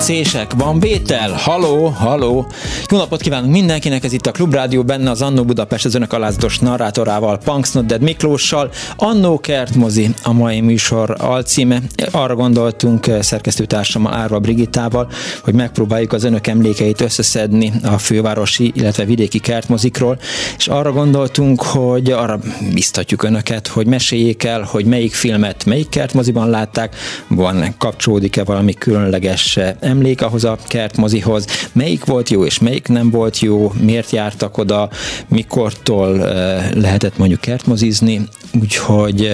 Cések, van vétel? Haló, haló. Jó napot kívánunk mindenkinek, ez itt a Klubrádió benne az Annó Budapest az önök alázatos narrátorával, Punks Nodded Miklóssal. Annó Kert mozi a mai műsor alcíme. Arra gondoltunk eh, szerkesztőtársammal Árva Brigitával, hogy megpróbáljuk az önök emlékeit összeszedni a fővárosi, illetve vidéki kertmozikról, és arra gondoltunk, hogy arra biztatjuk önöket, hogy meséljék el, hogy melyik filmet melyik kertmoziban látták, van kapcsolódik-e valami különleges emlék ahhoz a kertmozihoz, melyik volt jó és melyik nem volt jó, miért jártak oda, mikortól lehetett mondjuk kertmozizni, úgyhogy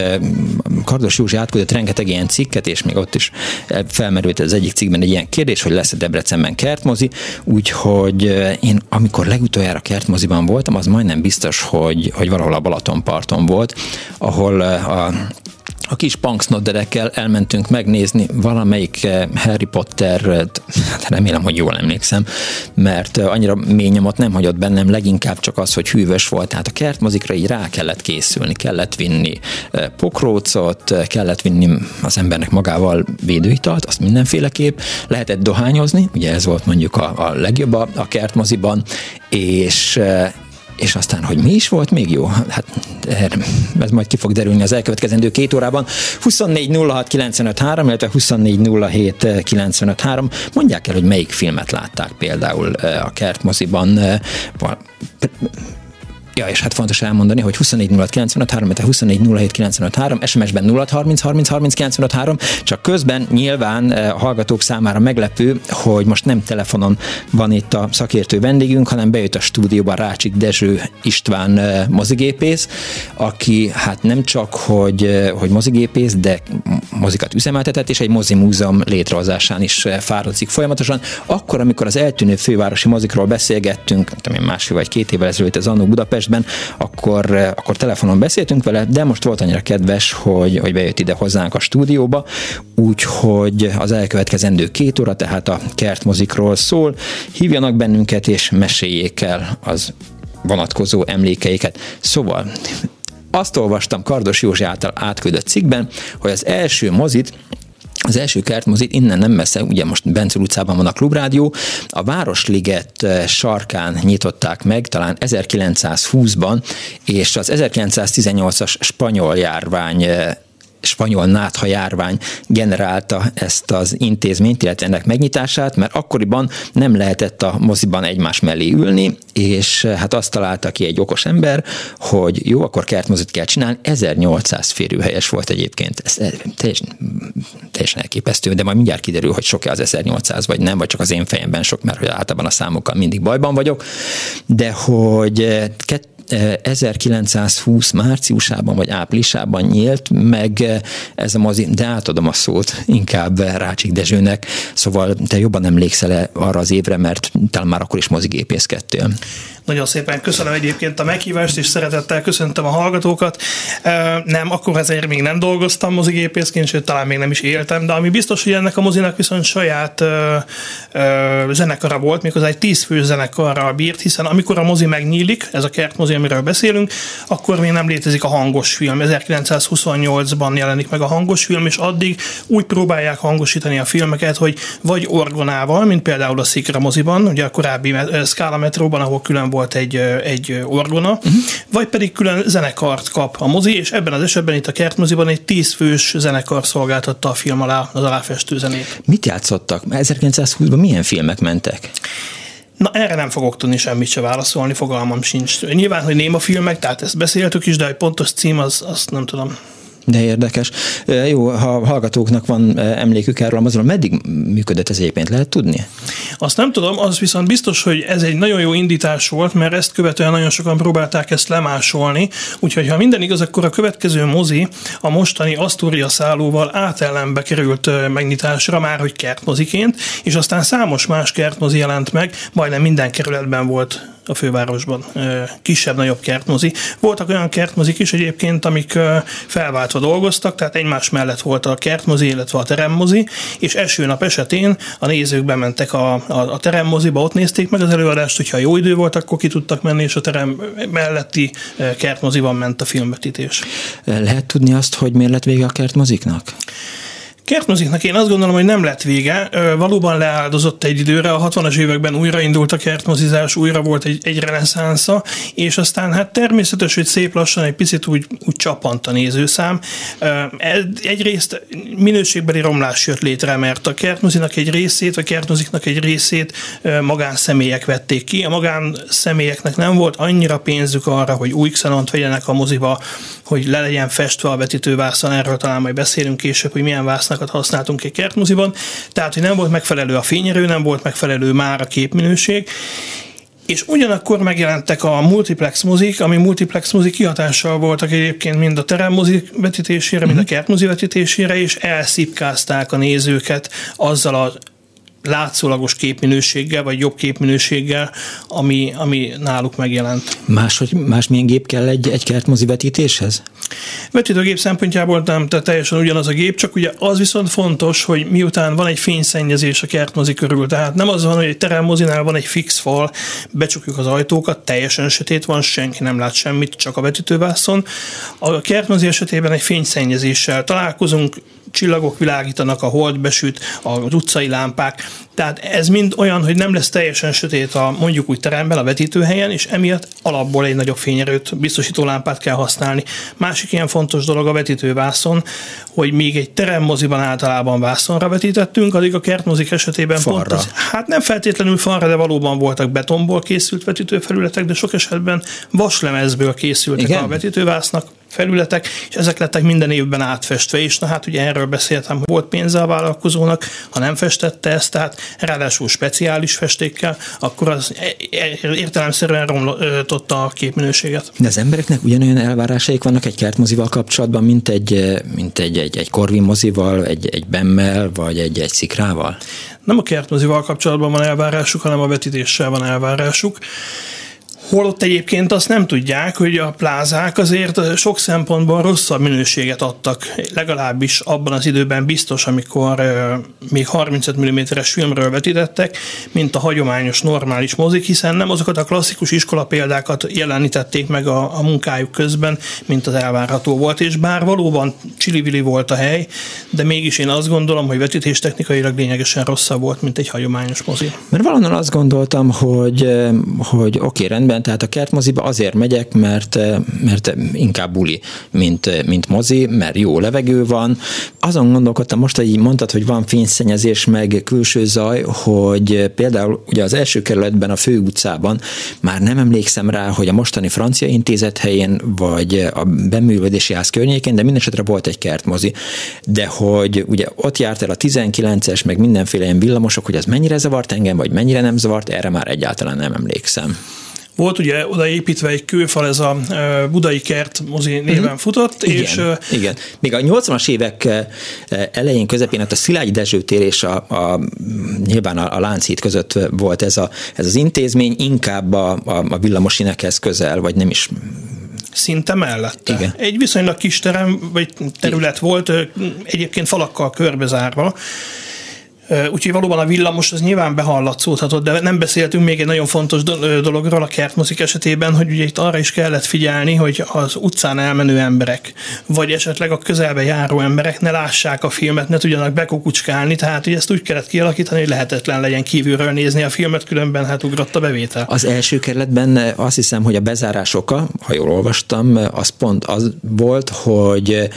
Kardos Józsi átküldött rengeteg ilyen cikket, és még ott is felmerült az egyik cikkben egy ilyen kérdés, hogy lesz-e Debrecenben kertmozi, úgyhogy én amikor legutoljára kertmoziban voltam, az majdnem biztos, hogy, hogy valahol a Balatonparton volt, ahol a a kis punksnodderekkel elmentünk megnézni valamelyik eh, Harry Potter, hát remélem, hogy jól emlékszem, mert eh, annyira mély nyomot nem hagyott bennem, leginkább csak az, hogy hűvös volt, tehát a kertmozikra így rá kellett készülni, kellett vinni pokrócot, kellett vinni az embernek magával védőitalt, azt mindenféleképp, lehetett dohányozni, ugye ez volt mondjuk a, a legjobb a, a kertmoziban, és, és aztán, hogy mi is volt még jó? Hát ez majd ki fog derülni az elkövetkezendő két órában. 24 06 95 3, illetve 24 07 95 3. Mondják el, hogy melyik filmet látták például eh, a kertmoziban eh, Ja, és hát fontos elmondani, hogy 24 06 95 3, 24 07 95 3, SMS-ben 06 30 30 30 95 3, csak közben nyilván eh, a hallgatók számára meglepő, hogy most nem telefonon van itt a szakértő vendégünk, hanem bejött a stúdióba Rácsik Dezső István eh, mozigépész, aki hát nem csak, hogy, eh, hogy mozigépész, de mozikat üzemeltetett, és egy mozi múzeum létrehozásán is fáradzik folyamatosan. Akkor, amikor az eltűnő fővárosi mozikról beszélgettünk, tudom én másfél vagy két évvel ezelőtt az Annó Budapest Budapestben, akkor, eh, akkor telefonon beszéltünk vele, de most volt annyira kedves, hogy, hogy bejött ide hozzánk a stúdióba, úgyhogy az elkövetkezendő két óra, tehát a kertmozikról szól. Hívjanak bennünket, és meséljék el az vonatkozó emlékeiket. Szóval azt olvastam Kardos Józsi által átküldött cikkben, hogy az első mozit az első kertmozit innen nem messze, ugye most Bencül utcában van a klubrádió, a Városliget eh, sarkán nyitották meg, talán 1920-ban, és az 1918-as spanyol járvány eh, spanyol nátha járvány generálta ezt az intézményt, illetve ennek megnyitását, mert akkoriban nem lehetett a moziban egymás mellé ülni, és hát azt találta ki egy okos ember, hogy jó, akkor kertmozit kell csinálni, 1800 férőhelyes volt egyébként, ez teljesen, teljesen elképesztő, de majd mindjárt kiderül, hogy sok-e az 1800 vagy nem, vagy csak az én fejemben sok, mert hogy általában a számokkal mindig bajban vagyok, de hogy eh, 1920 márciusában vagy áprilisában nyílt meg ez a mozi, de átadom a szót inkább Rácsik Dezsőnek, szóval te jobban emlékszel arra az évre, mert talán már akkor is mozigépészkedtél. Nagyon szépen köszönöm egyébként a meghívást, és szeretettel köszöntöm a hallgatókat. Nem, akkor ezért még nem dolgoztam mozigépészként, sőt, talán még nem is éltem, de ami biztos, hogy ennek a mozinak viszont saját ö, ö, zenekara volt, méghozzá egy tízfő zenekarral bírt, hiszen amikor a mozi megnyílik, ez a kertmozi, amiről beszélünk, akkor még nem létezik a hangos film. 1928-ban jelenik meg a hangos film, és addig úgy próbálják hangosítani a filmeket, hogy vagy orgonával, mint például a Szikra moziban, ugye a korábbi Scala metróban, ahol külön volt egy, egy orgona, uh-huh. vagy pedig külön zenekart kap a mozi, és ebben az esetben itt a kertmoziban egy tízfős zenekar szolgáltatta a film alá az aláfestő zenét. Mit játszottak? 1920-ban milyen filmek mentek? Na erre nem fogok tudni semmit se válaszolni, fogalmam sincs. Nyilván, hogy néma filmek, tehát ezt beszéltük is, de egy pontos cím, az, azt nem tudom. De érdekes. Jó, ha hallgatóknak van emlékük erről a mozgalom, meddig működött ez egyébként, lehet tudni? Azt nem tudom, az viszont biztos, hogy ez egy nagyon jó indítás volt, mert ezt követően nagyon sokan próbálták ezt lemásolni, úgyhogy ha minden igaz, akkor a következő mozi a mostani Asturia szállóval átellenbe került megnyitásra, már hogy kertmoziként, és aztán számos más kertmozi jelent meg, majdnem minden kerületben volt a fővárosban kisebb-nagyobb kertmozi. Voltak olyan kertmozik is egyébként, amik felváltva dolgoztak, tehát egymás mellett volt a kertmozi, illetve a teremmozi, és eső nap esetén a nézők bementek a, a, a teremmoziba, ott nézték meg az előadást, hogyha jó idő volt, akkor ki tudtak menni, és a terem melletti kertmoziban ment a filmvetítés. Lehet tudni azt, hogy miért lett vége a kertmoziknak? Kertmuziknak én azt gondolom, hogy nem lett vége. Valóban leáldozott egy időre, a 60-as években újraindult a kertmozizás, újra volt egy, egy reneszánsza, és aztán hát természetes, hogy szép lassan egy picit úgy, úgy csapant a nézőszám. Egyrészt minőségbeli romlás jött létre, mert a kertmozinak egy részét, a kertmoziknak egy részét magánszemélyek vették ki. A magánszemélyeknek nem volt annyira pénzük arra, hogy új xenont vegyenek a moziba, hogy le legyen festve a vetítővászon, erről talán majd beszélünk később, hogy milyen vásznakat használtunk egy kertmoziban, tehát, hogy nem volt megfelelő a fényerő, nem volt megfelelő már a képminőség, és ugyanakkor megjelentek a multiplex mozik, ami multiplex mozik kihatással voltak egyébként mind a teremmozik vetítésére, mind a mhm. kertmozi vetítésére, és elszipkázták a nézőket azzal a látszólagos képminőséggel, vagy jobb képminőséggel, ami, ami náluk megjelent. Más, hogy más milyen gép kell egy, egy kertmozi vetítéshez? Vetítőgép szempontjából nem, tehát teljesen ugyanaz a gép, csak ugye az viszont fontos, hogy miután van egy fényszennyezés a kertmozi körül, tehát nem az van, hogy egy teremmozinál van egy fix fal, becsukjuk az ajtókat, teljesen sötét van, senki nem lát semmit, csak a vetítővászon. A kertmozi esetében egy fényszennyezéssel találkozunk, csillagok világítanak, a hold besüt, az utcai lámpák. Tehát ez mind olyan, hogy nem lesz teljesen sötét a mondjuk úgy teremben, a vetítőhelyen, és emiatt alapból egy nagyobb fényerőt, biztosító lámpát kell használni. Másik ilyen fontos dolog a vetítővászon, hogy még egy teremmoziban általában vászonra vetítettünk, addig a kertmozik esetében falra. pont az, hát nem feltétlenül falra, de valóban voltak betonból készült vetítőfelületek, de sok esetben vaslemezből készültek Igen? a vetítővásznak felületek, és ezek lettek minden évben átfestve, és na hát ugye erről beszéltem, hogy volt pénze a vállalkozónak, ha nem festette ezt, tehát ráadásul speciális festékkel, akkor az e- e- értelemszerűen romlottotta a képminőséget. De az embereknek ugyanolyan elvárásaik vannak egy kertmozival kapcsolatban, mint egy, mint egy, egy, egy Corvin mozival, egy, egy Bemmel, vagy egy, egy Szikrával? Nem a kertmozival kapcsolatban van elvárásuk, hanem a vetítéssel van elvárásuk. Holott egyébként azt nem tudják, hogy a plázák azért sok szempontból rosszabb minőséget adtak, legalábbis abban az időben biztos, amikor még 35 mm-es filmről vetítettek, mint a hagyományos normális mozik, hiszen nem azokat a klasszikus iskola példákat jelenítették meg a, a munkájuk közben, mint az elvárható volt, és bár valóban csilivili volt a hely, de mégis én azt gondolom, hogy vetítés technikailag lényegesen rosszabb volt, mint egy hagyományos mozi. Mert valahol azt gondoltam, hogy, hogy oké, rendben, tehát a kertmoziba azért megyek, mert, mert inkább buli, mint, mint mozi, mert jó levegő van. Azon gondolkodtam most, hogy mondtad, hogy van fényszennyezés, meg külső zaj, hogy például ugye az első kerületben a főutcában már nem emlékszem rá, hogy a mostani francia intézet helyén, vagy a beművődési ház környékén, de minden volt egy kertmozi. De hogy ugye ott járt el a 19-es, meg mindenféle ilyen villamosok, hogy az mennyire zavart engem, vagy mennyire nem zavart, erre már egyáltalán nem emlékszem. Volt ugye odaépítve egy kőfal, ez a Budai Kert mozi néven uh-huh. futott. Igen, és, igen. Még a 80-as évek elején, közepén, hát a Szilágyi Dezső tér és a, a, nyilván a, a Lánchíd között volt ez, a, ez az intézmény, inkább a, a, a villamosinekhez közel, vagy nem is szinte mellette. Igen. Egy viszonylag kis terem, vagy terület volt, egyébként falakkal körbezárva, Úgyhogy valóban a villamos az nyilván behallatszódhatott, de nem beszéltünk még egy nagyon fontos dologról a kertmozik esetében, hogy ugye itt arra is kellett figyelni, hogy az utcán elmenő emberek, vagy esetleg a közelbe járó emberek ne lássák a filmet, ne tudjanak bekukucskálni, tehát hogy ezt úgy kellett kialakítani, hogy lehetetlen legyen kívülről nézni a filmet, különben hát ugrott a bevétel. Az első kerületben azt hiszem, hogy a bezárás oka, ha jól olvastam, az pont az volt, hogy,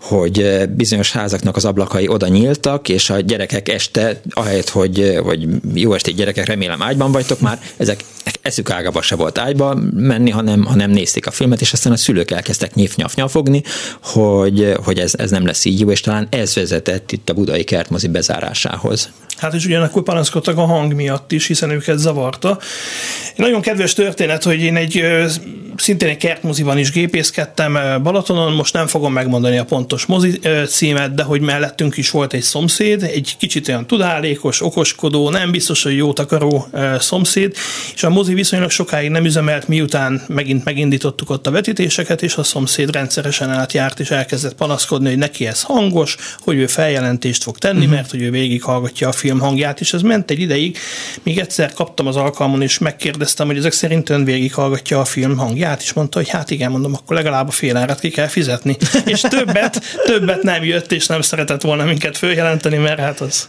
hogy bizonyos házaknak az ablakai oda nyíltak, és a gyerekek este este, ahelyett, hogy, hogy jó estét gyerekek, remélem ágyban vagytok már, ezek eszük ágaba se volt ágyba menni, hanem, hanem nézték a filmet, és aztán a szülők elkezdtek nyif nyafogni, hogy, hogy ez, ez nem lesz így jó, és talán ez vezetett itt a budai kertmozi bezárásához. Hát és ugyanakkor panaszkodtak a hang miatt is, hiszen őket zavarta. Nagyon kedves történet, hogy én egy szintén egy kertmoziban is gépészkedtem Balatonon, most nem fogom megmondani a pontos mozi címet, de hogy mellettünk is volt egy szomszéd, egy kicsit olyan tudálékos, okoskodó, nem biztos, hogy jót akaró szomszéd, és a mozi viszonylag sokáig nem üzemelt, miután megint megindítottuk ott a vetítéseket, és a szomszéd rendszeresen átjárt, és elkezdett panaszkodni, hogy neki ez hangos, hogy ő feljelentést fog tenni, uh-huh. mert hogy ő végighallgatja a film hangját, és ez ment egy ideig, míg egyszer kaptam az alkalmon, és megkérdeztem, hogy ezek szerint ön végighallgatja a film hangját, és mondta, hogy hát igen, mondom, akkor legalább a fél árat ki kell fizetni. és többet, többet nem jött, és nem szeretett volna minket följelenteni, mert hát az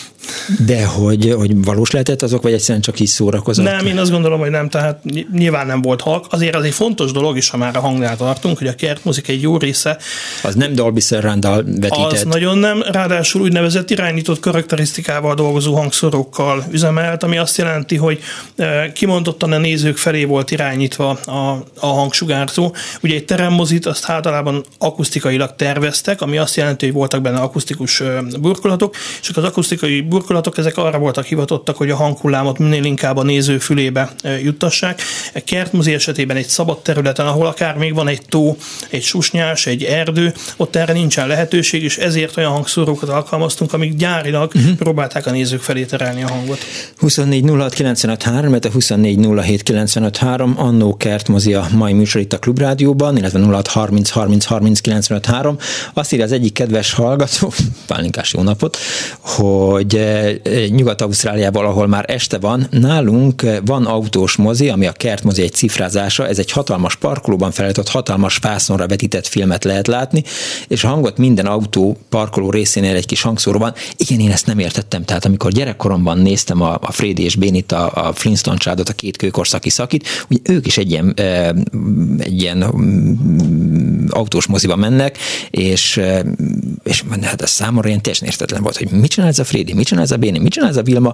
de hogy, hogy valós lehetett azok, vagy egyszerűen csak így szórakozott? Nem, én azt gondolom, hogy nem, tehát nyilván nem volt halk. Azért az egy fontos dolog is, ha már a hangnál tartunk, hogy a kertmuzik egy jó része. Az nem Dolby surround vetített. Az nagyon nem, ráadásul úgynevezett irányított karakterisztikával dolgozó hangszorokkal üzemelt, ami azt jelenti, hogy e, kimondottan a nézők felé volt irányítva a, a hangsugárzó. Ugye egy teremmozit azt általában akusztikailag terveztek, ami azt jelenti, hogy voltak benne akusztikus e, burkolatok, és az akusztikai burkolatok, ezek arra voltak hivatottak, hogy a hanghullámot minél inkább a néző fülébe juttassák. A kertmozi esetében egy szabad területen, ahol akár még van egy tó, egy susnyás, egy erdő, ott erre nincsen lehetőség, és ezért olyan hangszórókat alkalmaztunk, amik gyárilag uh-huh. próbálták a nézők felé terelni a hangot. 24 06 95 3, 24 07 95 3, Annó Kertmozi a mai műsor itt a Klubrádióban, illetve 06 30 30 30 95 3. Azt írja az egyik kedves hallgató, Pálinkás jó napot, hogy Nyugat-Ausztráliában, ahol már este van, nálunk van autós mozi, ami a kertmozi egy cifrázása, ez egy hatalmas parkolóban felállított, hatalmas fászonra vetített filmet lehet látni, és a hangot minden autó parkoló részénél egy kis hangszóróban. Igen, én ezt nem értettem, tehát amikor gyerekkoromban néztem a, a Freddy és Bénit, a, a Flintstone csádot, a két kőkorszaki szakit, ugye ők is egy ilyen, egy ilyen mm, autós moziba mennek, és, és hát ez számomra ilyen teljesen értetlen volt, hogy mit csinál ez a Freddy, mit csinál ez a Béni, mit csinál ez a Vilma,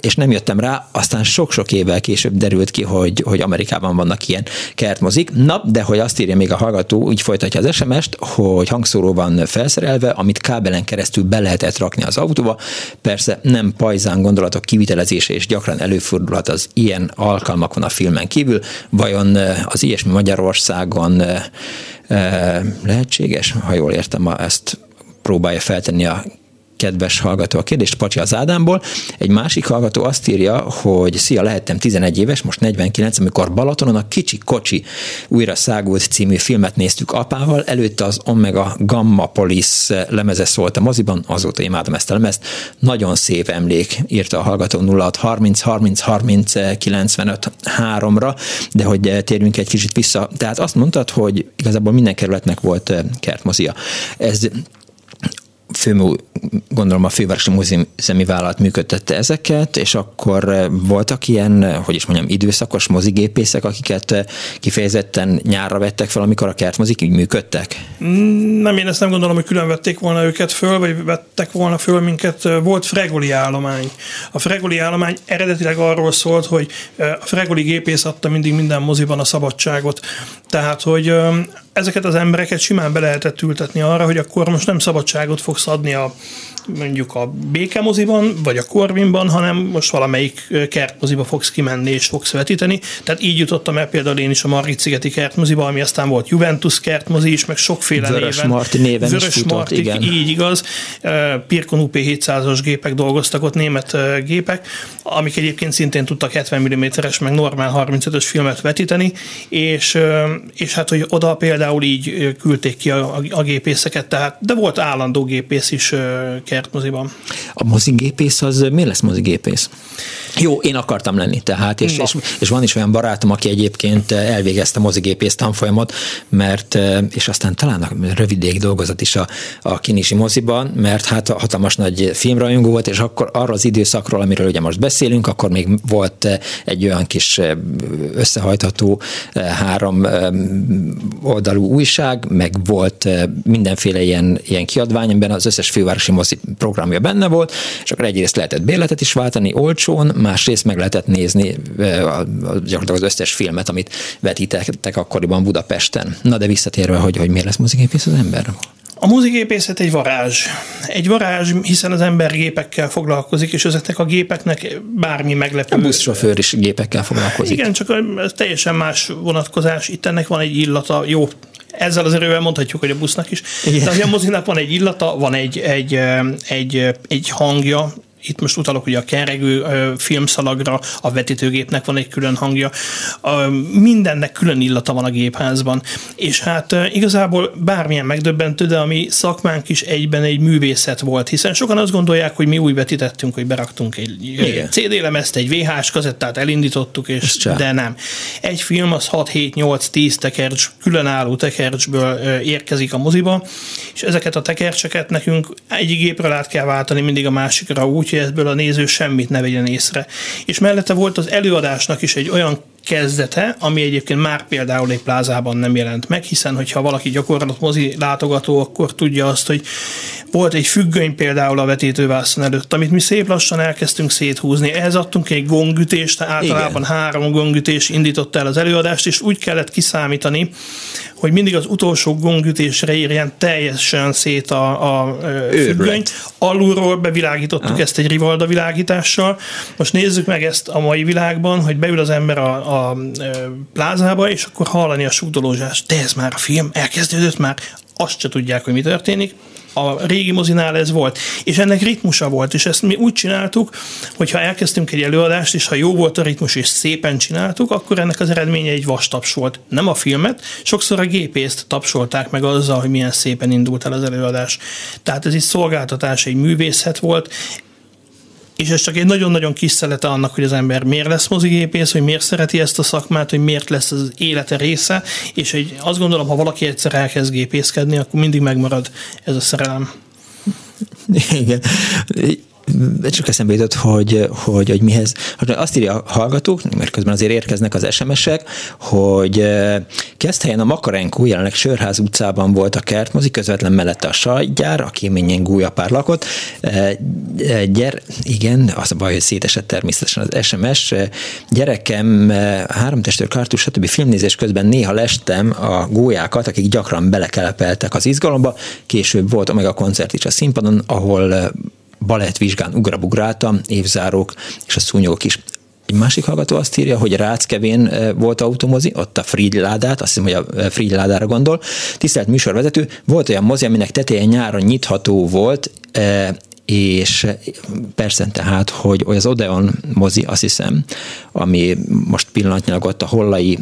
és nem jöttem rá, aztán sok-sok évvel később derült ki, hogy, hogy Amerikában vannak ilyen kertmozik. Na, de hogy azt írja még a hallgató, úgy folytatja az SMS-t, hogy hangszóró van felszerelve, amit kábelen keresztül be lehetett rakni az autóba. Persze nem pajzán gondolatok kivitelezése, és gyakran előfordulhat az ilyen alkalmakon a filmen kívül. Vajon az ilyesmi Magyarországon lehetséges? Ha jól értem, ezt próbálja feltenni a kedves hallgató a kérdést, Pacsi az Ádámból. Egy másik hallgató azt írja, hogy szia, lehettem 11 éves, most 49, amikor Balatonon a Kicsi Kocsi újra szágult című filmet néztük apával, előtte az Omega Gamma Police lemeze szólt a moziban, azóta imádom ezt a lemezt. Nagyon szép emlék, írta a hallgató 06 30 30 30 95 3-ra, de hogy térjünk egy kicsit vissza. Tehát azt mondtad, hogy igazából minden kerületnek volt kertmozia. Ez fő, gondolom a fővárosi múzeumi vállalat működtette ezeket, és akkor eh, voltak ilyen, hogy is mondjam, időszakos mozigépészek, akiket eh, kifejezetten nyárra vettek fel, amikor a kertmozik így működtek? Mm, nem, én ezt nem gondolom, hogy külön vették volna őket föl, vagy vettek volna föl minket. Volt Fregoli állomány. A Fregoli állomány eredetileg arról szólt, hogy eh, a Fregoli gépész adta mindig minden moziban a szabadságot. Tehát, hogy ezeket az embereket simán be lehetett ültetni arra, hogy akkor most nem szabadságot fogsz adni a mondjuk a békemoziban, vagy a Corvinban, hanem most valamelyik kertmoziba fogsz kimenni és fogsz vetíteni. Tehát így jutottam el például én is a Margit szigeti kertmoziba, ami aztán volt Juventus kertmozi is, meg sokféle Vörös néven. Marti néven Vörös is futott, Marti, igen. így igaz. Pirkon UP700-as gépek dolgoztak ott, német gépek, amik egyébként szintén tudtak 70 mm-es, meg normál 35-ös filmet vetíteni, és, és hát, hogy oda például így küldték ki a, a, a gépészeket, tehát, de volt állandó gépész is kertmoziban. A mozigépész az mi lesz mozigépész? Jó, én akartam lenni, tehát, és, és, és van is olyan barátom, aki egyébként elvégezte mozigépész tanfolyamot, mert, és aztán talán rövidéig dolgozott is a, a kinisi moziban, mert hát hatalmas nagy filmrajongó volt, és akkor arra az időszakról, amiről ugye most beszélünk, akkor még volt egy olyan kis összehajtható három oldalú újság, meg volt mindenféle ilyen, ilyen kiadvány, amiben az összes fővárosi mozi programja benne volt, és akkor egyrészt lehetett bérletet is váltani olcsón, másrészt meg lehetett nézni gyakorlatilag az összes filmet, amit vetítettek akkoriban Budapesten. Na de visszatérve, hogy, hogy miért lesz mozigépész az ember? A muziképészet egy varázs. Egy varázs, hiszen az ember gépekkel foglalkozik, és ezeknek a gépeknek bármi meglepő. A buszsofőr is gépekkel foglalkozik. Igen, csak teljesen más vonatkozás. Itt ennek van egy illata, jó, ezzel az erővel mondhatjuk, hogy a busznak is. Igen. De a mozinak van egy illata, van egy, egy, egy, egy hangja, itt most utalok ugye a keregő filmszalagra, a vetítőgépnek van egy külön hangja, mindennek külön illata van a gépházban. És hát igazából bármilyen megdöbbentő, de a mi szakmánk is egyben egy művészet volt, hiszen sokan azt gondolják, hogy mi úgy vetítettünk, hogy beraktunk egy Igen. CD lemezt, egy VHS kazettát elindítottuk, és de nem. Egy film az 6, 7, 8, 10 tekercs, különálló tekercsből érkezik a moziba, és ezeket a tekercseket nekünk egyik gépről át kell váltani mindig a másikra úgy, hogy ebből a néző semmit ne vegyen észre. És mellette volt az előadásnak is egy olyan kezdete, ami egyébként már például egy plázában nem jelent meg, hiszen hogyha valaki gyakorlat mozi látogató, akkor tudja azt, hogy volt egy függöny például a vetítővászon előtt, amit mi szép lassan elkezdtünk széthúzni. Ehhez adtunk egy gongütést, általában Igen. három gongütés indította el az előadást, és úgy kellett kiszámítani, hogy mindig az utolsó gongütésre érjen teljesen szét a, a függöny. Alulról bevilágítottuk ha. ezt egy rivalda világítással. Most nézzük meg ezt a mai világban, hogy beül az ember a, a plázába, és akkor hallani a súgdolózást. De ez már a film, elkezdődött már, azt se tudják, hogy mi történik a régi mozinál ez volt. És ennek ritmusa volt, és ezt mi úgy csináltuk, hogy ha elkezdtünk egy előadást, és ha jó volt a ritmus, és szépen csináltuk, akkor ennek az eredménye egy vastaps volt. Nem a filmet, sokszor a gépészt tapsolták meg azzal, hogy milyen szépen indult el az előadás. Tehát ez egy szolgáltatás, egy művészet volt, és ez csak egy nagyon-nagyon kis szelete annak, hogy az ember miért lesz mozigépész, hogy miért szereti ezt a szakmát, hogy miért lesz az élete része, és egy, azt gondolom, ha valaki egyszer elkezd gépészkedni, akkor mindig megmarad ez a szerelem. Igen csak eszembe jutott, hogy, hogy, hogy mihez. Azt írja a hallgatók, mert közben azért érkeznek az SMS-ek, hogy eh, helyen a Makarenko, jelenleg Sörház utcában volt a kertmozi, közvetlen mellette a sajtgyár, a kéményen gúlyapár lakott. Eh, gyer, igen, az a baj, hogy szétesett természetesen az SMS. Gyerekem eh, három testőr kartus, stb. filmnézés közben néha lestem a gólyákat, akik gyakran belekelepeltek az izgalomba. Később volt Omega koncert is a színpadon, ahol balettvizsgán ugrabugráltam, évzárók és a szúnyogok is. Egy másik hallgató azt írja, hogy Ráckevén eh, volt automozi, ott a Friedládát, azt hiszem, hogy a eh, Friedládára gondol. Tisztelt műsorvezető, volt olyan mozi, aminek teteje nyáron nyitható volt, eh, és persze tehát, hogy az Odeon mozi, azt hiszem, ami most pillanatnyilag ott a Hollai,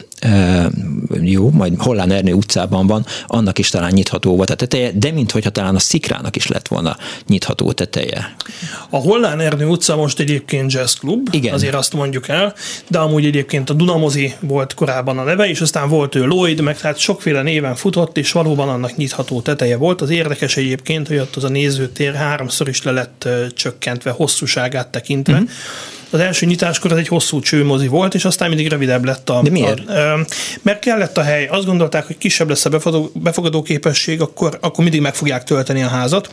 jó, majd Hollán Ernő utcában van, annak is talán nyitható volt a teteje, de minthogyha talán a Szikrának is lett volna nyitható teteje. A Hollán Ernő utca most egyébként jazz klub, Igen. azért azt mondjuk el, de amúgy egyébként a Dunamozi volt korábban a neve, és aztán volt ő Lloyd, meg tehát sokféle néven futott, és valóban annak nyitható teteje volt. Az érdekes egyébként, hogy ott az a nézőtér háromszor is le lett csökkentve hosszúságát tekintve. Mm-hmm. Az első nyitáskor ez egy hosszú csőmozi volt, és aztán mindig rövidebb lett a... De miért? A, mert kellett a hely. Azt gondolták, hogy kisebb lesz a befogadó, befogadó képesség, akkor, akkor mindig meg fogják tölteni a házat.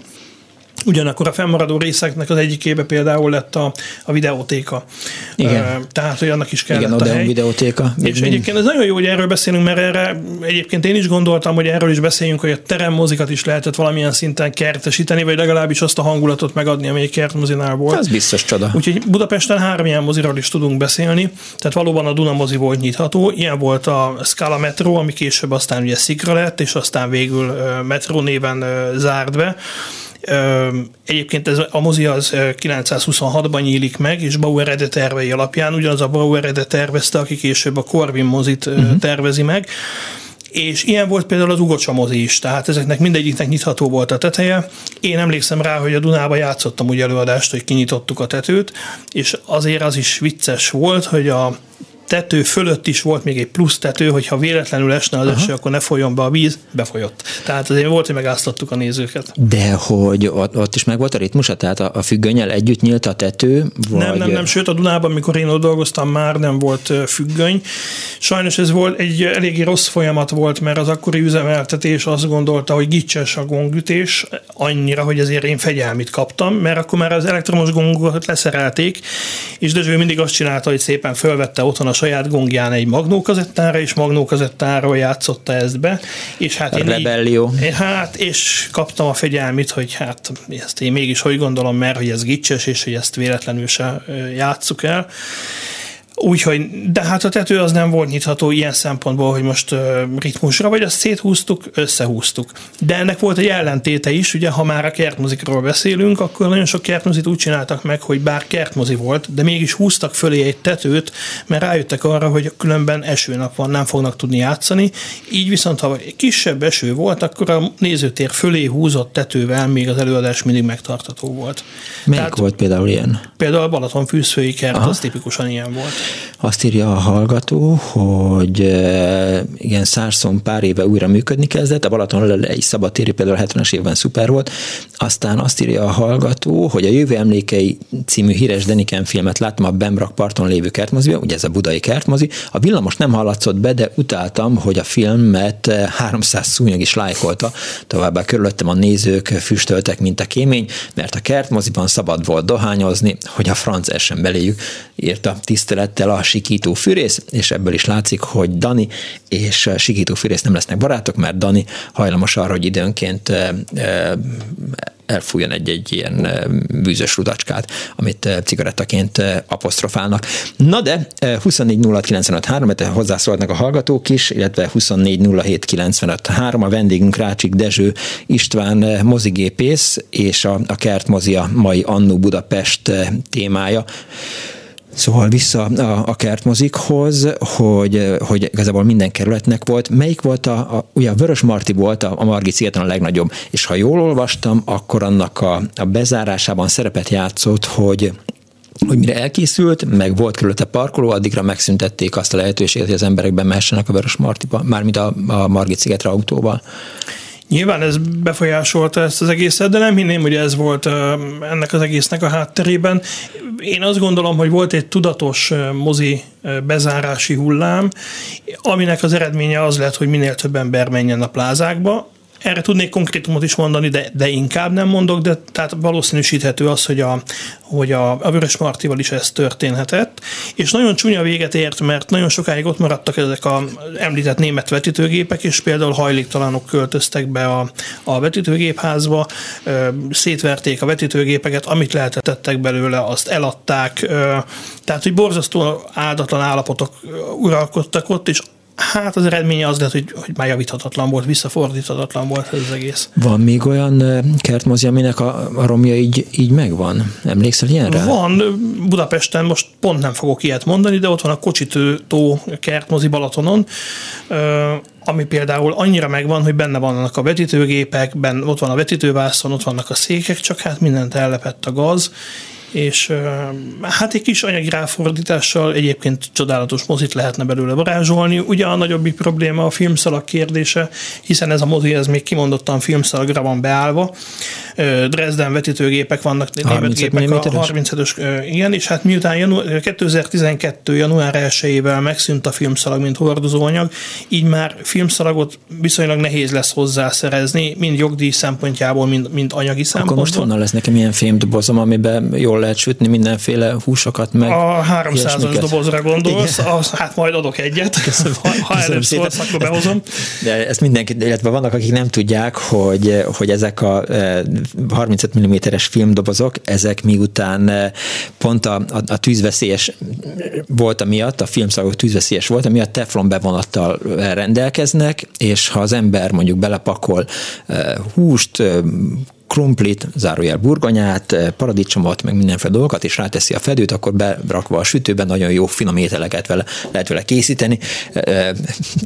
Ugyanakkor a fennmaradó részeknek az egyikébe például lett a, a videótéka. Igen. Tehát, hogy annak is kellett Igen, a hely. videótéka. És mind. egyébként ez nagyon jó, hogy erről beszélünk, mert erre egyébként én is gondoltam, hogy erről is beszéljünk, hogy a teremmozikat is lehetett valamilyen szinten kertesíteni, vagy legalábbis azt a hangulatot megadni, ami egy kertmozinál volt. Ez biztos csoda. Úgyhogy Budapesten három ilyen moziról is tudunk beszélni. Tehát valóban a Duna mozi volt nyitható. Ilyen volt a Scala Metro, ami később aztán ugye Szikra lett, és aztán végül Metro néven zárt be. Egyébként ez, a mozi az 926-ban nyílik meg, és Bauer Ede tervei alapján, ugyanaz a Bauer Ede tervezte, aki később a Corvin mozit uh-huh. tervezi meg. És ilyen volt például az Ugocsa mozi is, tehát ezeknek mindegyiknek nyitható volt a teteje. Én emlékszem rá, hogy a Dunába játszottam úgy előadást, hogy kinyitottuk a tetőt, és azért az is vicces volt, hogy a tető fölött is volt még egy plusz tető, hogyha véletlenül esne az eső, akkor ne folyjon be a víz, befolyott. Tehát azért volt, hogy megásztottuk a nézőket. De hogy ott, ott is meg volt a ritmusa, tehát a, a függönyel együtt nyílt a tető? Vagy... Nem, nem, nem, sőt a Dunában, amikor én ott dolgoztam, már nem volt függöny. Sajnos ez volt egy eléggé rossz folyamat volt, mert az akkori üzemeltetés azt gondolta, hogy gicses a gongütés, annyira, hogy ezért én fegyelmit kaptam, mert akkor már az elektromos gongokat leszerelték, és Dezső mindig azt csinálta, hogy szépen fölvette otthon a saját gongján egy magnókazettára, és magnókazettáról játszotta ezt be. És hát én Rebellió. Így, hát, és kaptam a fegyelmit, hogy hát ezt én mégis hogy gondolom, mert hogy ez gicses, és hogy ezt véletlenül se játsszuk el. Úgyhogy, de hát a tető az nem volt nyitható ilyen szempontból, hogy most ritmusra, vagy azt széthúztuk, összehúztuk. De ennek volt egy ellentéte is, ugye, ha már a kertmozikról beszélünk, akkor nagyon sok kertmozit úgy csináltak meg, hogy bár kertmozi volt, de mégis húztak fölé egy tetőt, mert rájöttek arra, hogy különben esőnap van, nem fognak tudni játszani. Így viszont, ha kisebb eső volt, akkor a nézőtér fölé húzott tetővel még az előadás mindig megtartató volt. Melyik Tehát, volt például ilyen? Például a Balaton fűzfői kert, Aha. az tipikusan ilyen volt. Azt írja a hallgató, hogy igen, Szárszon pár éve újra működni kezdett, a Balaton egy szabadtéri például 70-es évben szuper volt, aztán azt írja a hallgató, hogy a Jövő emlékei című híres Deniken filmet láttam a Bembrak parton lévő kertmoziban, ugye ez a budai kertmozi, a villamos nem hallatszott be, de utáltam, hogy a filmet 300 szúnyog is lájkolta, továbbá körülöttem a nézők füstöltek, mint a kémény, mert a kertmoziban szabad volt dohányozni, hogy a franc essen beléjük, írta tisztelettel a Sikító Fűrész, és ebből is látszik, hogy Dani és Sikító Fűrész nem lesznek barátok, mert Dani hajlamos arra, hogy időnként elfújjon egy-egy ilyen bűzös rudacskát, amit cigarettaként apostrofálnak. Na de 24 et hozzászólhatnak a hallgatók is, illetve 24 a vendégünk Rácsik Dezső István mozigépész, és a, a Kert mozi a mai Annó Budapest témája. Szóval vissza a, a kertmozikhoz, hogy, hogy igazából minden kerületnek volt. Melyik volt a, a ugye a Vörös Marti volt a, a Margit szigeten a legnagyobb, és ha jól olvastam, akkor annak a, a bezárásában szerepet játszott, hogy hogy mire elkészült, meg volt körülötte parkoló, addigra megszüntették azt a lehetőséget, hogy az emberek bemehessenek a Vörös Martiba, mármint a, a Margit szigetre autóval. Nyilván ez befolyásolta ezt az egészet, de nem hinném, hogy ez volt ennek az egésznek a hátterében. Én azt gondolom, hogy volt egy tudatos mozi bezárási hullám, aminek az eredménye az lett, hogy minél több ember menjen a plázákba, erre tudnék konkrétumot is mondani, de, de inkább nem mondok, de tehát valószínűsíthető az, hogy a, hogy a, a Vörös Martival is ez történhetett, és nagyon csúnya véget ért, mert nagyon sokáig ott maradtak ezek a említett német vetítőgépek, és például hajléktalanok költöztek be a, a vetítőgépházba, szétverték a vetítőgépeket, amit lehetett tettek belőle, azt eladták, tehát hogy borzasztó áldatlan állapotok uralkodtak ott, és Hát az eredménye az lett, hogy, hogy már javíthatatlan volt, visszafordíthatatlan volt ez az egész. Van még olyan kertmozi, aminek a, a romja így, így megvan? Emlékszel ilyenre? Van. Budapesten most pont nem fogok ilyet mondani, de ott van a Kocsitő-tó kertmozi Balatonon, ami például annyira megvan, hogy benne vannak a vetítőgépek, benne, ott van a vetítővászon, ott vannak a székek, csak hát mindent ellepett a gaz, és hát egy kis anyagi ráfordítással egyébként csodálatos mozit lehetne belőle varázsolni. Ugye a nagyobbik probléma a filmszalag kérdése, hiszen ez a mozi ez még kimondottan filmszalagra van beállva. Dresden vetítőgépek vannak, német gépek, a 37-ös, igen, és hát miután janu- 2012. január 1-ével megszűnt a filmszalag, mint hordozóanyag, így már filmszalagot viszonylag nehéz lesz hozzászerezni, mind jogdíj szempontjából, mind, mind anyagi szempontból. Akkor most honnan lesz nekem ilyen filmdobozom, amiben jól lehet sütni mindenféle húsokat meg. A 300-as dobozra gondolsz, az, hát majd adok egyet, Köszönöm. ha, ha előbb szólsz, akkor behozom. De ezt mindenki, illetve vannak, akik nem tudják, hogy, hogy ezek a 35 e, mm-es filmdobozok, ezek miután e, pont a, a, a tűzveszélyes volt miatt, a filmszagok tűzveszélyes volt, amiatt teflon bevonattal rendelkeznek, és ha az ember mondjuk belepakol e, húst, krumplit, zárójel burgonyát, paradicsomot, meg mindenféle dolgokat, és ráteszi a fedőt, akkor berakva a sütőben nagyon jó finom ételeket vele, lehet vele készíteni,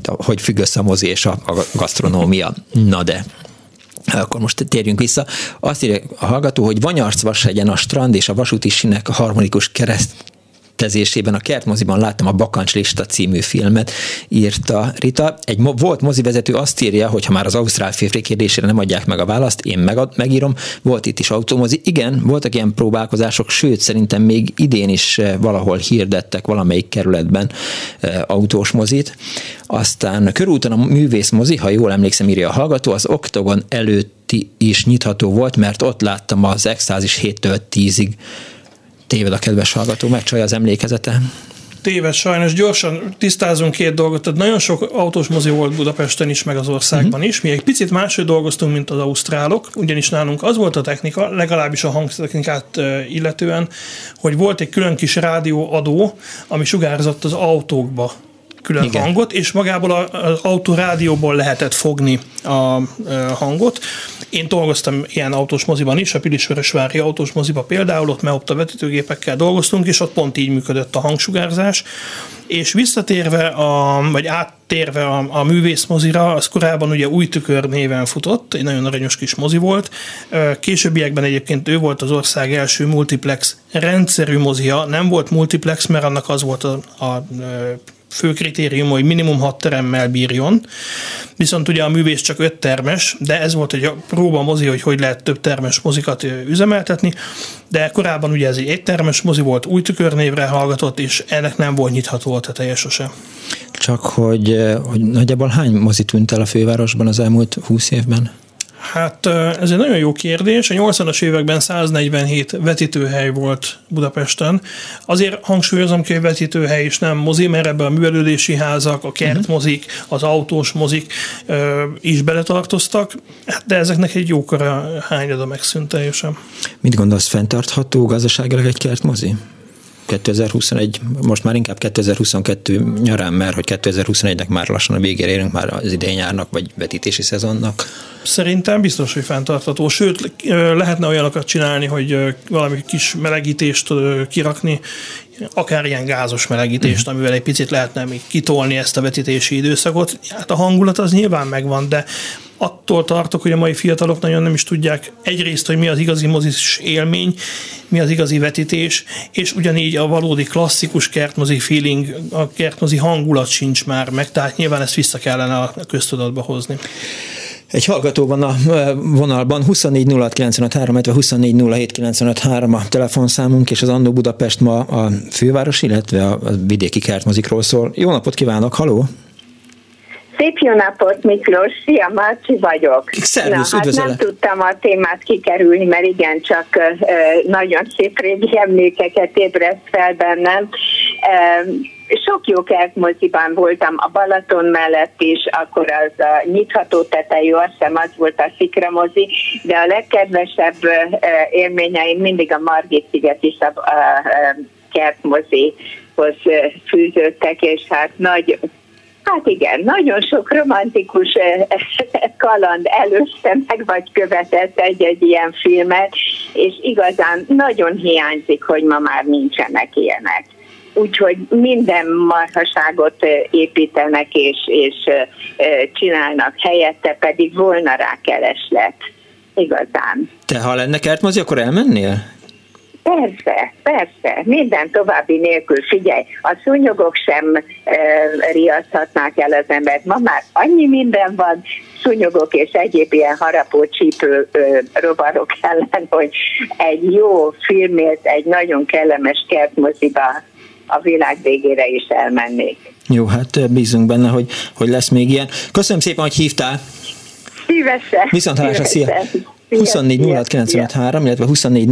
hogy függ össze a mozi és a, a gasztronómia. Na de, akkor most térjünk vissza. Azt írja a hallgató, hogy Vanyarc-Vashegyen a strand és a vasúti sinek harmonikus kereszt tezésében a kertmoziban láttam a Bakancs Lista című filmet, írta Rita. Egy mo- volt mozivezető azt írja, hogy ha már az Ausztrál férfi kérdésére nem adják meg a választ, én megad, megírom. Volt itt is autómozi. Igen, voltak ilyen próbálkozások, sőt, szerintem még idén is eh, valahol hirdettek valamelyik kerületben e, autós mozit. Aztán körúton a művész mozi, ha jól emlékszem, írja a hallgató, az Oktogon előtt is nyitható volt, mert ott láttam az Extázis 7-től 10-ig téved a kedves hallgató, megcsalja az emlékezete. Téved sajnos. Gyorsan tisztázunk két dolgot. Tehát nagyon sok autós mozi volt Budapesten is, meg az országban uh-huh. is. Mi egy picit máshogy dolgoztunk, mint az ausztrálok, ugyanis nálunk az volt a technika, legalábbis a hangtechnikát illetően, hogy volt egy külön kis rádióadó, ami sugárzott az autókba külön Igen. hangot, és magából az autórádióból lehetett fogni a hangot. Én dolgoztam ilyen autós moziban is, a Pilisvörösvári autós moziba például, ott meopta vetítőgépekkel dolgoztunk, és ott pont így működött a hangsugárzás. És visszatérve, a, vagy áttérve a, a művész mozira, az korábban ugye új tükör néven futott, egy nagyon aranyos kis mozi volt. Későbbiekben egyébként ő volt az ország első multiplex rendszerű mozia, nem volt multiplex, mert annak az volt a, a fő kritérium, hogy minimum 6 teremmel bírjon, viszont ugye a művész csak 5 termes, de ez volt egy próba mozi, hogy hogy lehet több termes mozikat üzemeltetni, de korábban ugye ez egy egytermes mozi volt, új tükörnévre hallgatott, és ennek nem volt nyitható a teteje sose. Csak hogy, hogy nagyjából hány mozi tűnt el a fővárosban az elmúlt 20 évben? Hát ez egy nagyon jó kérdés. A 80-as években 147 vetítőhely volt Budapesten. Azért hangsúlyozom ki, hogy vetítőhely is nem mozi, mert ebben a művelődési házak, a kertmozik, az autós mozik is beletartoztak, hát, de ezeknek egy jókora hányada megszűnt teljesen. Mit gondolsz, fenntartható gazdaságilag egy kertmozi? 2021, most már inkább 2022 nyarán, mert hogy 2021-nek már lassan a végére érünk már az idén járnak, vagy vetítési szezonnak. Szerintem biztos, hogy fenntartható. Sőt, lehetne olyanokat csinálni, hogy valami kis melegítést kirakni, akár ilyen gázos melegítést, amivel egy picit lehetne még kitolni ezt a vetítési időszakot. Hát a hangulat az nyilván megvan, de attól tartok, hogy a mai fiatalok nagyon nem is tudják egyrészt, hogy mi az igazi mozis élmény, mi az igazi vetítés, és ugyanígy a valódi klasszikus kertmozi feeling, a kertmozi hangulat sincs már meg, tehát nyilván ezt vissza kellene a köztudatba hozni. Egy hallgató van a vonalban, 24 illetve 24 a telefonszámunk, és az Andó Budapest ma a főváros, illetve a vidéki kertmozikról szól. Jó napot kívánok, haló! Szép jó napot, Miklós! Szia, Marci vagyok. Szervusz, Na, hát nem tudtam a témát kikerülni, mert igen, csak nagyon szép régi emlékeket ébreszt fel bennem. Sok jó kertmoziban voltam a Balaton mellett is, akkor az a nyitható tetejű, azt hiszem az volt a Szikra mozi, de a legkedvesebb élményeim mindig a Margit sziget is a, a, a kertmozihoz fűződtek, és hát nagy Hát igen, nagyon sok romantikus kaland előzte meg, vagy követett egy-egy ilyen filmet, és igazán nagyon hiányzik, hogy ma már nincsenek ilyenek. Úgyhogy minden marhaságot építenek és, és csinálnak helyette, pedig volna rá kereslet. Igazán. Te ha lenne kertmozi, akkor elmennél? Persze, persze, minden további nélkül. Figyelj, a szúnyogok sem e, riaszthatnák el az embert. Ma már annyi minden van, szúnyogok és egyéb ilyen harapó csípő ö, rovarok ellen, hogy egy jó filmért, egy nagyon kellemes kertmoziba a világ végére is elmennék. Jó, hát bízunk benne, hogy, hogy lesz még ilyen. Köszönöm szépen, hogy hívtál. Szívesen. Viszont hallásra, szia. 24 illetve 24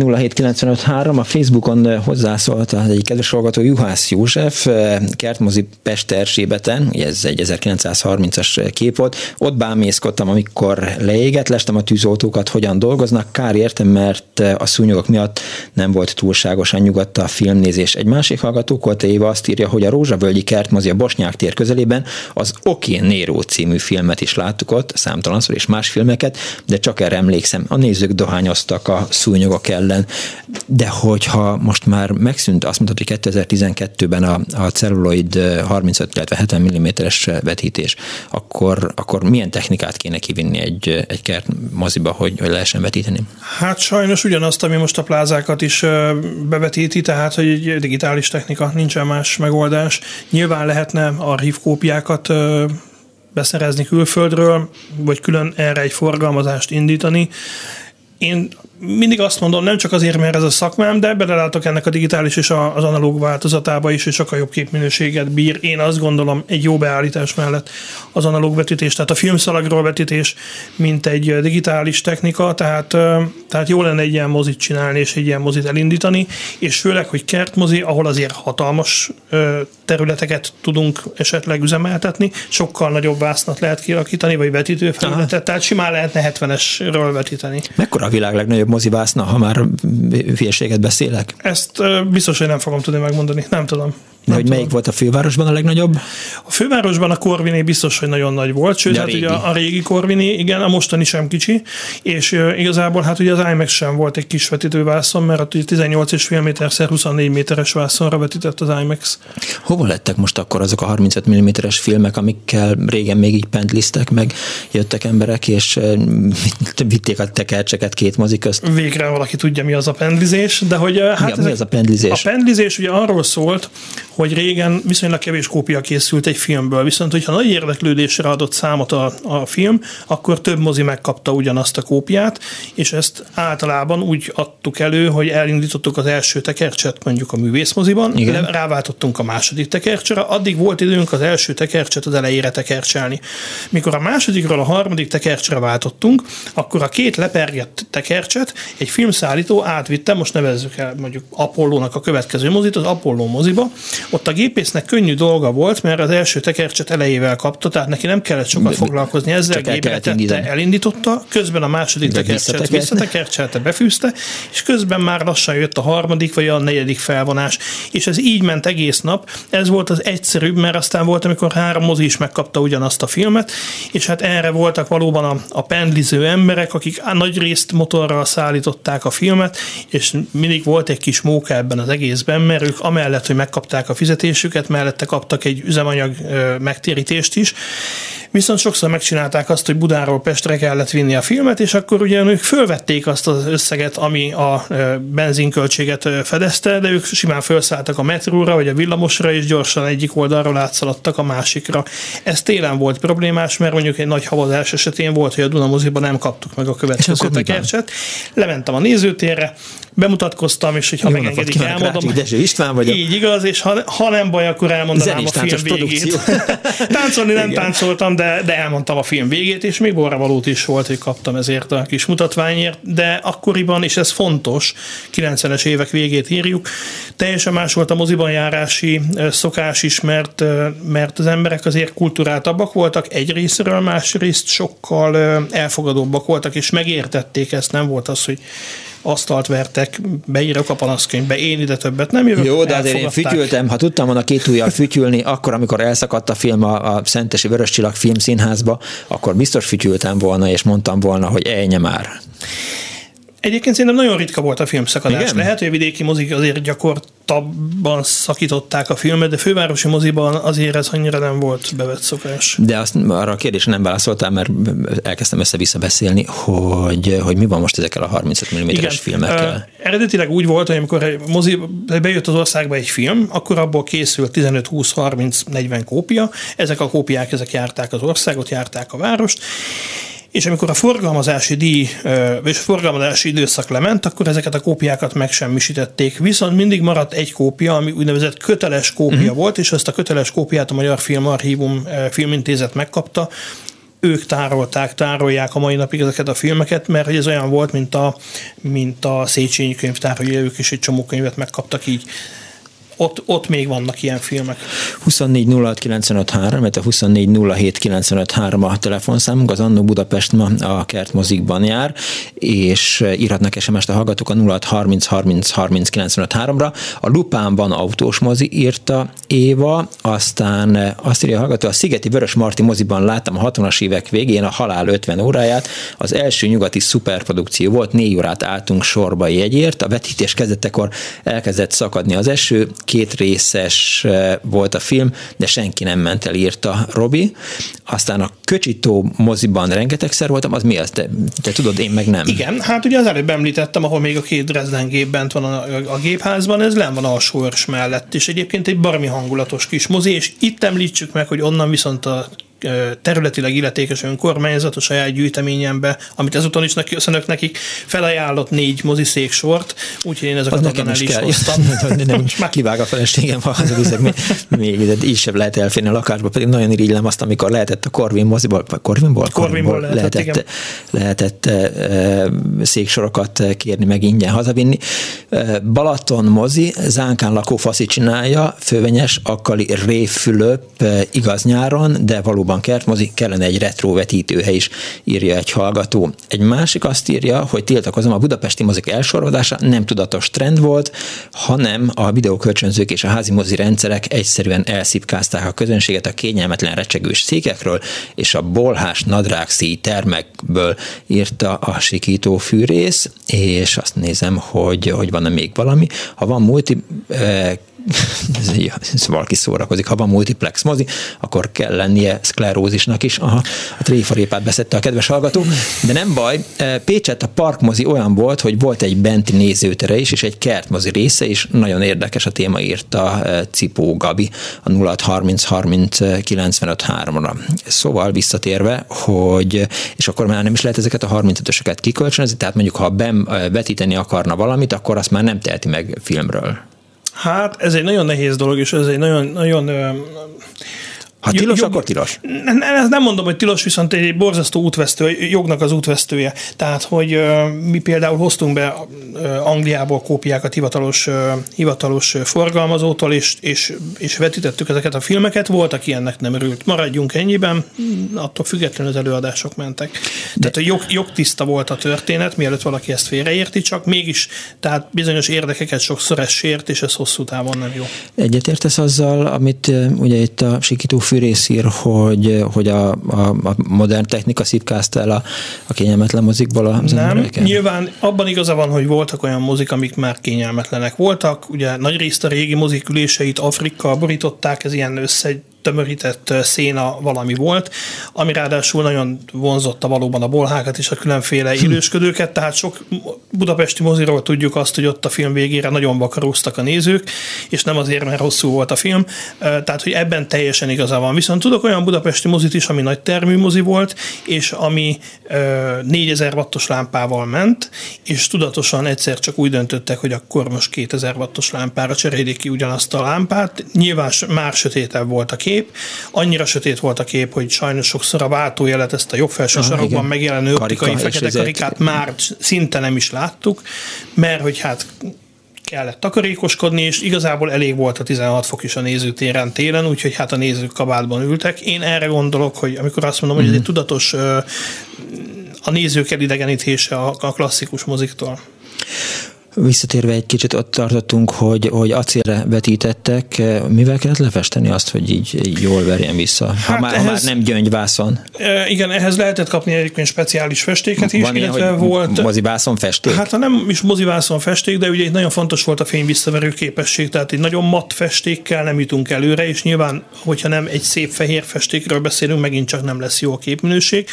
a Facebookon hozzászólt az egyik kedves hallgató Juhász József, Kertmozi Pest Erzsébeten, ez egy 1930-as kép volt, ott bámészkodtam, amikor leégett, lestem a tűzoltókat, hogyan dolgoznak, kár értem, mert a szúnyogok miatt nem volt túlságosan nyugodt a filmnézés. Egy másik hallgató, Kolte Éva azt írja, hogy a Rózsavölgyi Kertmozi a Bosnyák tér közelében az Oké Néró című filmet is láttuk ott, számtalanszor és más filmeket, de csak erre emlékszem a nézők dohányoztak a szúnyogok ellen. De hogyha most már megszűnt, azt mondtad, hogy 2012-ben a, a celluloid 35, illetve 70 mm-es vetítés, akkor, akkor milyen technikát kéne kivinni egy, egy kert moziba, hogy, hogy lehessen vetíteni? Hát sajnos ugyanazt, ami most a plázákat is bevetíti, tehát hogy egy digitális technika, nincsen más megoldás. Nyilván lehetne archívkópiákat beszerezni külföldről, vagy külön erre egy forgalmazást indítani. Én mindig azt mondom, nem csak azért, mert ez a szakmám, de belelátok ennek a digitális és az analóg változatába is, és sokkal jobb képminőséget bír. Én azt gondolom egy jó beállítás mellett az analóg vetítés, tehát a filmszalagról vetítés, mint egy digitális technika, tehát, tehát jó lenne egy ilyen mozit csinálni, és egy ilyen mozit elindítani, és főleg, hogy kertmozi, ahol azért hatalmas területeket tudunk esetleg üzemeltetni, sokkal nagyobb vásznat lehet kialakítani, vagy vetítőfelületet, tehát simán lehetne 70-esről vetíteni. Mekkora a világ legnagyobb mozivászna, ha már hülyeséget beszélek? Ezt biztos, hogy nem fogom tudni megmondani, nem tudom. De hogy melyik volt a fővárosban a legnagyobb? A fővárosban a Corviné biztos, hogy nagyon nagy volt, sőt, hát ugye a régi Corviné, igen, a mostani sem kicsi, és uh, igazából hát ugye az IMAX sem volt egy kis vetítővászon, mert ott 18,5 méter 24 méteres vászonra vetített az IMAX. Hova lettek most akkor azok a 35 mm-es filmek, amikkel régen még így pentlisztek, meg jöttek emberek, és uh, vitték a tekercseket két mozi közt? Végre valaki tudja, mi az a pendlizés, de hogy uh, hát mi, mi az a pendlizés? A pendlizés ugye arról szólt, hogy régen viszonylag kevés kópia készült egy filmből, viszont hogyha nagy érdeklődésre adott számot a, a film, akkor több mozi megkapta ugyanazt a kópiát, és ezt általában úgy adtuk elő, hogy elindítottuk az első tekercset mondjuk a művészmoziban, Igen. ráváltottunk a második tekercsere, addig volt időnk az első tekercset az elejére tekercselni. Mikor a másodikról a harmadik tekercsre váltottunk, akkor a két lepergett tekercset egy filmszállító átvitte, most nevezzük el mondjuk Apollónak a következő mozit, az Apolló moziba, ott a gépésznek könnyű dolga volt, mert az első tekercset elejével kapta, tehát neki nem kellett sokat foglalkozni ezzel, gépre tette, elindította, közben a második tekercset visszatekercselte, befűzte, és közben már lassan jött a harmadik vagy a negyedik felvonás. És ez így ment egész nap. Ez volt az egyszerűbb, mert aztán volt, amikor három mozi is megkapta ugyanazt a filmet, és hát erre voltak valóban a, a pendliző emberek, akik nagy részt motorral szállították a filmet, és mindig volt egy kis móka ebben az egészben, mert ők amellett, hogy megkapták a fizetésüket, mellette kaptak egy üzemanyag megtérítést is, Viszont sokszor megcsinálták azt, hogy Budáról Pestre kellett vinni a filmet, és akkor ugye ők fölvették azt az összeget, ami a benzinköltséget fedezte, de ők simán felszálltak a metróra vagy a villamosra, és gyorsan egyik oldalról átszaladtak a másikra. Ez télen volt problémás, mert mondjuk egy nagy havazás esetén volt, hogy a Dunamoziban nem kaptuk meg a következő tekercset. Lementem a nézőtérre, bemutatkoztam, és hogy ha megengedik, elmondom. Dezső István vagyok. Így igaz, és ha, ha nem baj, akkor elmondanám a film végét. Táncolni nem Igen. táncoltam, de, de elmondtam a film végét, és még valót is volt, hogy kaptam ezért a kis mutatványért, de akkoriban, és ez fontos, 90-es évek végét írjuk, teljesen más volt a moziban járási szokás is, mert, mert az emberek azért kulturáltabbak voltak egy részről, másrészt sokkal elfogadóbbak voltak, és megértették ezt, nem volt az, hogy asztalt vertek, beírok a panaszkönyvbe, én ide többet nem jövök. Jó, de azért én fütyültem, ha tudtam volna két ujjal fütyülni, akkor, amikor elszakadt a film a, a Szentesi Vörös Csillag filmszínházba, akkor biztos fütyültem volna, és mondtam volna, hogy ejnye már. Egyébként szerintem nagyon ritka volt a filmszakadás. Igen? Lehet, hogy a vidéki mozik azért gyakortabban szakították a filmet, de fővárosi moziban azért ez annyira nem volt bevett szokás. De azt arra a kérdésre nem válaszoltál, mert elkezdtem össze-vissza beszélni, hogy, hogy mi van most ezekkel a 35 mm-es filmekkel. Uh, eredetileg úgy volt, hogy amikor egy mozi, bejött az országba egy film, akkor abból készült 15, 20, 30, 40 kópia. Ezek a kópiák, ezek járták az országot, járták a várost, és amikor a forgalmazási díj, és a forgalmazási időszak lement, akkor ezeket a kópiákat megsemmisítették. Viszont mindig maradt egy kópia, ami úgynevezett köteles kópia uh-huh. volt, és ezt a köteles kópiát a Magyar Filmarchívum Filmintézet megkapta, ők tárolták, tárolják a mai napig ezeket a filmeket, mert ez olyan volt, mint a, mint a Széchenyi könyvtár, hogy ők is egy csomó könyvet megkaptak így ott, ott még vannak ilyen filmek. 24 mert a 24 a telefonszámunk, az Annó Budapest ma a kertmozikban jár, és írhatnak SMS-t a hallgatók a 06 30 30 30 ra A Lupánban autós mozi írta Éva, aztán azt írja a hallgató, a Szigeti Vörös Marti moziban láttam a 60-as évek végén a Halál 50 óráját, az első nyugati szuperprodukció volt, négy órát álltunk sorba jegyért, a vetítés kezdetekor elkezdett szakadni az eső, két részes eh, volt a film, de senki nem ment el, írta Robi. Aztán a Köcsitó moziban rengetegszer voltam, az mi az? Te, te tudod, én meg nem. Igen, hát ugye az előbb említettem, ahol még a két Dresden gép bent van a, a, a gépházban, ez len van a sors mellett, és egyébként egy barmi hangulatos kis mozi, és itt említsük meg, hogy onnan viszont a területileg illetékes önkormányzat a saját gyűjteményembe, amit ezúton is köszönök nekik, felajánlott négy moziszék sort, úgyhogy én ezeket nekem is, is hoztam. nem, már kivág a feleségem, ha hazavizek, még, még de így sem lehet elférni a lakásba, pedig nagyon irigylem azt, amikor lehetett a Corvin moziból, Corvinból? Corvinból lehetett, lehetett, lehetett e, széksorokat kérni, meg ingyen hazavinni. Balaton mozi, Zánkán lakó faszi csinálja, fővenyes, akkali Réfülöp, igaz nyáron, de valóban valóban kertmozi, kellene egy retro vetítőhely is, írja egy hallgató. Egy másik azt írja, hogy tiltakozom, a budapesti mozik elsorodása nem tudatos trend volt, hanem a videókölcsönzők és a házi mozi rendszerek egyszerűen elszipkázták a közönséget a kényelmetlen recsegős székekről, és a bolhás nadrágszí termekből írta a sikító fűrész, és azt nézem, hogy, hogy van-e még valami. Ha van multi eh, valaki szórakozik, ha van multiplex mozi, akkor kell lennie szklerózisnak is. Aha, a tréfarépát beszette a kedves hallgató, de nem baj. E, Pécset a parkmozi olyan volt, hogy volt egy benti nézőtere is, és egy kertmozi része is. Nagyon érdekes a téma írta e, Cipó Gabi a 0630 30 ra Szóval visszatérve, hogy és akkor már nem is lehet ezeket a 35-ösöket kikölcsönözni, tehát mondjuk ha ben e, vetíteni akarna valamit, akkor azt már nem teheti meg filmről. Hát ez egy nagyon nehéz dolog, és ez egy nagyon, nagyon ha tilos, jog, akkor tilos. Nem, nem mondom, hogy tilos, viszont egy borzasztó útvesztő, jognak az útvesztője. Tehát, hogy mi például hoztunk be Angliából kópiákat hivatalos, hivatalos forgalmazótól, és, és, és vetítettük ezeket a filmeket. Voltak ilyennek nem örült. Maradjunk ennyiben, attól függetlenül az előadások mentek. Tehát a jog, jogtiszta volt a történet, mielőtt valaki ezt félreérti, csak mégis, tehát bizonyos érdekeket sokszor ez sért, és ez hosszú távon nem jó. Egyetértesz azzal, amit ugye itt a sikító fűrészír, hogy, hogy a, a, a modern technika szipkázta el a, a kényelmetlen mozikból az Nem, embereken? nyilván abban igaza van, hogy voltak olyan mozik, amik már kényelmetlenek voltak. Ugye nagy részt a régi mozik üléseit Afrika borították, ez ilyen össze tömörített széna valami volt, ami ráadásul nagyon vonzotta valóban a bolhákat és a különféle hm. élősködőket, tehát sok budapesti moziról tudjuk azt, hogy ott a film végére nagyon vakaróztak a nézők, és nem azért, mert hosszú volt a film, tehát hogy ebben teljesen igaza van. Viszont tudok olyan budapesti mozit is, ami nagy termű mozi volt, és ami 4000 wattos lámpával ment, és tudatosan egyszer csak úgy döntöttek, hogy akkor most 2000 wattos lámpára cserélik ki ugyanazt a lámpát. Nyilván már sötétebb volt a kép, kép. Annyira sötét volt a kép, hogy sajnos sokszor a váltójelet, ezt a jobb felső ah, sarokban igen. megjelenő optikai Karika, fekete karikát már szinte nem is láttuk, mert hogy hát kellett takarékoskodni, és igazából elég volt a 16 fok is a nézőtéren télen, úgyhogy hát a nézők kabátban ültek. Én erre gondolok, hogy amikor azt mondom, mm-hmm. hogy ez egy mhm. tudatos a nézők elidegenítése a klasszikus moziktól. Visszatérve egy kicsit ott tartottunk, hogy, hogy acélre vetítettek, mivel kellett lefesteni azt, hogy így, jól verjen vissza? Hát ha, már, ehhez, ha már nem gyöngyvászon. E, igen, ehhez lehetett kapni egyébként speciális festéket is, Van illetve ilyen, volt... Mozivászon festék? Hát ha nem is mozivászon festék, de ugye egy nagyon fontos volt a fény visszaverő képesség, tehát egy nagyon matt festékkel nem jutunk előre, és nyilván, hogyha nem egy szép fehér festékről beszélünk, megint csak nem lesz jó a képminőség,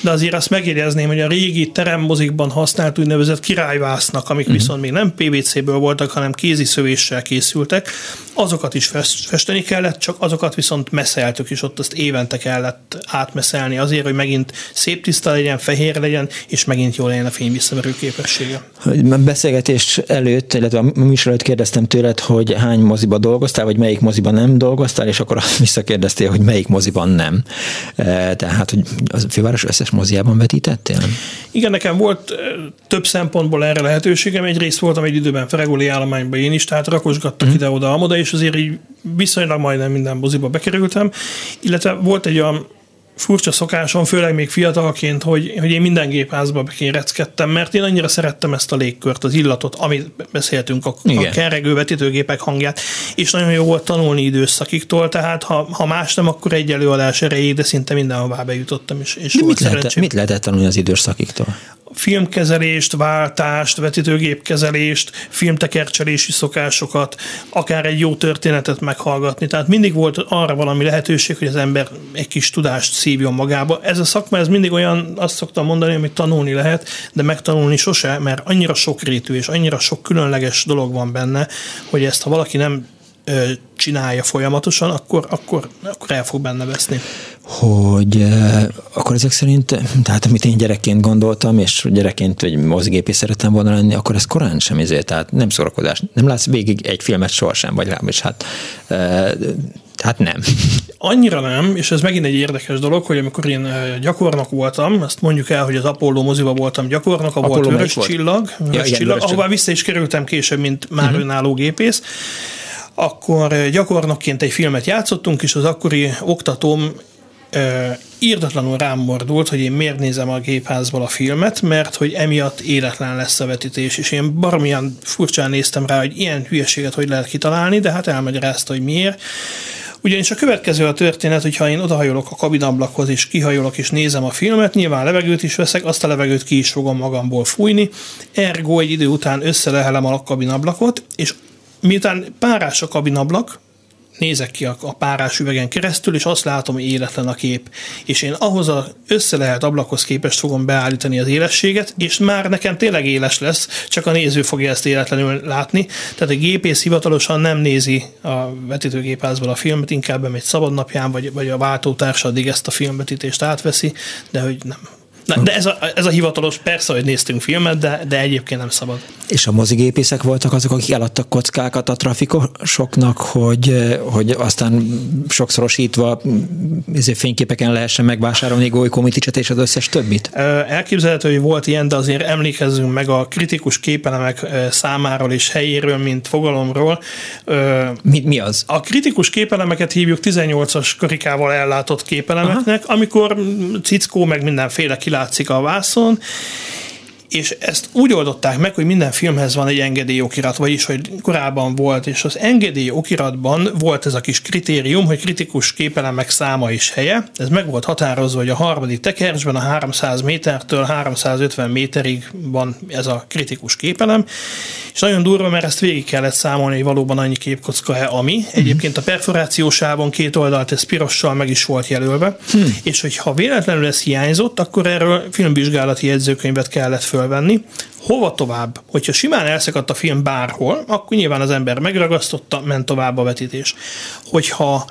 de azért azt megjegyezném, hogy a régi teremmozikban használt úgynevezett királyvásznak, amik uh-huh. viszont még nem PVC-ből voltak, hanem kézi szövéssel készültek. Azokat is festeni kellett, csak azokat viszont meszeltük, és ott azt évente kellett átmeszelni azért, hogy megint szép tiszta legyen, fehér legyen, és megint jól legyen a fény visszaverő képessége. Beszélgetés előtt, illetve a műsor előtt kérdeztem tőled, hogy hány moziba dolgoztál, vagy melyik moziban nem dolgoztál, és akkor visszakérdeztél, hogy melyik moziban nem. E, tehát, hogy a főváros összes moziában vetítettél? Igen, nekem volt több szempontból erre lehetőségem. Egyrészt részt voltam egy időben Feregoli állományban én is, tehát rakosgattak uh-huh. ide-oda, amoda, és azért így viszonylag majdnem minden moziba bekerültem, illetve volt egy olyan furcsa szokásom, főleg még fiatalként, hogy, hogy én minden gépházba bekéreckedtem, mert én annyira szerettem ezt a légkört, az illatot, amit beszéltünk, a, a keregő vetítőgépek hangját, és nagyon jó volt tanulni időszakiktól, tehát ha, ha más nem, akkor egy előadás erejéig, de szinte mindenhová bejutottam, és, és mit, lehet, mit lehetett tanulni az időszakiktól? Filmkezelést, váltást, vetítőgépkezelést, filmtekercselési szokásokat, akár egy jó történetet meghallgatni. Tehát mindig volt arra valami lehetőség, hogy az ember egy kis tudást szívjon magába. Ez a szakma, ez mindig olyan, azt szoktam mondani, amit tanulni lehet, de megtanulni sose, mert annyira sokrétű és annyira sok különleges dolog van benne, hogy ezt ha valaki nem csinálja folyamatosan, akkor, akkor, akkor el fog benne veszni hogy eh, akkor ezek szerint, tehát amit én gyerekként gondoltam, és gyerekként egy mozgépi szerettem volna lenni, akkor ez korán sem ezért, tehát nem szórakozás. Nem látsz végig egy filmet sohasem, vagy legalábbis hát, eh, hát nem. Annyira nem, és ez megint egy érdekes dolog, hogy amikor én eh, gyakornok voltam, azt mondjuk el, hogy az Apollo moziba voltam gyakornok, a volt Vörös volt? Csillag, Vörös ja, igen, Csillag, ahová vissza is kerültem később, mint már uh-huh. önálló gépész, akkor gyakornokként egy filmet játszottunk, és az akkori oktatóm írdatlanul rám mordult, hogy én miért nézem a gépházból a filmet, mert hogy emiatt életlen lesz a vetítés, és én baromilyen furcsán néztem rá, hogy ilyen hülyeséget hogy lehet kitalálni, de hát elmagyarázta, hogy miért. Ugyanis a következő a történet, hogyha én odahajolok a kabinablakhoz, és kihajolok, és nézem a filmet, nyilván levegőt is veszek, azt a levegőt ki is fogom magamból fújni, ergo egy idő után összelehelem a kabinablakot, és miután párás a kabinablak, nézek ki a, a párás üvegen keresztül, és azt látom, hogy életlen a kép. És én ahhoz a össze lehet ablakhoz képest fogom beállítani az élességet, és már nekem tényleg éles lesz, csak a néző fogja ezt életlenül látni. Tehát a gépész hivatalosan nem nézi a vetítőgépázból a filmet, inkább egy szabadnapján, vagy, vagy a váltótársa addig ezt a filmvetítést átveszi, de hogy nem, Na, de ez a, ez a hivatalos, persze, hogy néztünk filmet, de, de egyébként nem szabad. És a mozigépészek voltak azok, akik eladtak kockákat a trafikosoknak, hogy, hogy aztán sokszorosítva ezért fényképeken lehessen megvásárolni Golyko Miticset és az összes többit? Elképzelhető, hogy volt ilyen, de azért emlékezzünk meg a kritikus képelemek számáról és helyéről, mint fogalomról. Mi, mi az? A kritikus képelemeket hívjuk 18-as karikával ellátott képelemeknek, Aha. amikor cickó meg mindenféle kilátszik a vászon, és ezt úgy oldották meg, hogy minden filmhez van egy engedélyokirat, vagyis, hogy korábban volt, és az engedélyokiratban volt ez a kis kritérium, hogy kritikus képelemek száma és helye. Ez meg volt határozva, hogy a harmadik tekercsben a 300 métertől 350 méterig van ez a kritikus képelem, és nagyon durva, mert ezt végig kellett számolni, hogy valóban annyi képkocka-e, ami. Egyébként a perforációsában két oldalt ez pirossal meg is volt jelölve, hmm. és hogyha véletlenül ez hiányzott, akkor erről filmvizsgálati jegyzőkönyvet kellett fölvenni. Hova tovább? Hogyha simán elszakadt a film bárhol, akkor nyilván az ember megragasztotta, ment tovább a vetítés. Hogyha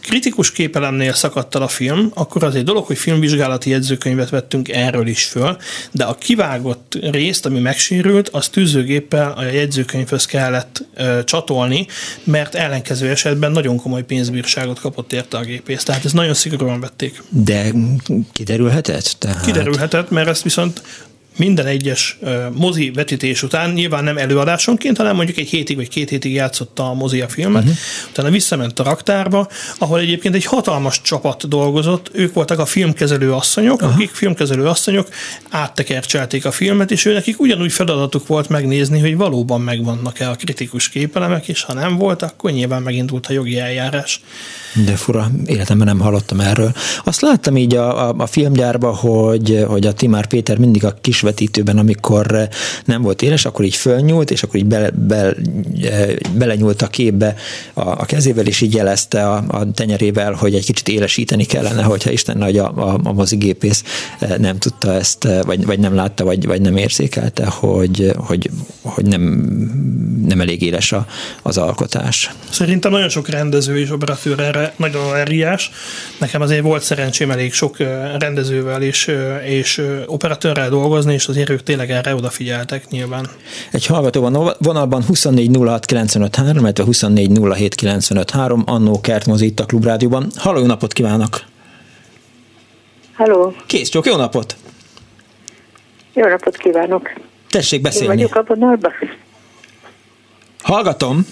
kritikus képelemnél szakadt el a film, akkor az egy dolog, hogy filmvizsgálati jegyzőkönyvet vettünk erről is föl, de a kivágott részt, ami megsérült, az tűzőgéppel a jegyzőkönyvhöz kellett ö, csatolni, mert ellenkező esetben nagyon komoly pénzbírságot kapott érte a gépész. Tehát ezt nagyon szigorúan vették. De kiderülhetett? Tehát... Kiderülhetett, mert ezt viszont minden egyes mozi vetítés után, nyilván nem előadásonként, hanem mondjuk egy hétig vagy két hétig játszotta a mozi a filmet, uh-huh. utána visszament a raktárba, ahol egyébként egy hatalmas csapat dolgozott, ők voltak a filmkezelő asszonyok, uh-huh. akik filmkezelő asszonyok áttekercselték a filmet, és őnekik ugyanúgy feladatuk volt megnézni, hogy valóban megvannak-e a kritikus képelemek, és ha nem volt, akkor nyilván megindult a jogi eljárás. De fura, életemben nem hallottam erről. Azt láttam így a, a, a filmgyárba, hogy, hogy a Timár Péter mindig a kisvetítőben, amikor nem volt éles, akkor így fölnyúlt, és akkor így bele, bele, belenyúlt a képbe a, a kezével, és így jelezte a, a tenyerével, hogy egy kicsit élesíteni kellene, hogyha Isten nagy a, a, a mozigépész nem tudta ezt, vagy, vagy nem látta, vagy, vagy nem érzékelte, hogy, hogy, hogy nem, nem elég éles a, az alkotás. Szerintem nagyon sok rendező és operatőr erre nagyon allergiás. Nekem azért volt szerencsém elég sok rendezővel és, és operatőrrel dolgozni, és azért ők tényleg erre odafigyeltek nyilván. Egy hallgató van vonalban 24 06 illetve 24 Annó Kert Mozi itt a Klubrádióban. Halló, jó napot kívánok! Halló! Kész csak, jó napot! Jó napot kívánok! Tessék beszélni. Én vagyok a vonalban? Hallgatom.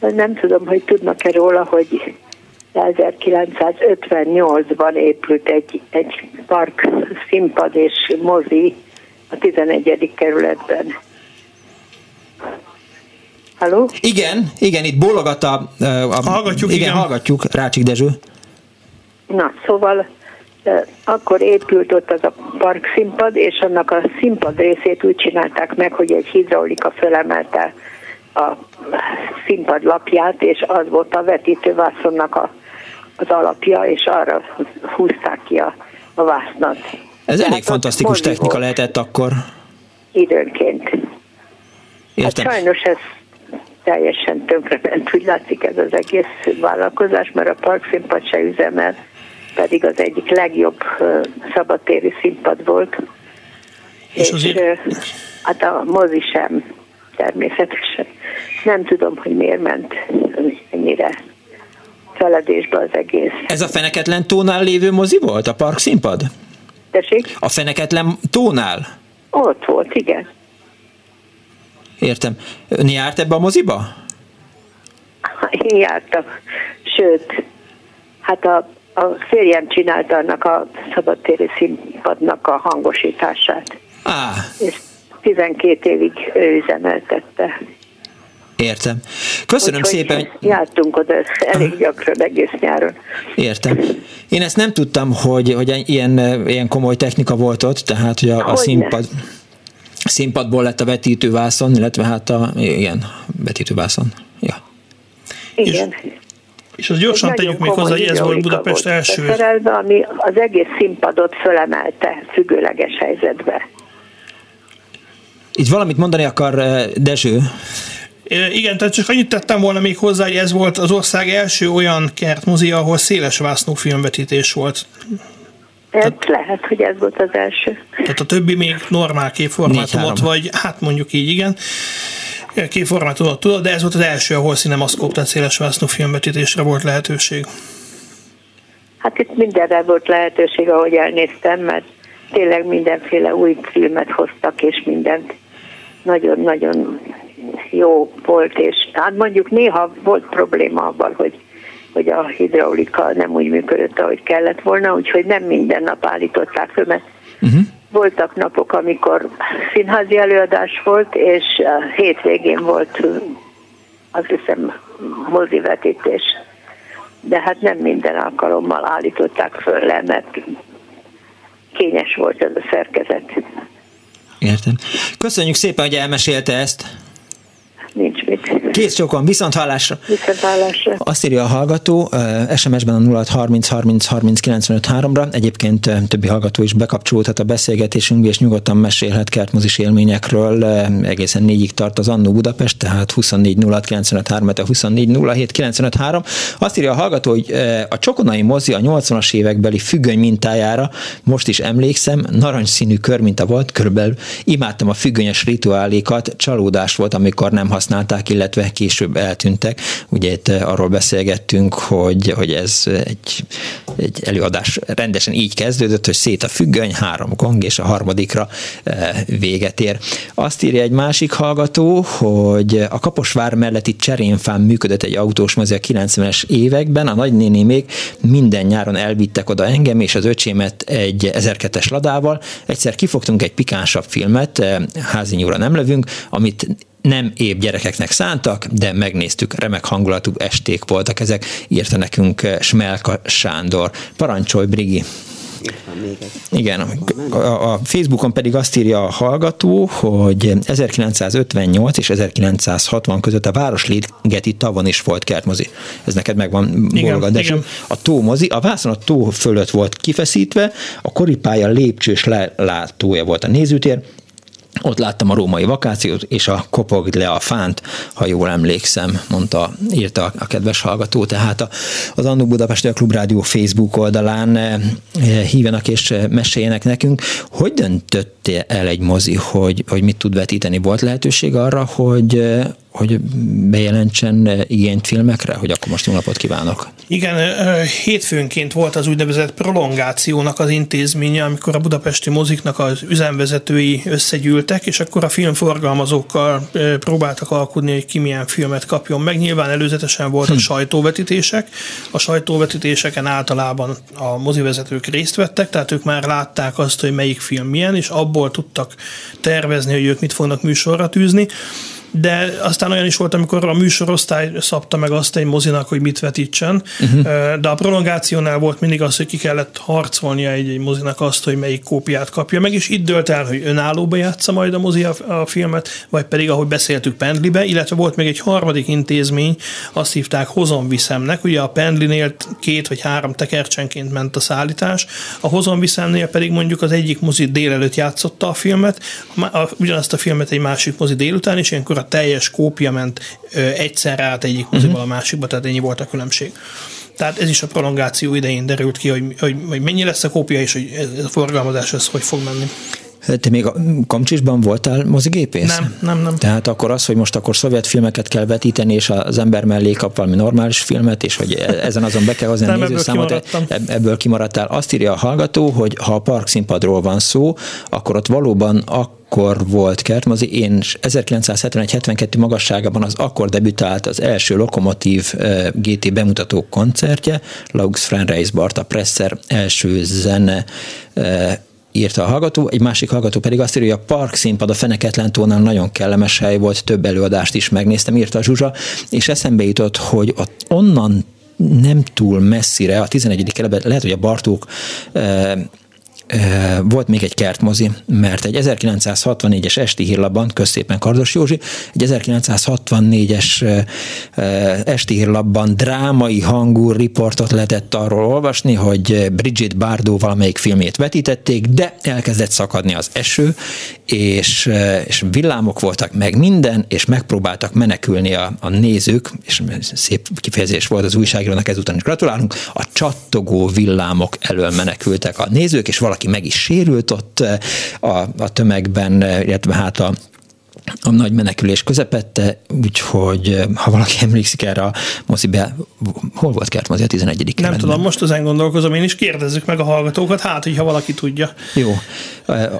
Nem tudom, hogy tudnak-e róla, hogy 1958-ban épült egy, egy park, színpad és mozi a 11. kerületben. Halló? Igen, igen, itt bólogat a... a hallgatjuk, igen, igen. hallgatjuk, Rácsik Dezső. Na, szóval akkor épült ott az a park színpad, és annak a színpad részét úgy csinálták meg, hogy egy hidraulika fölemelte a színpad lapját, és az volt a vetítővászonnak a, az alapja, és arra húzták ki a, a vásznat. Ez elég fantasztikus technika lehetett akkor. Időnként. Értem. Hát sajnos ez teljesen tönkrement, úgy látszik ez az egész vállalkozás, mert a parkszínpad se üzemel, pedig az egyik legjobb szabadtéri színpad volt. És, és azért... hát a mozi sem természetesen. Nem tudom, hogy miért ment ennyire feledésbe az egész. Ez a Feneketlen tónál lévő mozi volt, a park színpad? Tessék? A Feneketlen tónál? Ott volt, igen. Értem. Ön járt ebbe a moziba? Én jártam. Sőt, hát a, a férjem csinálta annak a szabadtéri színpadnak a hangosítását. Á. És 12 évig ő üzemeltette. Értem. Köszönöm Úgyhogy szépen. Jártunk oda elég gyakran egész nyáron. Értem. Én ezt nem tudtam, hogy, hogy ilyen, ilyen komoly technika volt ott, tehát hogy a, a színpad, színpadból lett a vetítővászon, illetve hát a ilyen vetítővászon. Ja. Igen. És, és az gyorsan tegyük még hozzá, hogy ez volt Budapest volt első. Szerelve, ami az egész színpadot fölemelte függőleges helyzetbe. Itt valamit mondani akar Dezső? Igen, tehát csak annyit tettem volna még hozzá, hogy ez volt az ország első olyan kertmozia, ahol széles vásznú filmvetítés volt. Ez tehát, lehet, hogy ez volt az első. Tehát a többi még normál képformátumot, vagy hát mondjuk így, igen, képformátumot tudod, de ez volt az első, ahol cinemaszkóp, tehát széles vásznú filmvetítésre volt lehetőség. Hát itt mindenre volt lehetőség, ahogy elnéztem, mert tényleg mindenféle új filmet hoztak, és mindent nagyon-nagyon jó volt, és hát mondjuk néha volt probléma abban, hogy, hogy a hidraulika nem úgy működött, ahogy kellett volna, úgyhogy nem minden nap állították föl, mert uh-huh. voltak napok, amikor színházi előadás volt, és a hétvégén volt azt hiszem mozivetítés. De hát nem minden alkalommal állították föl le, mert kényes volt ez a szerkezet. Értem. Köszönjük szépen, hogy elmesélte ezt nincs mit. Kész csokon, viszont hallásra. Viszont hallásra. Azt írja a hallgató, SMS-ben a 0 30 30 30 95 3-ra. Egyébként többi hallgató is bekapcsolódhat a beszélgetésünkbe, és nyugodtan mesélhet kertmozis élményekről. Egészen négyig tart az Annó Budapest, tehát 24 06 95 3, a 24 07 95 3. Azt írja a hallgató, hogy a Csokonai mozi a 80-as évekbeli függöny mintájára most is emlékszem, narancsszínű körminta volt, körülbelül imádtam a függönyes rituálékat, csalódás volt, amikor nem használták, illetve később eltűntek. Ugye itt eh, arról beszélgettünk, hogy, hogy ez egy, egy előadás rendesen így kezdődött, hogy szét a függöny, három gong, és a harmadikra eh, véget ér. Azt írja egy másik hallgató, hogy a Kaposvár melletti cserénfán működött egy autós mozi a 90-es években, a nagynéni még minden nyáron elvittek oda engem és az öcsémet egy 1002-es ladával. Egyszer kifogtunk egy pikánsabb filmet, eh, házi nyúra nem lövünk, amit nem épp gyerekeknek szántak, de megnéztük, remek hangulatú esték voltak ezek, írta nekünk eh, Smelka Sándor. Parancsolj, Brigi! Igen, a, a Facebookon pedig azt írja a hallgató, hogy 1958 és 1960 között a Városligeti tavon is volt kertmozi. Ez neked megvan, Bolga, de igen. A tómozi, a vászon a tó fölött volt kifeszítve, a koripálya lépcsős lelátója volt a nézőtér, ott láttam a római vakációt, és a kopog le a fánt, ha jól emlékszem, mondta, írta a kedves hallgató. Tehát az Annó Budapesti a Klubrádió Facebook oldalán eh, hívenak és meséljenek nekünk. Hogy döntötte el egy mozi, hogy, hogy mit tud vetíteni? Volt lehetőség arra, hogy, hogy bejelentsen igényt filmekre, hogy akkor most jó napot kívánok. Igen, hétfőnként volt az úgynevezett prolongációnak az intézménye, amikor a budapesti moziknak az üzemvezetői összegyűltek, és akkor a filmforgalmazókkal próbáltak alkudni, hogy ki milyen filmet kapjon meg. Nyilván előzetesen voltak hm. sajtóvetítések. A sajtóvetítéseken általában a mozivezetők részt vettek, tehát ők már látták azt, hogy melyik film milyen, és abból tudtak tervezni, hogy ők mit fognak műsorra tűzni de aztán olyan is volt, amikor a műsorosztály szabta meg azt egy mozinak, hogy mit vetítsen, uh-huh. de a prolongációnál volt mindig az, hogy ki kellett harcolnia egy, egy mozinak azt, hogy melyik kópiát kapja meg, és itt dölt el, hogy önállóba játsza majd a mozi a, a filmet, vagy pedig, ahogy beszéltük, Pendlibe, illetve volt még egy harmadik intézmény, azt hívták Hozon Viszemnek, ugye a Pendlinél két vagy három tekercsenként ment a szállítás, a Hozon Viszemnél pedig mondjuk az egyik mozi délelőtt játszotta a filmet, a, a, ugyanazt a filmet egy másik mozi délután, és ilyenkor a teljes kópia ment egyszerre át egyik moziba uh-huh. a másikba, tehát ennyi volt a különbség. Tehát ez is a prolongáció idején derült ki, hogy, hogy, hogy mennyi lesz a kópia, és hogy ez a forgalmazás ez hogy fog menni. Te még a Kamcsisban voltál mozigépész? Nem, nem, nem. Tehát akkor az, hogy most akkor szovjet filmeket kell vetíteni, és az ember mellé kap valami normális filmet, és hogy e- ezen azon be kell hozni a nézőszámot, ebből, ebből kimaradtál. Azt írja a hallgató, hogy ha a parkszínpadról van szó, akkor ott valóban a akkor volt kertmozi. Én 1971-72 magasságában az akkor debütált az első Lokomotív GT bemutató koncertje, Laux Frenreis Barta Presser első zene írta a hallgató, egy másik hallgató pedig azt írja, hogy a park színpad a Feneketlen tónál nagyon kellemes hely volt, több előadást is megnéztem, írta a Zsuzsa, és eszembe jutott, hogy ott onnan nem túl messzire, a 11. kerületben, lehet, hogy a Bartók volt még egy kertmozi, mert egy 1964-es esti hírlapban, közszépen Kardos Józsi, egy 1964-es esti hírlapban drámai hangú riportot lehetett arról olvasni, hogy Bridget Bardot valamelyik filmét vetítették, de elkezdett szakadni az eső, és, és villámok voltak meg minden, és megpróbáltak menekülni a, a nézők, és szép kifejezés volt az újságírónak, ezután is gratulálunk, a csattogó villámok elől menekültek a nézők, és valaki meg is sérült ott a, a tömegben, illetve hát a a nagy menekülés közepette, úgyhogy ha valaki emlékszik erre a mozibe, hol volt kertmozi a 11. Nem kerületben? tudom, most ezen gondolkozom, én is kérdezzük meg a hallgatókat, hát, hogyha valaki tudja. Jó,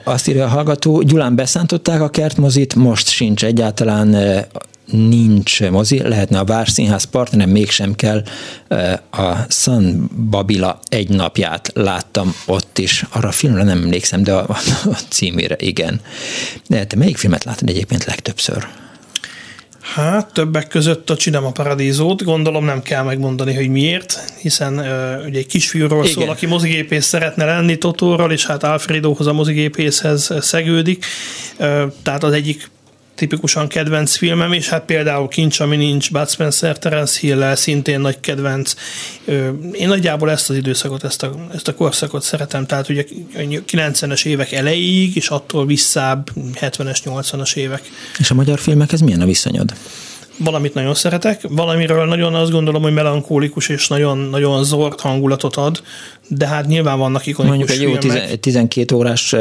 azt írja a hallgató, Gyulán beszántották a kertmozit, most sincs egyáltalán nincs mozi, lehetne a Várszínház partner, mégsem kell. A San Babila egy napját láttam ott is. Arra a filmre nem emlékszem, de a, a címére igen. De te melyik filmet látod egyébként legtöbbször? Hát többek között a Cinema Paradízót, gondolom nem kell megmondani, hogy miért, hiszen uh, ugye egy kisfiúról Igen. szól, aki mozigépész szeretne lenni Totóról, és hát Alfredohoz a mozigépészhez szegődik, uh, tehát az egyik tipikusan kedvenc filmem, és hát például Kincs, ami nincs, Bud Spencer, Terence hill szintén nagy kedvenc. Én nagyjából ezt az időszakot, ezt a, ezt a korszakot szeretem, tehát ugye 90-es évek elejéig, és attól visszább 70-es, 80-as évek. És a magyar filmekhez milyen a viszonyod? Valamit nagyon szeretek, valamiről nagyon azt gondolom, hogy melankólikus és nagyon, nagyon zord hangulatot ad, de hát nyilván vannak ikonikus Mondjuk egy jó 12 órás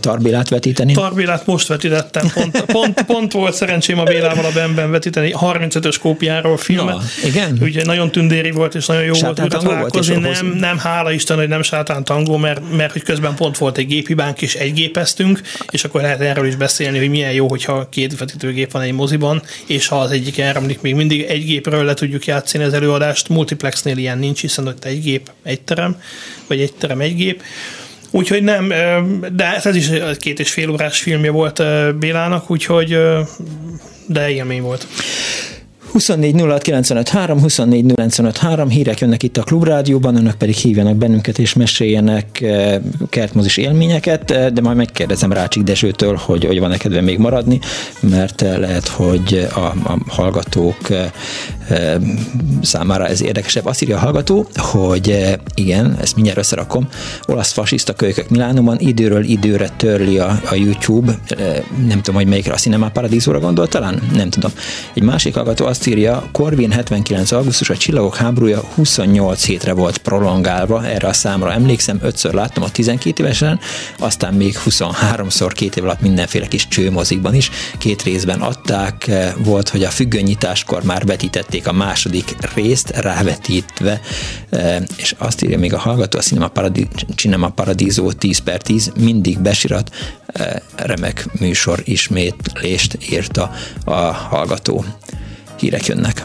Tarbélát vetíteni? Tarbélát most vetítettem, pont, pont, pont volt szerencsém a Bélával a Benben vetíteni, 35-ös kópiáról filmet. Ja, igen? Ugye nagyon tündéri volt, és nagyon jó sátán volt találkozni. Volt nem, nem, hála Isten, hogy nem sátán tangó, mert, mert hogy közben pont volt egy gépibánk, és egy gépeztünk, és akkor lehet erről is beszélni, hogy milyen jó, hogyha két vetítőgép van egy moziban, és ha az egyik elremlik, még mindig egy gépről le tudjuk játszani az előadást, multiplexnél ilyen nincs, hiszen ott egy gép, egy terem, vagy egy terem, egy gép. Úgyhogy nem, de ez is két és fél órás filmje volt Bélának, úgyhogy de élmény volt. 24 24 hírek jönnek itt a Klubrádióban, önök pedig hívjanak bennünket és meséljenek kertmozis élményeket, de majd megkérdezem Rácsik Dezsőtől, hogy, hogy van-e kedve még maradni, mert lehet, hogy a, a hallgatók számára ez érdekesebb. Azt írja a hallgató, hogy igen, ezt mindjárt összerakom, olasz fasiszta kölykök Milánóban időről időre törli a, a YouTube, nem tudom, hogy melyikre a Cinema Paradiso-ra gondol talán? Nem tudom. Egy másik hallgató azt azt írja, Corvin 79. augusztus, a Csillagok háborúja 28 hétre volt prolongálva, erre a számra emlékszem, ötször láttam a 12 évesen, aztán még 23-szor két év alatt mindenféle kis csőmozikban is, két részben adták, volt, hogy a függönyításkor már vetítették a második részt, rávetítve, és azt írja még a hallgató, a Cinema, Paradis, Cinema Paradiso 10 per 10, mindig besirat, remek műsor ismétlést írta a hallgató. Hírek jönnek.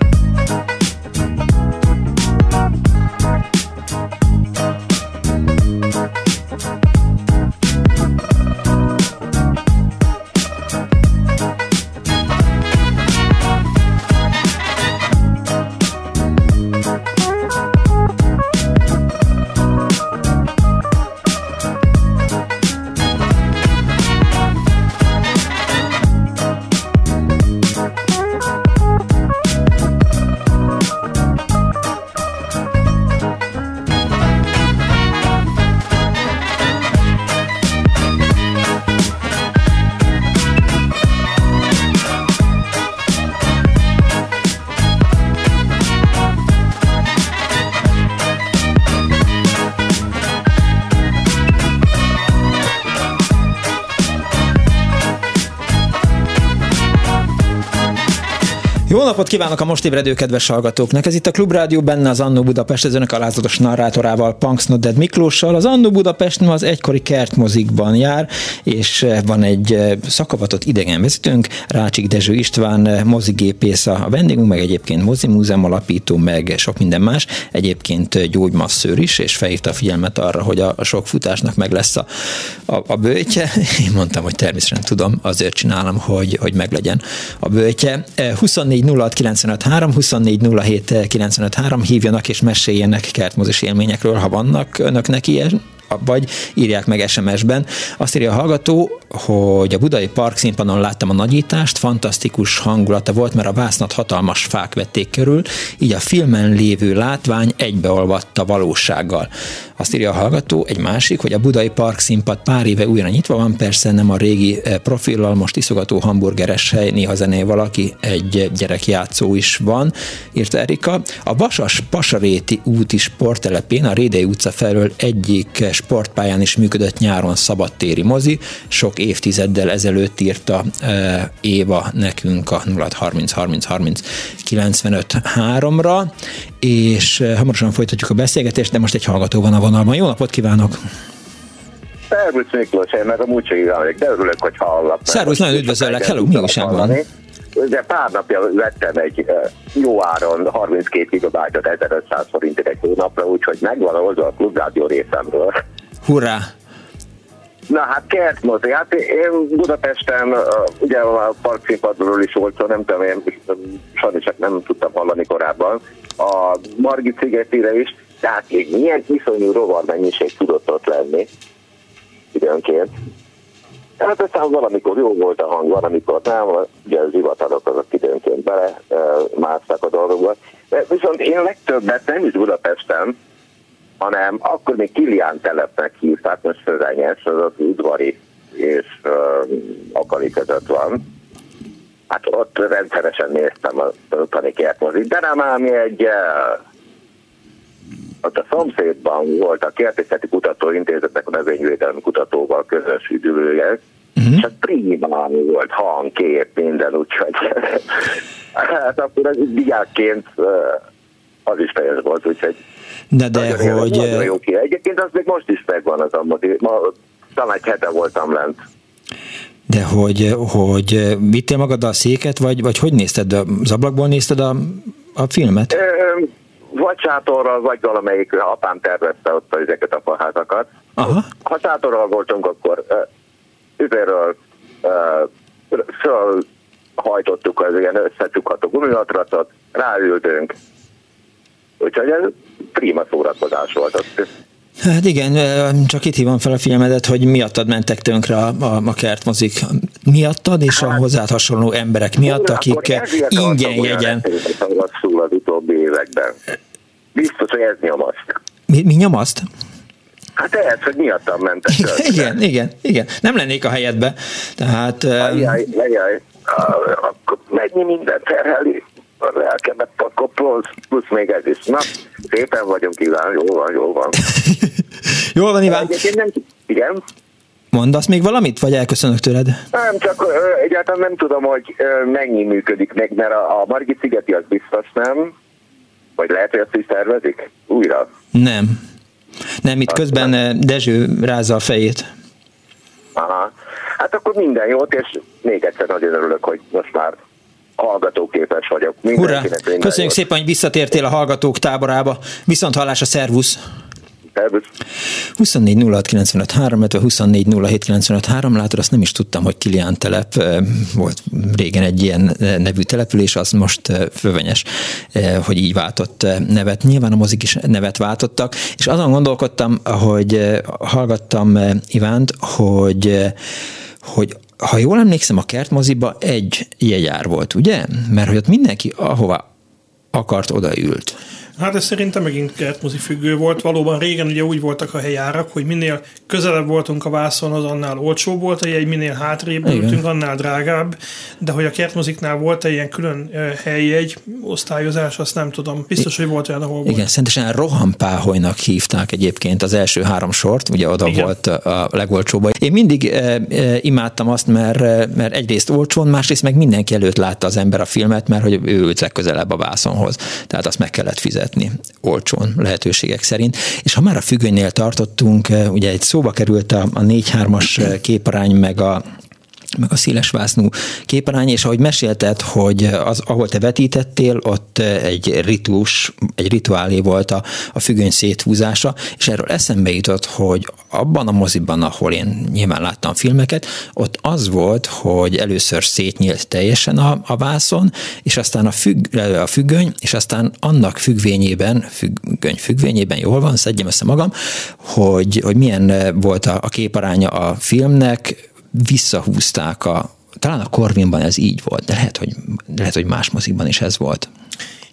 Napot kívánok a most ébredő kedves hallgatóknak! Ez itt a Klubrádió benne az Annó Budapest, az önök alázatos narrátorával, Punks Nodded Miklóssal. Az Annó Budapest az egykori kertmozikban jár, és eh, van egy eh, szakavatott idegenvezetőnk, Rácsik Dezső István, eh, mozigépész a vendégünk, meg egyébként mozimúzeum alapító, meg sok minden más. Egyébként gyógymasszőr is, és felhívta a figyelmet arra, hogy a, a sok futásnak meg lesz a, a, a bőtje. Én mondtam, hogy természetesen tudom, azért csinálom, hogy, hogy meglegyen a bőtje. 24 06 24 hívjanak és meséljenek kertmozis élményekről, ha vannak önöknek ilyen, vagy írják meg SMS-ben. Azt írja a hallgató, hogy a Budai Park színpadon láttam a nagyítást, fantasztikus hangulata volt, mert a vásznat hatalmas fák vették körül, így a filmen lévő látvány egybeolvadt a valósággal. Azt írja a hallgató, egy másik, hogy a Budai Park színpad pár éve újra nyitva van, persze nem a régi eh, profillal, most iszogató hamburgeres hely, néha zené valaki, egy gyerekjátszó is van, írta Erika. A Vasas Pasaréti úti sporttelepén, a Rédei utca felől egyik sportpályán is működött nyáron szabadtéri mozi, sok évtizeddel ezelőtt írta uh, Éva nekünk a 0630 30 30 95 3-ra, és hamarosan folytatjuk a beszélgetést, de most egy hallgató van a vonalban. Jó napot kívánok! Szervusz Miklós, én meg a Múcsai vagyok, de örülök, hogy hallak. Szervusz, nagyon üdvözöllek, hello, mi újság van? De pár napja vettem egy jó áron 32 gigabájtot 1500 forintért egy hónapra, úgyhogy megvan oldva a klubrádió részemről. Hurrá! Na hát kertmozi, hát én Budapesten, ugye a parkszínpadról is volt szó, nem tudom, én sajnos nem tudtam hallani korábban, a Margit szigetére is, tehát még milyen iszonyú rovar mennyiség tudott ott lenni időnként. Hát aztán valamikor jó volt a hang, valamikor nem, ugye az hivatalok azok időnként bele e, másztak a dolgokba. Viszont én legtöbbet nem is Budapesten, hanem akkor még Kilián telepnek hívták, most Szözenyes, az az udvari és uh, akari között van. Hát ott rendszeresen néztem a tani kertmozit, de nem ám egy ott a szomszédban volt a Kertészeti Kutatóintézetnek a növényvédelmi kutatóval közös üdülője, uh-huh. és a prima volt hang, kép, minden, úgyhogy hát akkor az diákként az is teljes volt, úgyhogy de, de nagyon hogy... Nagyon jó ki. Egyébként az még most is megvan az a motiv. Ma talán egy hete voltam lent. De hogy, hogy vittél magad a széket, vagy, vagy hogy nézted? Az ablakból nézted a, a filmet? Ö, vagy sátorral, vagy valamelyik apám tervezte ott ezeket a faházakat. Aha. Ha sátorral voltunk, akkor uh, fölhajtottuk az ilyen összecsukható gumimatracot, ráültünk. Úgyhogy ez prima szórakozás volt. Ott. Hát igen, csak itt hívom fel a filmedet, hogy miattad mentek tönkre a, a, a kertmozik. Miattad és a Hát- hozzád hasonló emberek miatt, akik ingyen jegyen. Rosszul az utóbbi években. Biztos, hogy ez nyomaszt. Mi, mi nyomaszt? Hát ez, hogy miattam mentek tönkre. Igen, igen, igen. Nem lennék a helyedbe. Tehát... Ajaj, ajaj, akkor mennyi mindent terheli a lelkemet, akkor plusz, plusz még ez is. Na, szépen vagyunk, Iván, jó van, jó van. Jól van, Iván. Egyébként nem, igen, Mondasz még valamit, vagy elköszönök tőled? nem, csak ö, egyáltalán nem tudom, hogy ö, mennyi működik meg, mert a, a Margit szigeti az biztos nem, vagy lehet, hogy azt is tervezik újra. Nem. Nem, itt közben eh, Dezső rázza a fejét. Aha. Hát akkor minden jót, és még egyszer nagyon örülök, hogy most már hallgatóképes vagyok. Hurrá! Köszönjük jót. szépen, hogy visszatértél a hallgatók táborába. Viszont hallás a szervusz! Szervusz. 24 06 95 3, illetve 24 07 95 3, látod, azt nem is tudtam, hogy Kilián telep volt régen egy ilyen nevű település, az most fővenyes, hogy így váltott nevet. Nyilván a mozik is nevet váltottak, és azon gondolkodtam, hogy hallgattam Ivánt, hogy hogy ha jól emlékszem, a kertmoziba egy jegyár volt, ugye? Mert hogy ott mindenki ahova akart, odaült. Hát ez szerintem megint kertmozi függő volt. Valóban régen ugye úgy voltak a helyárak, hogy minél közelebb voltunk a vászonhoz, annál olcsóbb volt a jegy, minél hátrébb Igen. ültünk, annál drágább. De hogy a kertmoziknál volt egy ilyen külön helyjegy osztályozás, azt nem tudom. Biztos, hogy volt olyan, ahol volt. Igen, szentesen rohampáholynak hívták egyébként az első három sort, ugye oda Igen. volt a legolcsóbb. Én mindig e, e, imádtam azt, mert, mert egyrészt olcsón, másrészt meg mindenki előtt látta az ember a filmet, mert hogy ő ült legközelebb a vászonhoz. Tehát azt meg kellett fizetni olcsón lehetőségek szerint. És ha már a függönynél tartottunk, eh, ugye egy szóba került a, a 4-3-as eh, képarány, meg a meg a széles vásznú képarány, és ahogy mesélted, hogy az, ahol te vetítettél, ott egy ritus, egy rituálé volt a, a függöny széthúzása, és erről eszembe jutott, hogy abban a moziban, ahol én nyilván láttam filmeket, ott az volt, hogy először szétnyílt teljesen a, a vászon, és aztán a, függ, a függöny, és aztán annak függvényében, függöny függvényében, jól van, szedjem össze magam, hogy, hogy milyen volt a, a képaránya a filmnek, visszahúzták a, talán a Corvinban ez így volt, de lehet, hogy, lehet, hogy más mozikban is ez volt.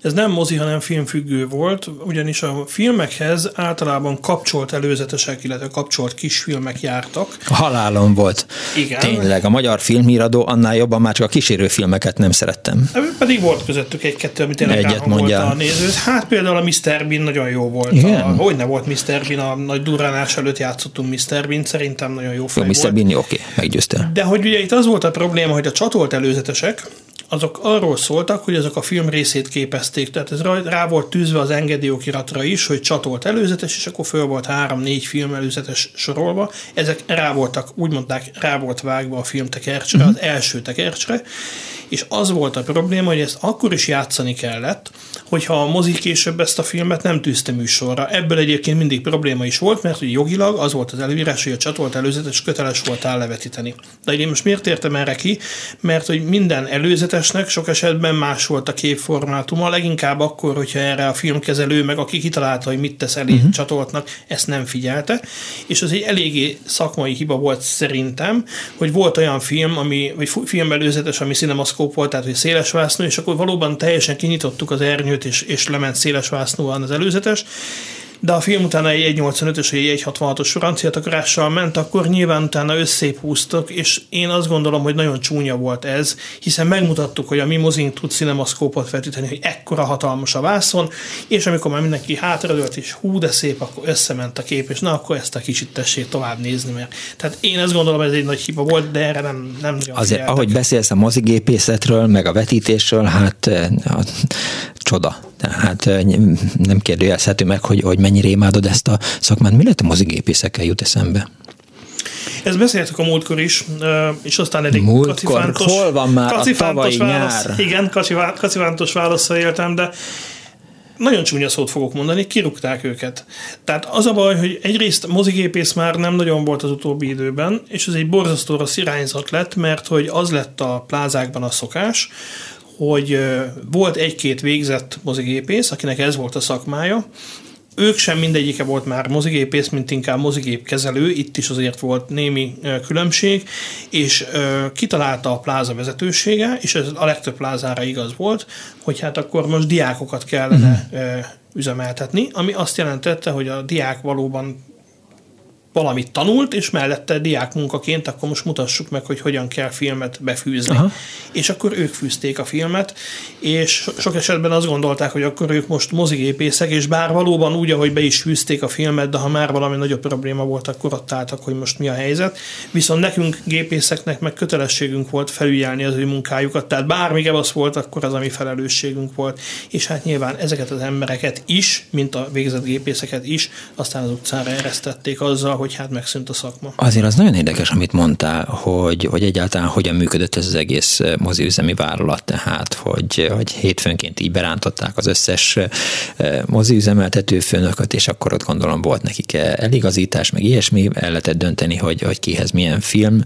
Ez nem mozi, hanem filmfüggő volt, ugyanis a filmekhez általában kapcsolt előzetesek, illetve kapcsolt kisfilmek jártak. A halálom volt. Igen. Tényleg, a magyar filmhíradó annál jobban már csak a kísérőfilmeket nem szerettem. Pedig volt közöttük egy-kettő, amit tényleg Egyet mondjál. a nézőt. Hát például a Mr. Bean nagyon jó volt. Igen? A, hogy ne volt Mr. Bean, a nagy durránás előtt játszottunk Mr. Bean, szerintem nagyon jó Jó, fej Mr. Bini, oké, meggyőztél. De hogy ugye itt az volt a probléma, hogy a csatolt előzetesek, azok arról szóltak, hogy azok a film részét képezték. Tehát ez rá, volt tűzve az engedélyokiratra is, hogy csatolt előzetes, és akkor föl volt három-négy film előzetes sorolva. Ezek rá voltak, úgy mondták, rá volt vágva a film tekercsre, az első tekercsre, és az volt a probléma, hogy ezt akkor is játszani kellett, hogyha a mozi később ezt a filmet nem tűzte műsorra. Ebből egyébként mindig probléma is volt, mert hogy jogilag az volt az előírás, hogy a csatolt előzetes köteles volt levetíteni. De én most miért értem erre ki? Mert hogy minden előzetesnek sok esetben más volt a képformátuma, leginkább akkor, hogyha erre a filmkezelő, meg aki kitalálta, hogy mit tesz elé uh-huh. csatoltnak, ezt nem figyelte. És az egy eléggé szakmai hiba volt szerintem, hogy volt olyan film, ami, vagy filmbelőzetes, ami cinemaszkóp volt, tehát hogy széles vásznú, és akkor valóban teljesen kinyitottuk az ernyőt, és, és lement széles vásznúan az előzetes, de a film utána egy 1.85-ös, egy 1.66-os francia takarással ment, akkor nyilván utána összép húztak, és én azt gondolom, hogy nagyon csúnya volt ez, hiszen megmutattuk, hogy a mi mozink tud cinemaszkópot vetíteni, hogy ekkora hatalmas a vászon, és amikor már mindenki hátradőlt, és hú, de szép, akkor összement a kép, és na, akkor ezt a kicsit tessék tovább nézni, mert tehát én azt gondolom, ez egy nagy hiba volt, de erre nem, nem Azért, figyeltek. ahogy beszélsz a mozigépészetről, meg a vetítésről, hát eh, csoda. Tehát nem kérdőjelezhető meg, hogy, hogy mennyire imádod ezt a szakmát. Mi lett a mozigépészekkel jut eszembe? Ezt beszéltük a múltkor is, és aztán egy múltkor, hol van már a tavalyi válasz, nyár? Igen, kacifántos válaszra éltem, de nagyon csúnya szót fogok mondani, kirúgták őket. Tehát az a baj, hogy egyrészt mozigépész már nem nagyon volt az utóbbi időben, és ez egy borzasztó rossz irányzat lett, mert hogy az lett a plázákban a szokás, hogy volt egy-két végzett mozigépész, akinek ez volt a szakmája, ők sem mindegyike volt már mozigépész, mint inkább mozigépkezelő, itt is azért volt némi különbség, és kitalálta a pláza vezetősége, és ez a legtöbb plázára igaz volt, hogy hát akkor most diákokat kellene uh-huh. üzemeltetni, ami azt jelentette, hogy a diák valóban valamit tanult, és mellette diák munkaként akkor most mutassuk meg, hogy hogyan kell filmet befűzni. Aha. És akkor ők fűzték a filmet, és sok esetben azt gondolták, hogy akkor ők most mozigépészek, és bár valóban úgy, ahogy be is fűzték a filmet, de ha már valami nagyobb probléma volt, akkor ott álltak, hogy most mi a helyzet. Viszont nekünk gépészeknek meg kötelességünk volt felügyelni az ő munkájukat, tehát bármi az volt, akkor az a mi felelősségünk volt. És hát nyilván ezeket az embereket is, mint a végzett gépészeket is, aztán az utcára eresztették azzal, hogy hát megszűnt a szakma. Azért az nagyon érdekes, amit mondtál, hogy, hogy egyáltalán hogyan működött ez az egész moziüzemi vállalat, tehát, hogy, hogy hétfőnként így berántották az összes moziüzemeltető főnököt, és akkor ott gondolom volt nekik eh, eligazítás, meg ilyesmi, el lehetett dönteni, hogy, hogy kihez milyen film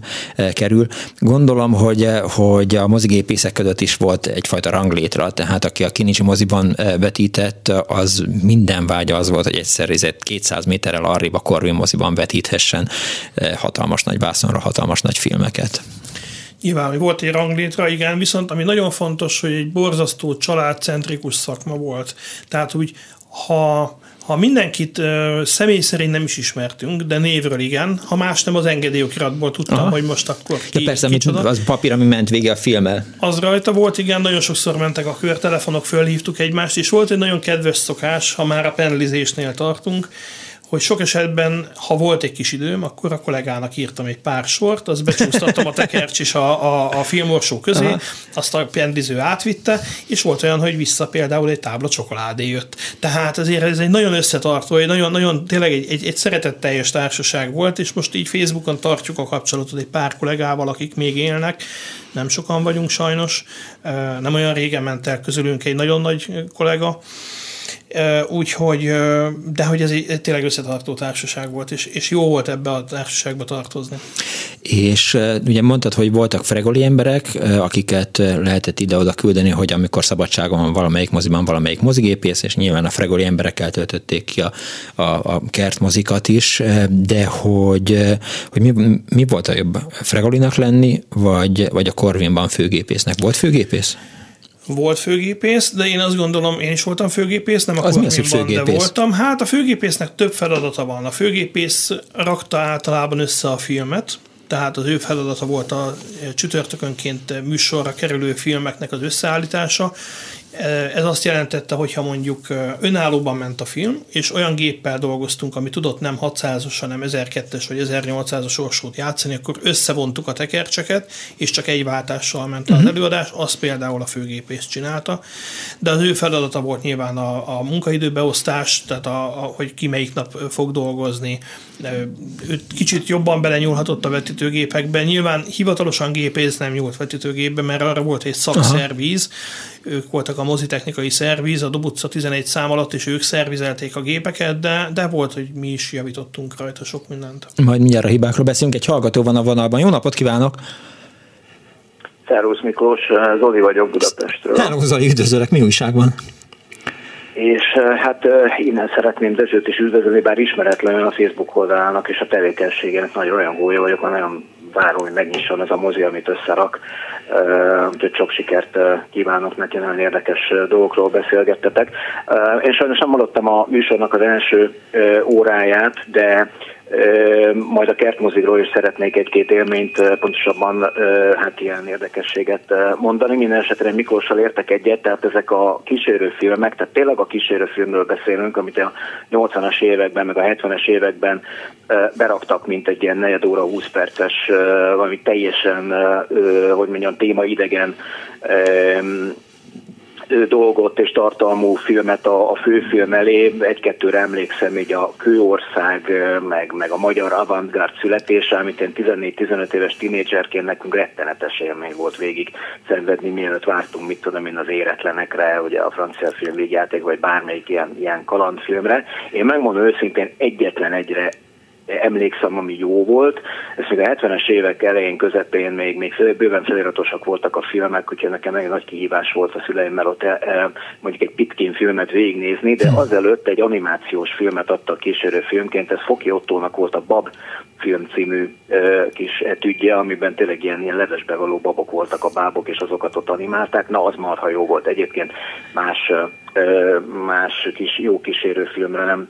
kerül. Gondolom, hogy, hogy a mozigépészek között is volt egyfajta ranglétra, tehát aki a Kinicsi moziban vetített, az minden vágya az volt, hogy egyszer 200 méterrel arrébb a Corvin moziban vetíthessen eh, hatalmas nagy vászonra hatalmas nagy filmeket. Nyilván, hogy volt egy ranglétra, igen, viszont ami nagyon fontos, hogy egy borzasztó családcentrikus szakma volt. Tehát úgy, ha ha mindenkit uh, személy szerint nem is ismertünk, de névről igen, ha más nem az engedélyokiratból tudtam, Aha. hogy most akkor ki, de persze, kicsoda. az papír, ami ment vége a filmmel. Az rajta volt, igen, nagyon sokszor mentek a körtelefonok, fölhívtuk egymást, és volt egy nagyon kedves szokás, ha már a penelizésnél tartunk, hogy sok esetben, ha volt egy kis időm, akkor a kollégának írtam egy pár sort, azt becsúsztattam a tekercs is a, a, a filmorsó közé, Aha. azt a pendiző átvitte, és volt olyan, hogy vissza például egy tábla csokoládé jött. Tehát azért ez egy nagyon összetartó, egy nagyon, nagyon tényleg egy, egy, egy szeretetteljes társaság volt, és most így Facebookon tartjuk a kapcsolatot egy pár kollégával, akik még élnek, nem sokan vagyunk sajnos, nem olyan régen ment el közülünk egy nagyon nagy kollega, Úgyhogy, de hogy ez egy tényleg összetartó társaság volt, és, és jó volt ebbe a társaságba tartozni. És ugye mondtad, hogy voltak fregoli emberek, akiket lehetett ide-oda küldeni, hogy amikor szabadságon van valamelyik moziban valamelyik mozigépész, és nyilván a fregoli emberekkel töltötték ki a, a, a kertmozikat is, de hogy, hogy mi, mi volt a jobb, fregolinak lenni, vagy, vagy a Corvinban főgépésznek? Volt főgépész? Volt főgépész, de én azt gondolom, én is voltam főgépész, nem akkor az de voltam. Hát a főgépésznek több feladata van. A főgépész rakta általában össze a filmet, tehát az ő feladata volt a csütörtökönként műsorra kerülő filmeknek az összeállítása, Ez azt jelentette, hogy ha mondjuk önállóban ment a film, és olyan géppel dolgoztunk, ami tudott nem 600-os, hanem 1002-es vagy 1800-as orsót játszani, akkor összevontuk a tekercseket, és csak egy váltással ment uh-huh. az mhm. előadás, azt például a főgépész csinálta, de az ő feladata volt nyilván a, a munkaidőbeosztás, tehát a, a, hogy ki melyik nap fog dolgozni, ő kicsit jobban belenyúlhatott a vetítőgépekbe, nyilván hivatalosan gépész nem nyúlt vetítőgépbe, mert arra volt egy szakszervíz, Aha. Ők voltak a mozitechnikai szervíz, a Dobutca 11 szám alatt, és ők szervizelték a gépeket, de, de volt, hogy mi is javítottunk rajta sok mindent. Majd mindjárt a hibákról beszélünk, egy hallgató van a vonalban. Jó napot kívánok! Szervusz Miklós, Zoli vagyok Budapestről. Hello Zoli, üdvözöllek, mi újság van? És hát innen szeretném Dezsőt is üdvözölni, bár ismeretlenül a Facebook oldalának és a tevékenységének nagyon olyan gólya vagyok, nagyon várom, hogy megnyisson ez a mozi, amit összerak. Úgyhogy sok sikert kívánok neki, nagyon érdekes dolgokról beszélgettetek. Én sajnos nem hallottam a műsornak az első óráját, de majd a kertmozigról is szeretnék egy-két élményt, pontosabban hát ilyen érdekességet mondani. Minden esetre Miklóssal értek egyet, tehát ezek a kísérőfilmek, tehát tényleg a kísérőfilmről beszélünk, amit a 80-as években, meg a 70-es években beraktak, mint egy ilyen negyed óra, 20 perces, valami teljesen, hogy mondjam, téma idegen dolgot és tartalmú filmet a, a főfilm elé. Egy-kettőre emlékszem, így a Kőország, meg, meg a Magyar Avantgárd születése, amit én 14-15 éves tinédzserként nekünk rettenetes élmény volt végig szenvedni, mielőtt vártunk, mit tudom én, az éretlenekre, ugye a francia film végjáték, vagy bármelyik ilyen, ilyen kalandfilmre. Én megmondom őszintén, egyetlen egyre emlékszem, ami jó volt. Ez még a 70-es évek elején, közepén még, még bőven feliratosak voltak a filmek, úgyhogy nekem egy nagy kihívás volt a szüleimmel ott e, e, mondjuk egy Pitkin filmet végignézni, de azelőtt egy animációs filmet adtak kísérő filmként, ez Foki Ottónak volt a Bab film című e, kis etüdje, amiben tényleg ilyen, ilyen levesbe való babok voltak a bábok, és azokat ott animálták. Na, az marha jó volt. Egyébként más, más kis jó kísérőfilmre nem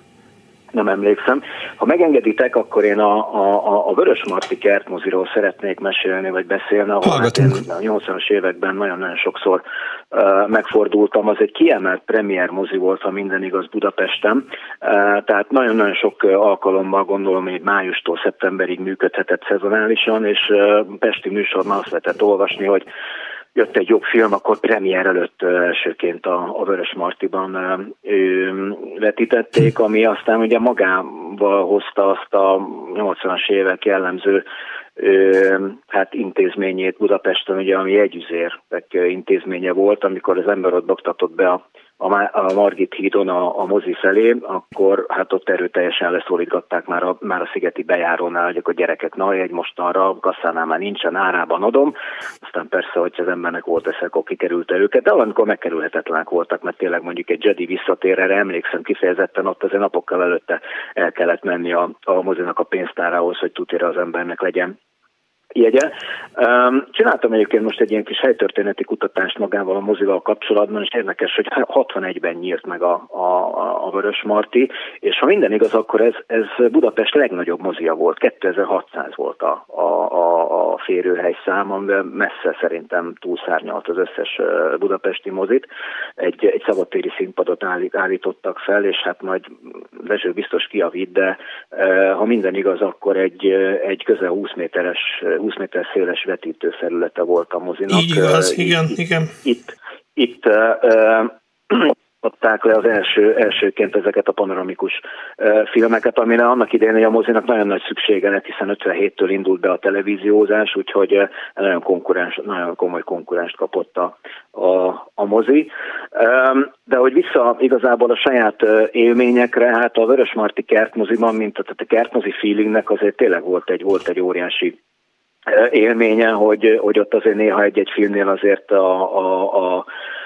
nem emlékszem. Ha megengeditek, akkor én a, a, a Vörös Marti kertmoziról szeretnék mesélni, vagy beszélni, ahol hát én a 80-as években nagyon-nagyon sokszor uh, megfordultam. Az egy kiemelt premier mozi volt, ha minden igaz Budapesten. Uh, tehát nagyon-nagyon sok alkalommal gondolom, hogy májustól szeptemberig működhetett szezonálisan, és uh, Pesti műsorban azt lehetett olvasni, hogy jött egy jobb film, akkor premier előtt elsőként a, a Vörös Martiban vetítették, ami aztán ugye magával hozta azt a 80-as évek jellemző hát intézményét Budapesten, ugye, ami együzérek intézménye volt, amikor az ember ott doktatott be a a Margit hídon a, a mozi felé, akkor hát ott erőteljesen leszólítgatták már a, már a szigeti bejárónál, hogy a gyereket, na egy mostanra, kasszánál már nincsen, árában adom. Aztán persze, hogy az embernek volt esze, akkor kikerülte őket, de amikor megkerülhetetlenek voltak, mert tényleg mondjuk egy Jedi visszatér, erre emlékszem kifejezetten, ott azért napokkal előtte el kellett menni a, a mozinak a pénztárához, hogy tudja az embernek legyen jegye. Csináltam egyébként most egy ilyen kis helytörténeti kutatást magával a mozival kapcsolatban, és érdekes, hogy 61-ben nyílt meg a, a, a Vörös Marti, és ha minden igaz, akkor ez, ez Budapest legnagyobb mozia volt, 2600 volt a, a, a, férőhely száma, messze szerintem túlszárnyalt az összes budapesti mozit. Egy, egy szabadtéri színpadot állít, állítottak fel, és hát majd Vezső biztos kiavít, de ha minden igaz, akkor egy, egy közel 20 méteres 20 méter széles vetítőfelülete volt a mozinak. Így igaz, igen, igen. Itt, itt adták le az első, elsőként ezeket a panoramikus filmeket, amire annak idején a mozinak nagyon nagy szüksége lett, hiszen 57-től indult be a televíziózás, úgyhogy nagyon, konkurens, nagyon komoly konkurenst kapott a, a, a mozi. De hogy vissza igazából a saját élményekre, hát a Vörösmarty kertmoziban, mint a, tehát a kertmozi feelingnek azért tényleg volt egy, volt egy óriási élménye, hogy, hogy ott azért néha egy-egy filmnél azért a, a, a,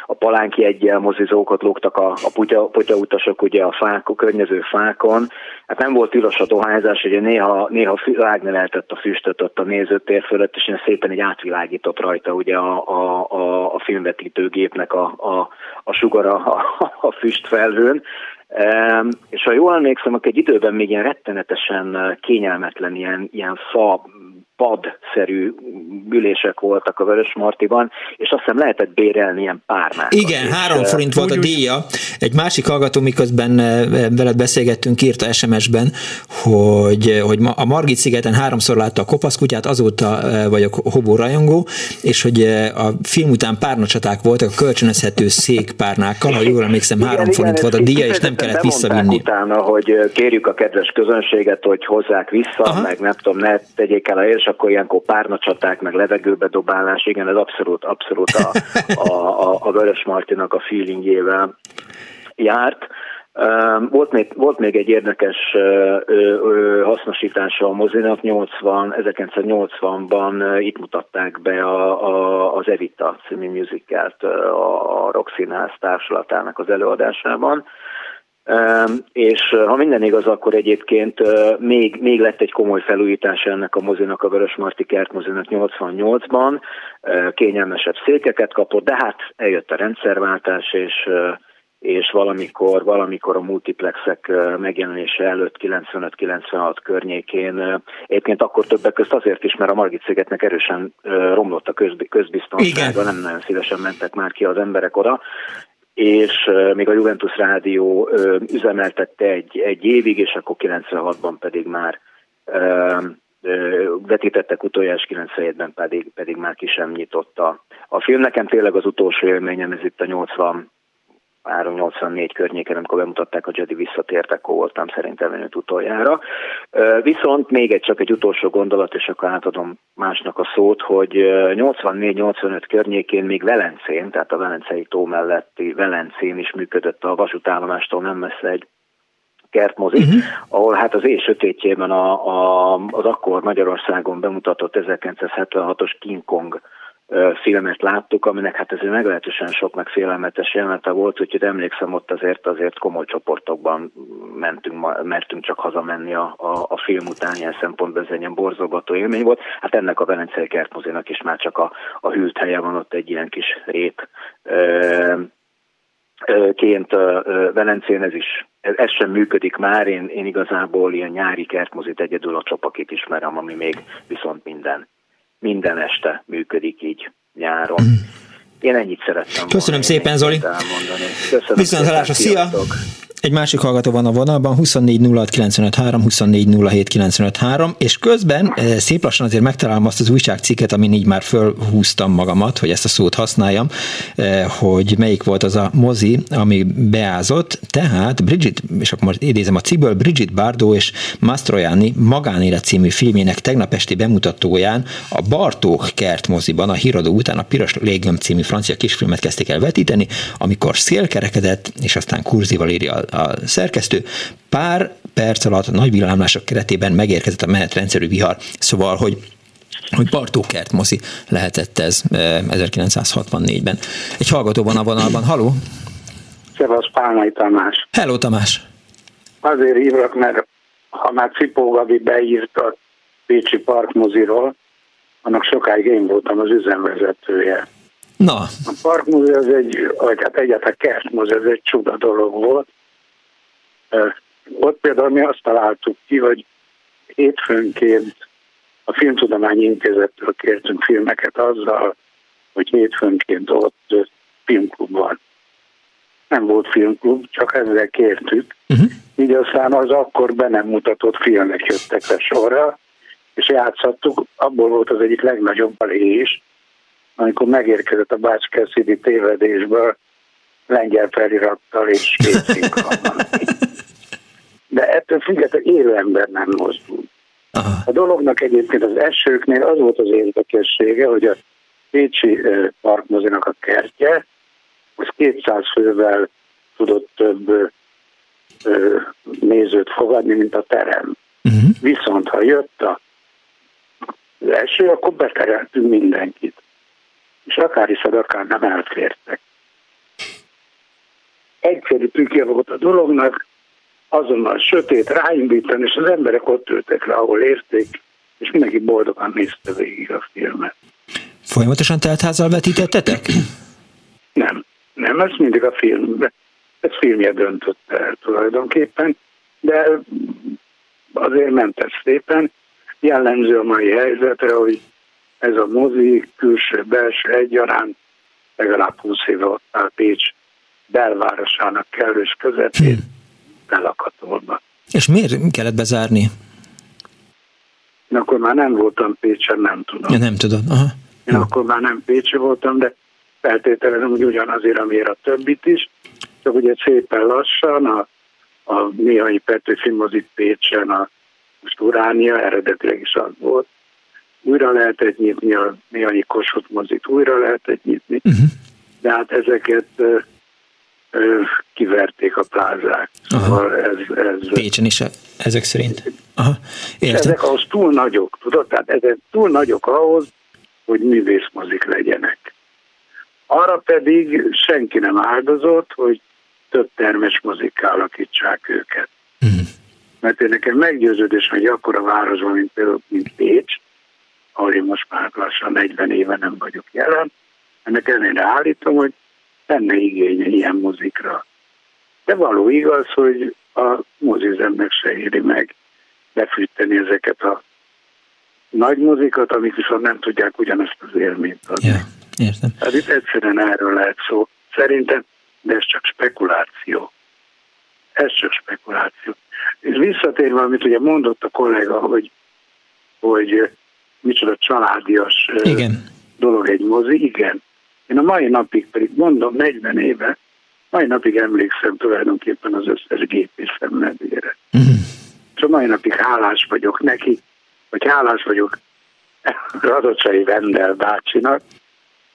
a palánki egyel mozizókat lógtak a, a putya, putyautasok ugye a, fák, a környező fákon. Hát nem volt tilos a dohányzás, ugye néha, néha rágni lehetett a füstöt ott a nézőtér fölött, és szépen egy átvilágított rajta ugye a, a, a, a filmvetítőgépnek a, a, a sugara a, a füstfelhőn. Um, és ha jól emlékszem, akkor egy időben még ilyen rettenetesen kényelmetlen ilyen, ilyen fa padszerű ülések voltak a Vörös Martiban, és azt hiszem lehetett bérelni ilyen párnát. Igen, három forint volt a díja. Egy másik hallgató, miközben veled beszélgettünk, írta SMS-ben, hogy, hogy a Margit szigeten háromszor látta a kopaszkutyát, azóta vagyok hobó rajongó, és hogy a film után párnacsaták voltak a kölcsönözhető székpárnákkal, ha jól emlékszem, három igen, forint igen, volt a díja, és nem kellett visszavinni. utána, hogy kérjük a kedves közönséget, hogy hozzák vissza, Aha. meg nem tudom, ne tegyék el a és akkor ilyenkor párnacsaták, meg levegőbe dobálás, igen, ez abszolút, abszolút a, a, a, a Vörös Martinak a feelingjével járt. Volt még, volt még egy érdekes hasznosítása a mozinak, 80, 1980-ban itt mutatták be a, a, az Evita című musicalt a Roxinás társulatának az előadásában. És ha minden igaz, akkor egyébként még, még lett egy komoly felújítás ennek a mozinak, a Vörösmarty Kert mozinak 88-ban, kényelmesebb székeket kapott, de hát eljött a rendszerváltás, és és valamikor, valamikor a multiplexek megjelenése előtt 95-96 környékén, egyébként akkor többek között azért is, mert a Margit szigetnek erősen romlott a közbiztonsága, nem nagyon szívesen mentek már ki az emberek oda, és még a Juventus Rádió üzemeltette egy, egy évig, és akkor 96-ban pedig már vetítettek utoljára, 97-ben pedig, pedig már ki sem nyitotta. A film nekem tényleg az utolsó élményem, ez itt a 80 384 környéken, amikor bemutatták a Jedi visszatértek, akkor voltam szerintem önött utoljára. Viszont még egy csak egy utolsó gondolat, és akkor átadom másnak a szót, hogy 84-85 környékén még Velencén, tehát a Velencei tó melletti Velencén is működött a vasútállomástól nem messze egy kertmozi, uh-huh. ahol hát az éj sötétjében a, a, az akkor Magyarországon bemutatott 1976-os King Kong filmet láttuk, aminek hát ez meglehetősen sok meg félelmetes jelenete volt, úgyhogy emlékszem ott azért azért komoly csoportokban mentünk, mertünk csak hazamenni a, a, a film után, ilyen szempontból ez egy ilyen borzolgató élmény volt. Hát ennek a Velencei Kertmozinak is már csak a, a hűlt helye van, ott egy ilyen kis rét ként Velencén ez is, ez sem működik már, én, én igazából ilyen nyári kertmozit egyedül a csapakit ismerem, ami még viszont minden minden este működik így nyáron. Mm. Én ennyit szerettem Köszönöm szépen, Zoli. Köszönöm Viszont hallásra, szia! Egy másik hallgató van a vonalban, 24 06 24 és közben eh, szép lassan azért megtalálom azt az újságcikket, amin így már fölhúztam magamat, hogy ezt a szót használjam, eh, hogy melyik volt az a mozi, ami beázott, tehát Bridget, és akkor most idézem a ciből, Bridget Bardot és Mastroianni magánélet című filmének tegnap esti bemutatóján a Bartók kert moziban a híradó után a Piros Légöm című francia kisfilmet kezdték el vetíteni, amikor szélkerekedett, és aztán kurzival írja a szerkesztő, pár perc alatt a nagy villámlások keretében megérkezett a menetrendszerű vihar. Szóval, hogy hogy Bartókert mozi lehetett ez 1964-ben. Eh, Egy hallgató van a vonalban. Haló? Szevasz, Pálmai Tamás. Hello, Tamás. Azért hívok, mert ha már Cipó Gabi beírt a Pécsi Parkmoziról, annak sokáig én voltam az üzemvezetője. Na. A Parkmozi az egy, vagy hát egyáltalán kertmozi, ez egy csuda dolog volt. Ott például mi azt találtuk ki, hogy hétfőnként a Filmtudományi Intézettől kértünk filmeket azzal, hogy hétfőnként ott filmklub van. Nem volt filmklub, csak ezzel kértük. Uh-huh. Így aztán az akkor be nem mutatott filmek jöttek le sorra, és játszottuk, abból volt az egyik legnagyobb balé is, amikor megérkezett a Bács Cassidy tévedésből lengyel felirattal és két De ettől függetlenül élő ember nem mozdul. A dolognak egyébként az esőknél az volt az érdekessége, hogy a Pécsi parkmozinak a kertje, az 200 fővel tudott több nézőt fogadni, mint a terem. Uh-huh. Viszont ha jött a az eső, akkor betereltünk mindenkit. És akár is akár nem elfértek. Egyszerű trükkje volt a dolognak, azonnal sötét ráindítani, és az emberek ott ültek le, ahol érték, és mindenki boldogan nézte végig a filmet. Folyamatosan teltházzal vetítettetek? Nem, nem, ez mindig a film, ez filmje döntött el tulajdonképpen, de azért ment ez szépen. jellemző a mai helyzetre, hogy ez a mozi külső, belső egyaránt legalább 20 éve ott áll Pécs belvárosának kellős közepén, hmm. belakatolva. És miért kellett bezárni? Én akkor már nem voltam Pécsen, nem tudom. Ja, nem tudod. Aha. Én Jó. akkor már nem Pécsi voltam, de feltételezem, hogy ugyanazért, amiért a többit is. Csak ugye szépen lassan a, a Néhai Petőfi mozik Pécsen, a most Uránia, eredetileg is az volt. Újra lehetett nyitni a Néhai Kossuth mozit, újra lehetett nyitni, uh-huh. de hát ezeket kiverték a plázák. Ez, ez, Pécsen is ezek szerint. Aha, értem. Ezek ahhoz túl nagyok, tudod? Tehát ezek túl nagyok ahhoz, hogy művészmozik legyenek. Arra pedig senki nem áldozott, hogy több termes moziká alakítsák őket. Mm. Mert én nekem meggyőződés, hogy akkora városban, mint például mint Pécs, ahol én most már lassan 40 éve nem vagyok jelen, ennek ellenére állítom, hogy lenne igénye ilyen mozikra. De való igaz, hogy a mozizemnek se éri meg befűteni ezeket a nagy mozikat, amik viszont nem tudják ugyanezt az élményt adni. Ja, értem. Hát itt egyszerűen erről lehet szó. Szerintem, de ez csak spekuláció. Ez csak spekuláció. És visszatérve, amit ugye mondott a kollega, hogy, hogy micsoda családias igen. dolog egy mozi, igen. Én a mai napig pedig mondom, 40 éve, mai napig emlékszem tulajdonképpen az összes gépészem nevére. Mm. És a mai napig hálás vagyok neki, hogy hálás vagyok Radocsai Vendel bácsinak,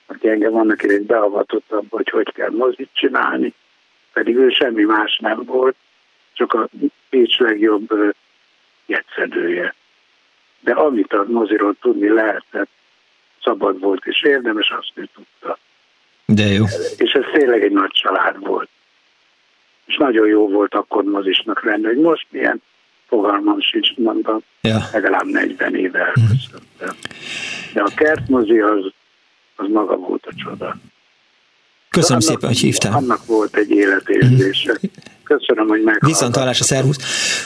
aki engem annak idején beavatott abba, hogy hogy kell mozit csinálni, pedig ő semmi más nem volt, csak a Pécs legjobb jegyszedője. De amit a moziról tudni lehetett, szabad volt és érdemes, azt ő tudta. De jó. És ez tényleg egy nagy család volt. És nagyon jó volt akkor mozisnak lenni, hogy most milyen fogalmam sincs, mondom, ja. legalább 40 éve elköszöntem. De a kertmozi az, az maga volt a csoda. Köszönöm annak, szépen, hogy hívtál. Annak volt egy életérzése. Köszönöm, hogy meghallgattam. Viszont hallásra, szervusz.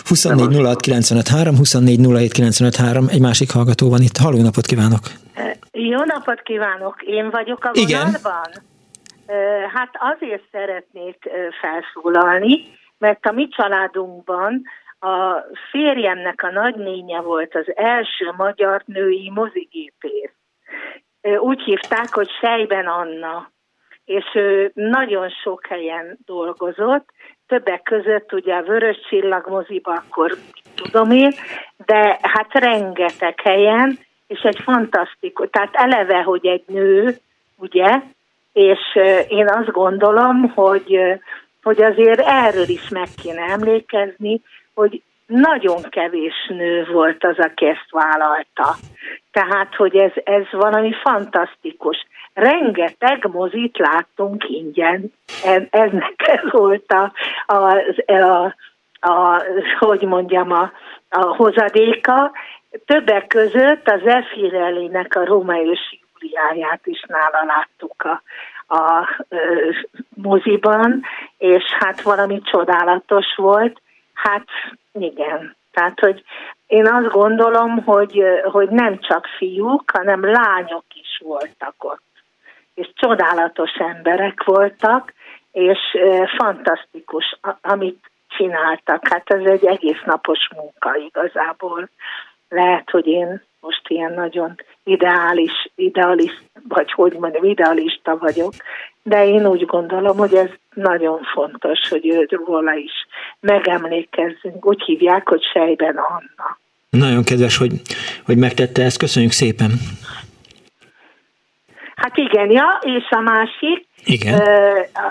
24 06 95 3, 24 07 95 3, egy másik hallgató van itt. Halló, napot kívánok! Jó napot kívánok! Én vagyok a vonalban? Igen. Hát azért szeretnék felszólalni, mert a mi családunkban a férjemnek a nagynénye volt az első magyar női mozigépész. Úgy hívták, hogy Sejben Anna, és ő nagyon sok helyen dolgozott, többek között ugye a Vörös Csillag moziba, akkor tudom én, de hát rengeteg helyen, és egy fantasztikus, tehát eleve, hogy egy nő, ugye, és én azt gondolom, hogy, hogy azért erről is meg kéne emlékezni, hogy nagyon kevés nő volt az, aki ezt vállalta. Tehát, hogy ez, ez valami fantasztikus. Rengeteg mozit láttunk ingyen. Ennek ez volt a, a, a, a hogy mondjam, a, a hozadéka. Többek között az Efirellinek a Római Júliáját is nála láttuk a, a, a moziban, és hát valami csodálatos volt Hát igen. Tehát, hogy én azt gondolom, hogy, hogy nem csak fiúk, hanem lányok is voltak ott. És csodálatos emberek voltak, és fantasztikus, amit csináltak. Hát ez egy egész napos munka igazából. Lehet, hogy én most ilyen nagyon ideális, idealist, vagy hogy mondjam, idealista vagyok, de én úgy gondolom, hogy ez nagyon fontos, hogy róla is megemlékezzünk. Úgy hívják, hogy Sejben Anna. Nagyon kedves, hogy, hogy megtette ezt. Köszönjük szépen. Hát igen, ja, és a másik, igen.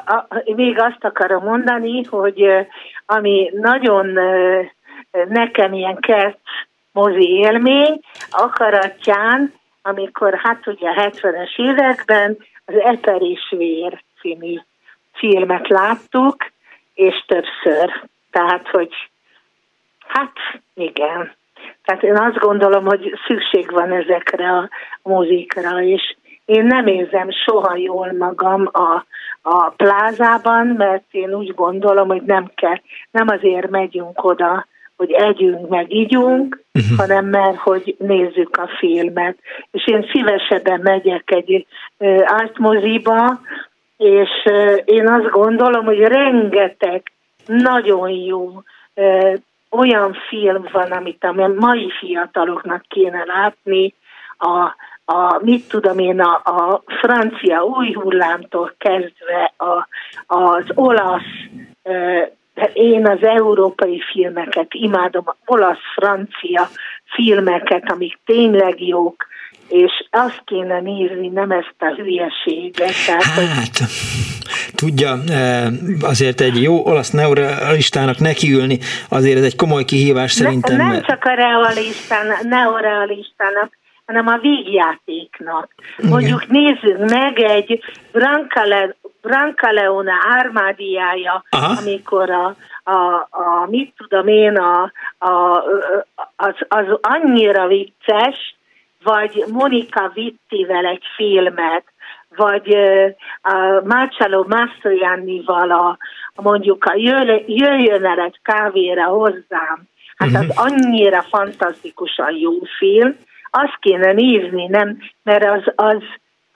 A, a, még azt akarom mondani, hogy ami nagyon nekem ilyen kert mozi élmény, akaratján, amikor hát ugye a 70-es években az Eper és Vér című filmet láttuk, és többször. Tehát, hogy hát igen. Tehát én azt gondolom, hogy szükség van ezekre a muzikra, és én nem érzem soha jól magam a, a plázában, mert én úgy gondolom, hogy nem kell, nem azért megyünk oda hogy együnk, meg ígyunk, uh-huh. hanem mert hogy nézzük a filmet. És én szívesebben megyek egy átmoziba, és én azt gondolom, hogy rengeteg nagyon jó olyan film van, amit a mai fiataloknak kéne látni, a, a mit tudom én, a, a francia új hullámtól kezdve a, az olasz, én az európai filmeket imádom, olasz-francia filmeket, amik tényleg jók, és azt kéne nézni, nem ezt a hülyeséget. Tehát, hát, hogy... tudja, e, azért egy jó olasz neorealistának nekiülni, azért ez egy komoly kihívás szerintem. Ne, nem csak a realistának, neorealistának, hanem a végjátéknak. Igen. Mondjuk nézzük meg egy Brancale, Brancaleone ármádiája, amikor a, a, a, mit tudom én, a, a, az, az annyira vicces, vagy Monika Vittivel egy filmet, vagy a Marcello Mastroiannival a, mondjuk a jöjjön el egy kávéra hozzám. Hát az mhm. annyira fantasztikusan jó film, azt kéne nézni, nem, mert az, az,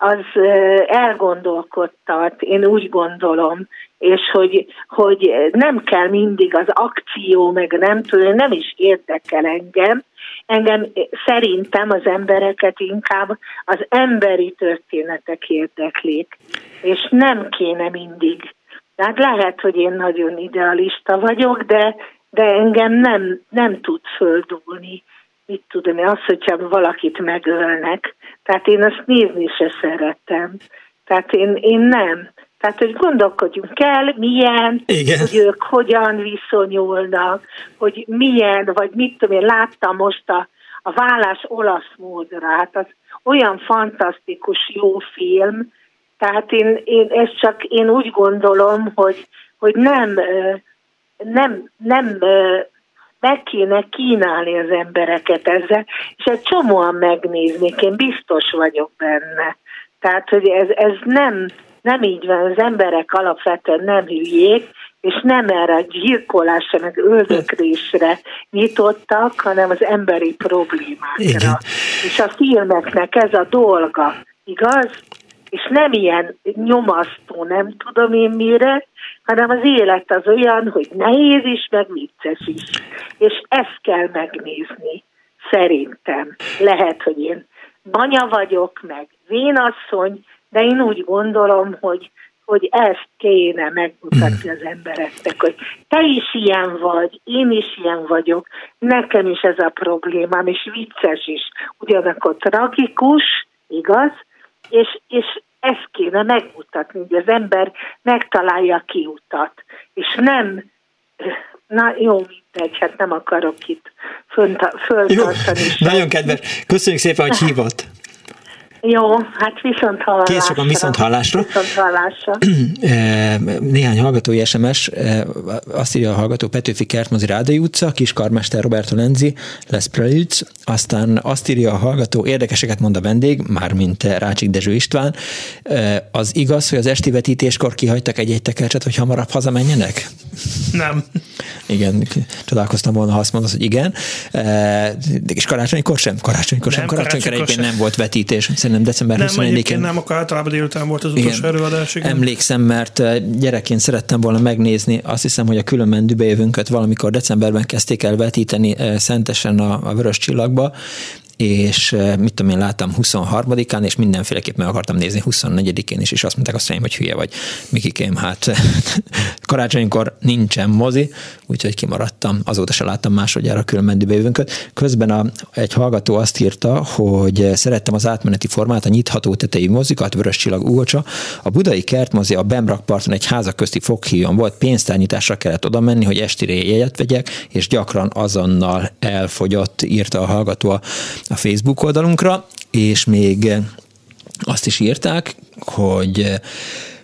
az elgondolkodtat, én úgy gondolom, és hogy, hogy nem kell mindig az akció, meg nem tudom, nem is érdekel engem, engem szerintem az embereket inkább az emberi történetek érdeklik, és nem kéne mindig. Tehát lehet, hogy én nagyon idealista vagyok, de, de engem nem, nem tud földulni mit tudom én, az, hogyha valakit megölnek. Tehát én azt nézni se szeretem. Tehát én, én nem. Tehát, hogy gondolkodjunk el, milyen, Igen. hogy ők hogyan viszonyulnak, hogy milyen, vagy mit tudom én, láttam most a, a vállás olasz módra, hát az olyan fantasztikus jó film, tehát én, én ezt csak én úgy gondolom, hogy, hogy nem, nem, nem meg kéne kínálni az embereket ezzel, és egy csomóan megnéznék, én biztos vagyok benne. Tehát, hogy ez, ez nem, nem így van, az emberek alapvetően nem hülyék, és nem erre a gyilkolásra, meg öldökrésre nyitottak, hanem az emberi problémákra. Igen. És a filmeknek ez a dolga, igaz? És nem ilyen nyomasztó, nem tudom én mire, hanem az élet az olyan, hogy nehéz is, meg vicces is. És ezt kell megnézni, szerintem. Lehet, hogy én anya vagyok, meg vénasszony, de én úgy gondolom, hogy, hogy ezt kéne megmutatni az embereknek, hogy te is ilyen vagy, én is ilyen vagyok, nekem is ez a problémám, és vicces is, ugyanakkor tragikus, igaz? És, és ezt kéne megmutatni, hogy az ember megtalálja a kiutat, és nem, na jó, mindegy, hát nem akarok itt föltartani. Nagyon kedves, köszönjük szépen, hogy hívott. Jó, hát viszont hallásra. Kész sokan viszont hallásra. Viszont hallásra. Eh, néhány hallgatói SMS, eh, azt írja a hallgató Petőfi Kertmozi Rádai utca, Kiskarmester Roberto Lenzi, Les Prelüc, aztán azt írja a hallgató, érdekeseket mond a vendég, mármint Rácsik Dezső István, eh, az igaz, hogy az esti vetítéskor kihagytak egy-egy tekercset, hogy hamarabb hazamenjenek? Nem. Igen, csodálkoztam volna, ha azt mondod, hogy igen. De és karácsonykor sem? Karácsonykor sem. Karácsonykor egyébként nem volt vetítés szerintem december 24-én. Nem, akkor általában délután volt az utolsó igen, előadás. Igen. Emlékszem, mert gyerekként szerettem volna megnézni, azt hiszem, hogy a különben dübejövünket valamikor decemberben kezdték el vetíteni Szentesen a, a Vörös Csillagba, és mit tudom én, láttam 23-án, és mindenféleképp meg akartam nézni 24-én is, és azt mondták azt hogy hülye vagy, Mikikém, hát karácsonykor nincsen mozi, úgyhogy kimaradtam, azóta se láttam másodjára különben jövőnköt. Közben a, egy hallgató azt írta, hogy szerettem az átmeneti formát, a nyitható tetejű mozikat, Vörös Csillag Úgocsa. A budai kertmozi a Bemrakparton egy házak közti foghíjon volt, pénztárnyitásra kellett oda menni, hogy estire jegyet vegyek, és gyakran azonnal elfogyott, írta a hallgató a, a Facebook oldalunkra, és még azt is írták, hogy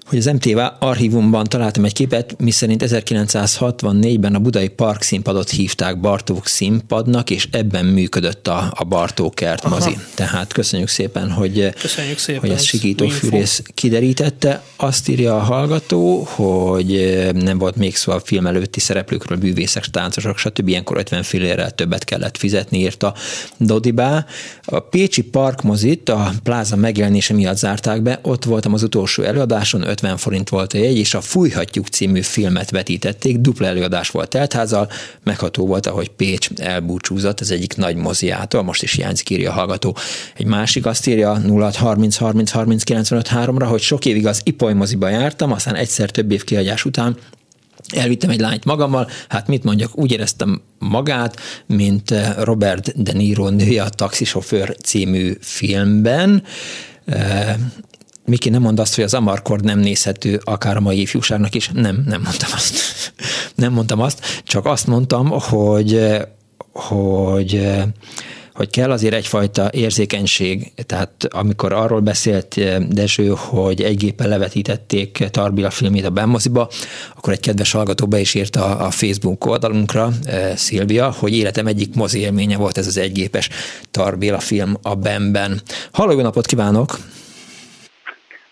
hogy az MTV archívumban találtam egy képet, miszerint 1964-ben a Budai Park színpadot hívták Bartók színpadnak, és ebben működött a, a Bartók kertmozi. Aha. Tehát köszönjük szépen, hogy, köszönjük szépen, hogy ezt Sikító Fűrész kiderítette. Azt írja a hallgató, hogy nem volt még szó a film előtti szereplőkről, művészek, táncosok, stb. Ilyenkor 50 fillérrel többet kellett fizetni, írta Dodibá. A Pécsi Parkmozit a pláza megjelenése miatt zárták be, ott voltam az utolsó előadáson, 50 forint volt a jegy, és a Fújhatjuk című filmet vetítették, dupla előadás volt teltházal, megható volt, ahogy Pécs elbúcsúzott az egyik nagy moziától, most is hiányzik írja a hallgató. Egy másik azt írja 0630 30 30 95 3-ra, hogy sok évig az Ipoly moziba jártam, aztán egyszer több év kihagyás után Elvittem egy lányt magammal, hát mit mondjak, úgy éreztem magát, mint Robert De Niro nője a Taxisofőr című filmben. Miki nem mond azt, hogy az Amarkord nem nézhető akár a mai ifjúságnak is. Nem, nem mondtam azt. Nem mondtam azt, csak azt mondtam, hogy, hogy hogy kell azért egyfajta érzékenység, tehát amikor arról beszélt Dezső, hogy egy gépen levetítették Tarbila filmét a Bemmoziba, akkor egy kedves hallgató be is írta a Facebook oldalunkra, Szilvia, hogy életem egyik mozi élménye volt ez az egygépes Tarbila film a Bemben. Halló, jó napot kívánok!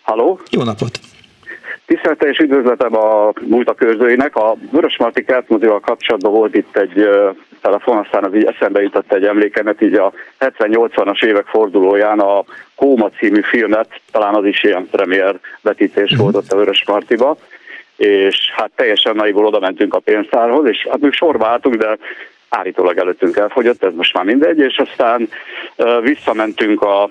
Halló! Jó napot! Tisztelte és üdvözletem a múltakörzőinek. A Vörös Marti Kertmozival kapcsolatban volt itt egy telefon, aztán az így eszembe jutott egy emlékemet, így a 70-80-as évek fordulóján a Kóma című filmet, talán az is ilyen premier vetítés uh-huh. volt ott a Vörös Martiba, és hát teljesen naivul oda mentünk a pénztárhoz, és hát még sorba álltunk, de állítólag előttünk elfogyott, ez most már mindegy, és aztán visszamentünk a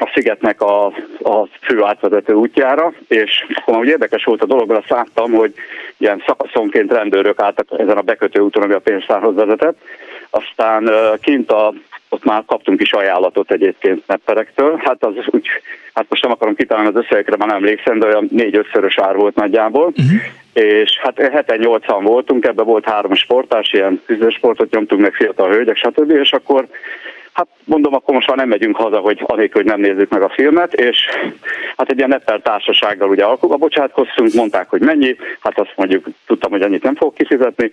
a szigetnek a, a fő átvezető útjára, és akkor úgy érdekes volt a dolog, azt láttam, hogy ilyen szakaszonként rendőrök álltak ezen a bekötő úton, ami a pénztárhoz vezetett. Aztán kint a, ott már kaptunk is ajánlatot egyébként nepperektől. Hát az úgy, hát most nem akarom kitalálni az összegekre, már nem emlékszem, de olyan négy-ötszörös ár volt nagyjából. Uh-huh. És hát 7-8-an voltunk, ebben volt három sportás, ilyen küzdősportot nyomtunk meg fiatal hölgyek, stb. És akkor Hát mondom, akkor most már nem megyünk haza, hogy anélkül, hogy nem nézzük meg a filmet, és hát egy ilyen neppel társasággal ugye alkuba bocsátkoztunk, mondták, hogy mennyi, hát azt mondjuk tudtam, hogy ennyit nem fog kifizetni,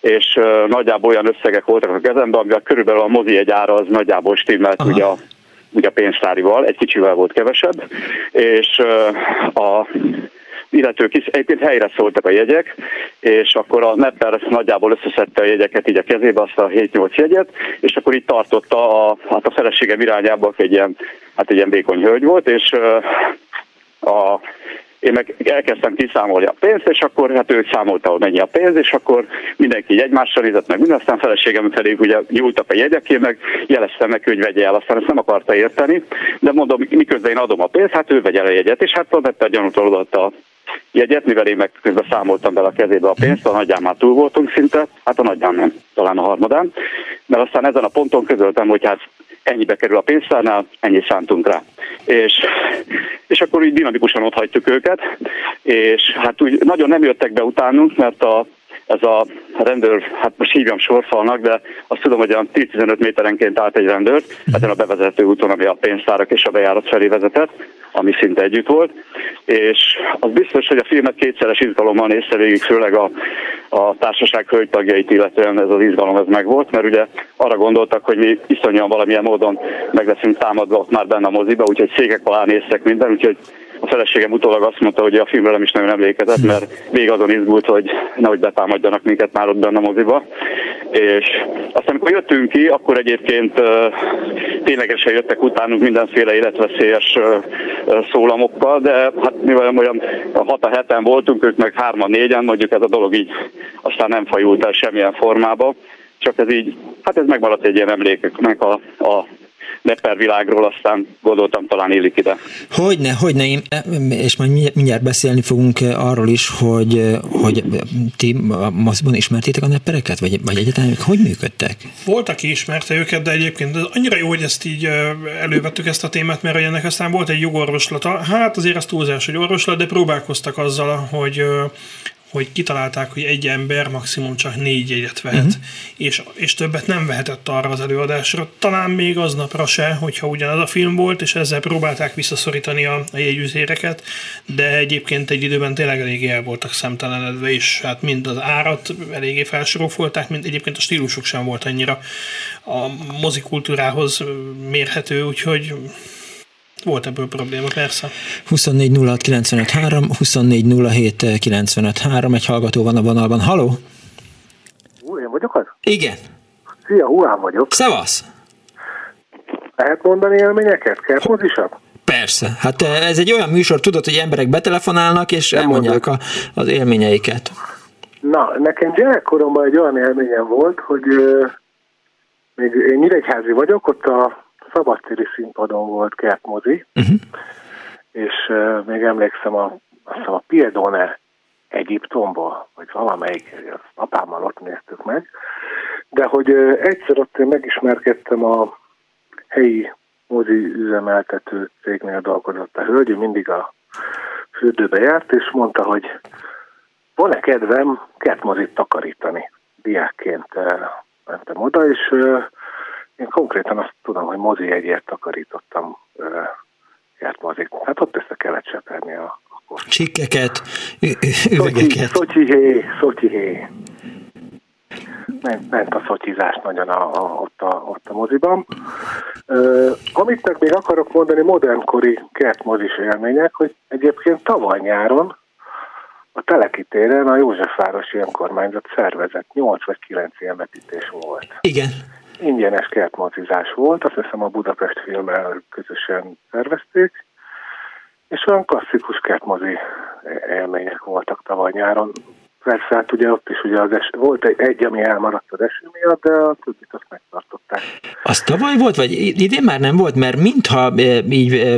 és uh, nagyjából olyan összegek voltak a kezemben, amivel körülbelül a mozi egy ára az nagyjából stimmelt ugye a, ugye a pénztárival, egy kicsivel volt kevesebb, és uh, a illetők is. Egyébként helyre szóltak a jegyek, és akkor a Nepper nagyjából összeszedte a jegyeket így a kezébe, azt a 7-8 jegyet, és akkor így tartotta a, hát a feleségem irányába, egy ilyen, hát egy ilyen békony hölgy volt, és a, én meg elkezdtem kiszámolni a pénzt, és akkor hát ő számolta, hogy mennyi a pénz, és akkor mindenki így egymással nézett meg, minden, aztán feleségem felé ugye nyúltak a jegyeké, meg jeleztem neki, hogy vegye el, aztán ezt nem akarta érteni, de mondom, miközben én adom a pénzt, hát ő vegye el a jegyet, és hát a gyanútól a jegyet, mivel én meg közben számoltam bele a kezébe a pénzt, a nagyján már túl voltunk szinte, hát a nagyján nem, talán a harmadán, mert aztán ezen a ponton közöltem, hogy hát ennyibe kerül a pénztárnál, ennyi szántunk rá. És, és akkor így dinamikusan ott hagytuk őket, és hát úgy nagyon nem jöttek be utánunk, mert a ez a rendőr, hát most hívjam sorfalnak, de azt tudom, hogy olyan 10-15 méterenként állt egy rendőr, ezen a bevezető úton, ami a pénztárak és a bejárat felé vezetett, ami szinte együtt volt, és az biztos, hogy a filmet kétszeres izgalommal nézte végig, főleg a, a társaság hölgytagjait illetően ez az izgalom ez megvolt, mert ugye arra gondoltak, hogy mi iszonyúan valamilyen módon meg leszünk támadva ott már benne a moziba, úgyhogy székek alá néztek minden, úgyhogy a feleségem utólag azt mondta, hogy a filmre nem is nagyon emlékezett, mert még azon izgult, hogy nehogy betámadjanak minket már ott benne a moziba. És aztán, amikor jöttünk ki, akkor egyébként ténylegesen jöttek utánunk mindenféle életveszélyes szólamokkal, de hát mivel olyan 6 heten voltunk, ők meg 3-4-en, mondjuk ez a dolog így aztán nem fajult el semmilyen formába, csak ez így, hát ez megmaradt egy ilyen emlékeknek a, a Nepper világról, aztán gondoltam talán élik ide. Hogyne, hogyne, én, és majd mindjárt beszélni fogunk arról is, hogy, hogy ti Maszban ismertétek a neppereket, vagy, vagy egyáltalán hogy működtek? Volt, aki ismerte őket, de egyébként annyira jó, hogy ezt így elővettük ezt a témát, mert ennek aztán volt egy jogorvoslata. Hát azért az túlzás, hogy orvoslat, de próbálkoztak azzal, hogy hogy kitalálták, hogy egy ember maximum csak négy jegyet vehet, uh-huh. és, és többet nem vehetett arra az előadásra. Talán még aznapra se, hogyha ugyanaz a film volt, és ezzel próbálták visszaszorítani a, a jegyüzéreket, de egyébként egy időben tényleg eléggé el voltak szemtelenedve, és hát mind az árat eléggé felsorolták, mind egyébként a stílusok sem volt annyira a mozikultúrához mérhető, úgyhogy volt ebből probléma, persze. 24 06 95 3, 24 07 95 3, egy hallgató van a vonalban. Haló? Ú, én vagyok az? Igen. Szia, Huán vagyok. Szevasz! Lehet mondani élményeket? Kell mozisabb? Persze. Hát eh, ez egy olyan műsor, tudod, hogy emberek betelefonálnak, és Nem elmondják a, az élményeiket. Na, nekem gyerekkoromban egy olyan élményem volt, hogy euh, még én Nyíregyházi vagyok, ott a szabadtéri színpadon volt kertmozi, uh-huh. és uh, még emlékszem a, azt a Piedone Egyiptomból, vagy valamelyik, az apámmal ott néztük meg, de hogy uh, egyszer ott én megismerkedtem a helyi mozi üzemeltető cégnél dolgozott a hölgy, mindig a fürdőbe járt, és mondta, hogy van-e kedvem kertmozit takarítani. Diákként mentem oda, és én konkrétan azt tudom, hogy mozi egyért takarítottam járt mozik. Hát ott össze kellett seperni a, a Csikkeket, üvegeket. Szotyihé, szotyihé. Ment, ment a szotyizás nagyon a, a, ott, a, ott a moziban. Uh, amit meg még akarok mondani, modernkori kertmozis élmények, hogy egyébként tavaly nyáron a Teleki téren a Józsefvárosi Önkormányzat szervezett 8 vagy 9 ilyen vetítés volt. Igen ingyenes kertmozizás volt, azt hiszem a Budapest filmmel közösen szervezték, és olyan klasszikus kertmozi élmények voltak tavaly nyáron. Persze, hát ugye ott is ugye az es, volt egy, egy, ami elmaradt az eső miatt, de a többit azt megtartották. Az tavaly volt, vagy idén már nem volt, mert mintha e, így, e,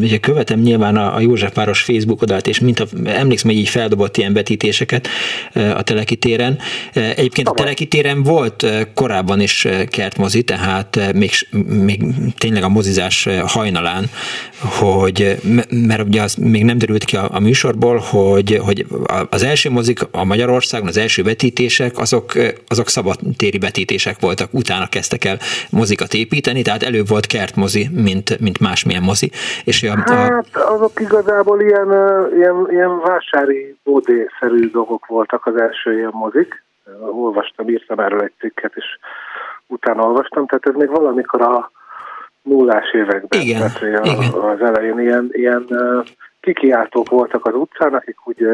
ugye követem nyilván a, a Józsefváros Facebook oldalt, és mintha emlékszem, hogy így feldobott ilyen vetítéseket e, a Teleki téren. Egyébként tavaly. a Teleki téren volt korábban is kertmozi, tehát még, még tényleg a mozizás hajnalán, hogy, mert ugye az még nem derült ki a, a műsorból, hogy, hogy az első mozik a Magyarországon, az első vetítések, azok, azok szabadtéri vetítések voltak, utána kezdtek el mozikat építeni, tehát előbb volt kertmozi, mint, mint másmilyen mozi. És a, a... Hát azok igazából ilyen, ilyen, ilyen vásári bódé-szerű dolgok voltak az első ilyen mozik. Olvastam, írtam erről egy cikket, és utána olvastam, tehát ez még valamikor a nullás években, igen, tehát igen. az elején ilyen, ilyen kikiáltók voltak az utcán, akik úgy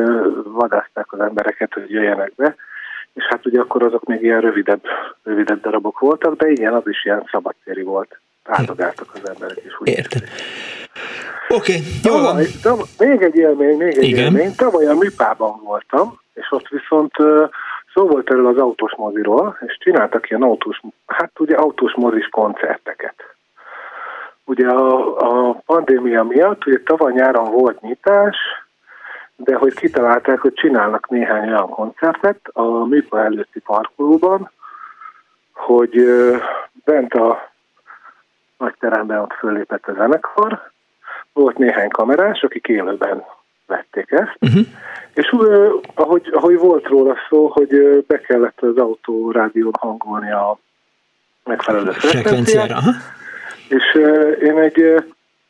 vadázták az embereket, hogy jöjjenek be, és hát ugye akkor azok még ilyen rövidebb, rövidebb darabok voltak, de igen, az is ilyen szabadtéri volt. Áldogáltak az emberek is. Úgy Értem. Oké, okay, jó tavaly, tavaly, Még egy élmény, még egy igen. élmény. Tavaly a Műpában voltam, és ott viszont szó volt erről az autós moziról, és csináltak ilyen autós, hát ugye autós mozis koncerteket. Ugye a, a pandémia miatt, ugye tavaly nyáron volt nyitás, de hogy kitalálták, hogy csinálnak néhány olyan koncertet a műpa előtti parkolóban, hogy bent a nagy teremben ott föllépett a zenekar, volt néhány kamerás, akik élőben vették ezt, uh-huh. és uh, ahogy, ahogy volt róla szó, hogy be kellett az autó rádión hangolni a megfelelő frekvenciára, és én egy,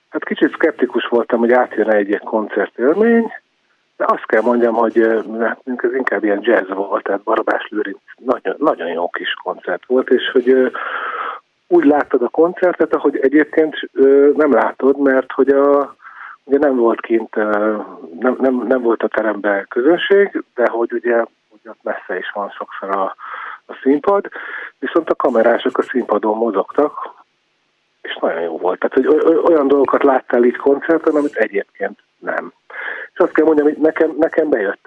hát kicsit szkeptikus voltam, hogy átjön egy ilyen koncertélmény, de azt kell mondjam, hogy hát ez inkább ilyen jazz volt, tehát Barabás Lőrinc nagyon, nagyon jó kis koncert volt, és hogy úgy láttad a koncertet, ahogy egyébként nem látod, mert hogy a, ugye nem volt kint, nem, nem, nem volt a teremben közönség, de hogy ugye, ugye ott messze is van sokszor a, a színpad, viszont a kamerások a színpadon mozogtak, és nagyon jó volt. Tehát, hogy olyan dolgokat láttál itt koncerten, amit egyébként nem. És azt kell mondjam, hogy nekem, nekem bejött.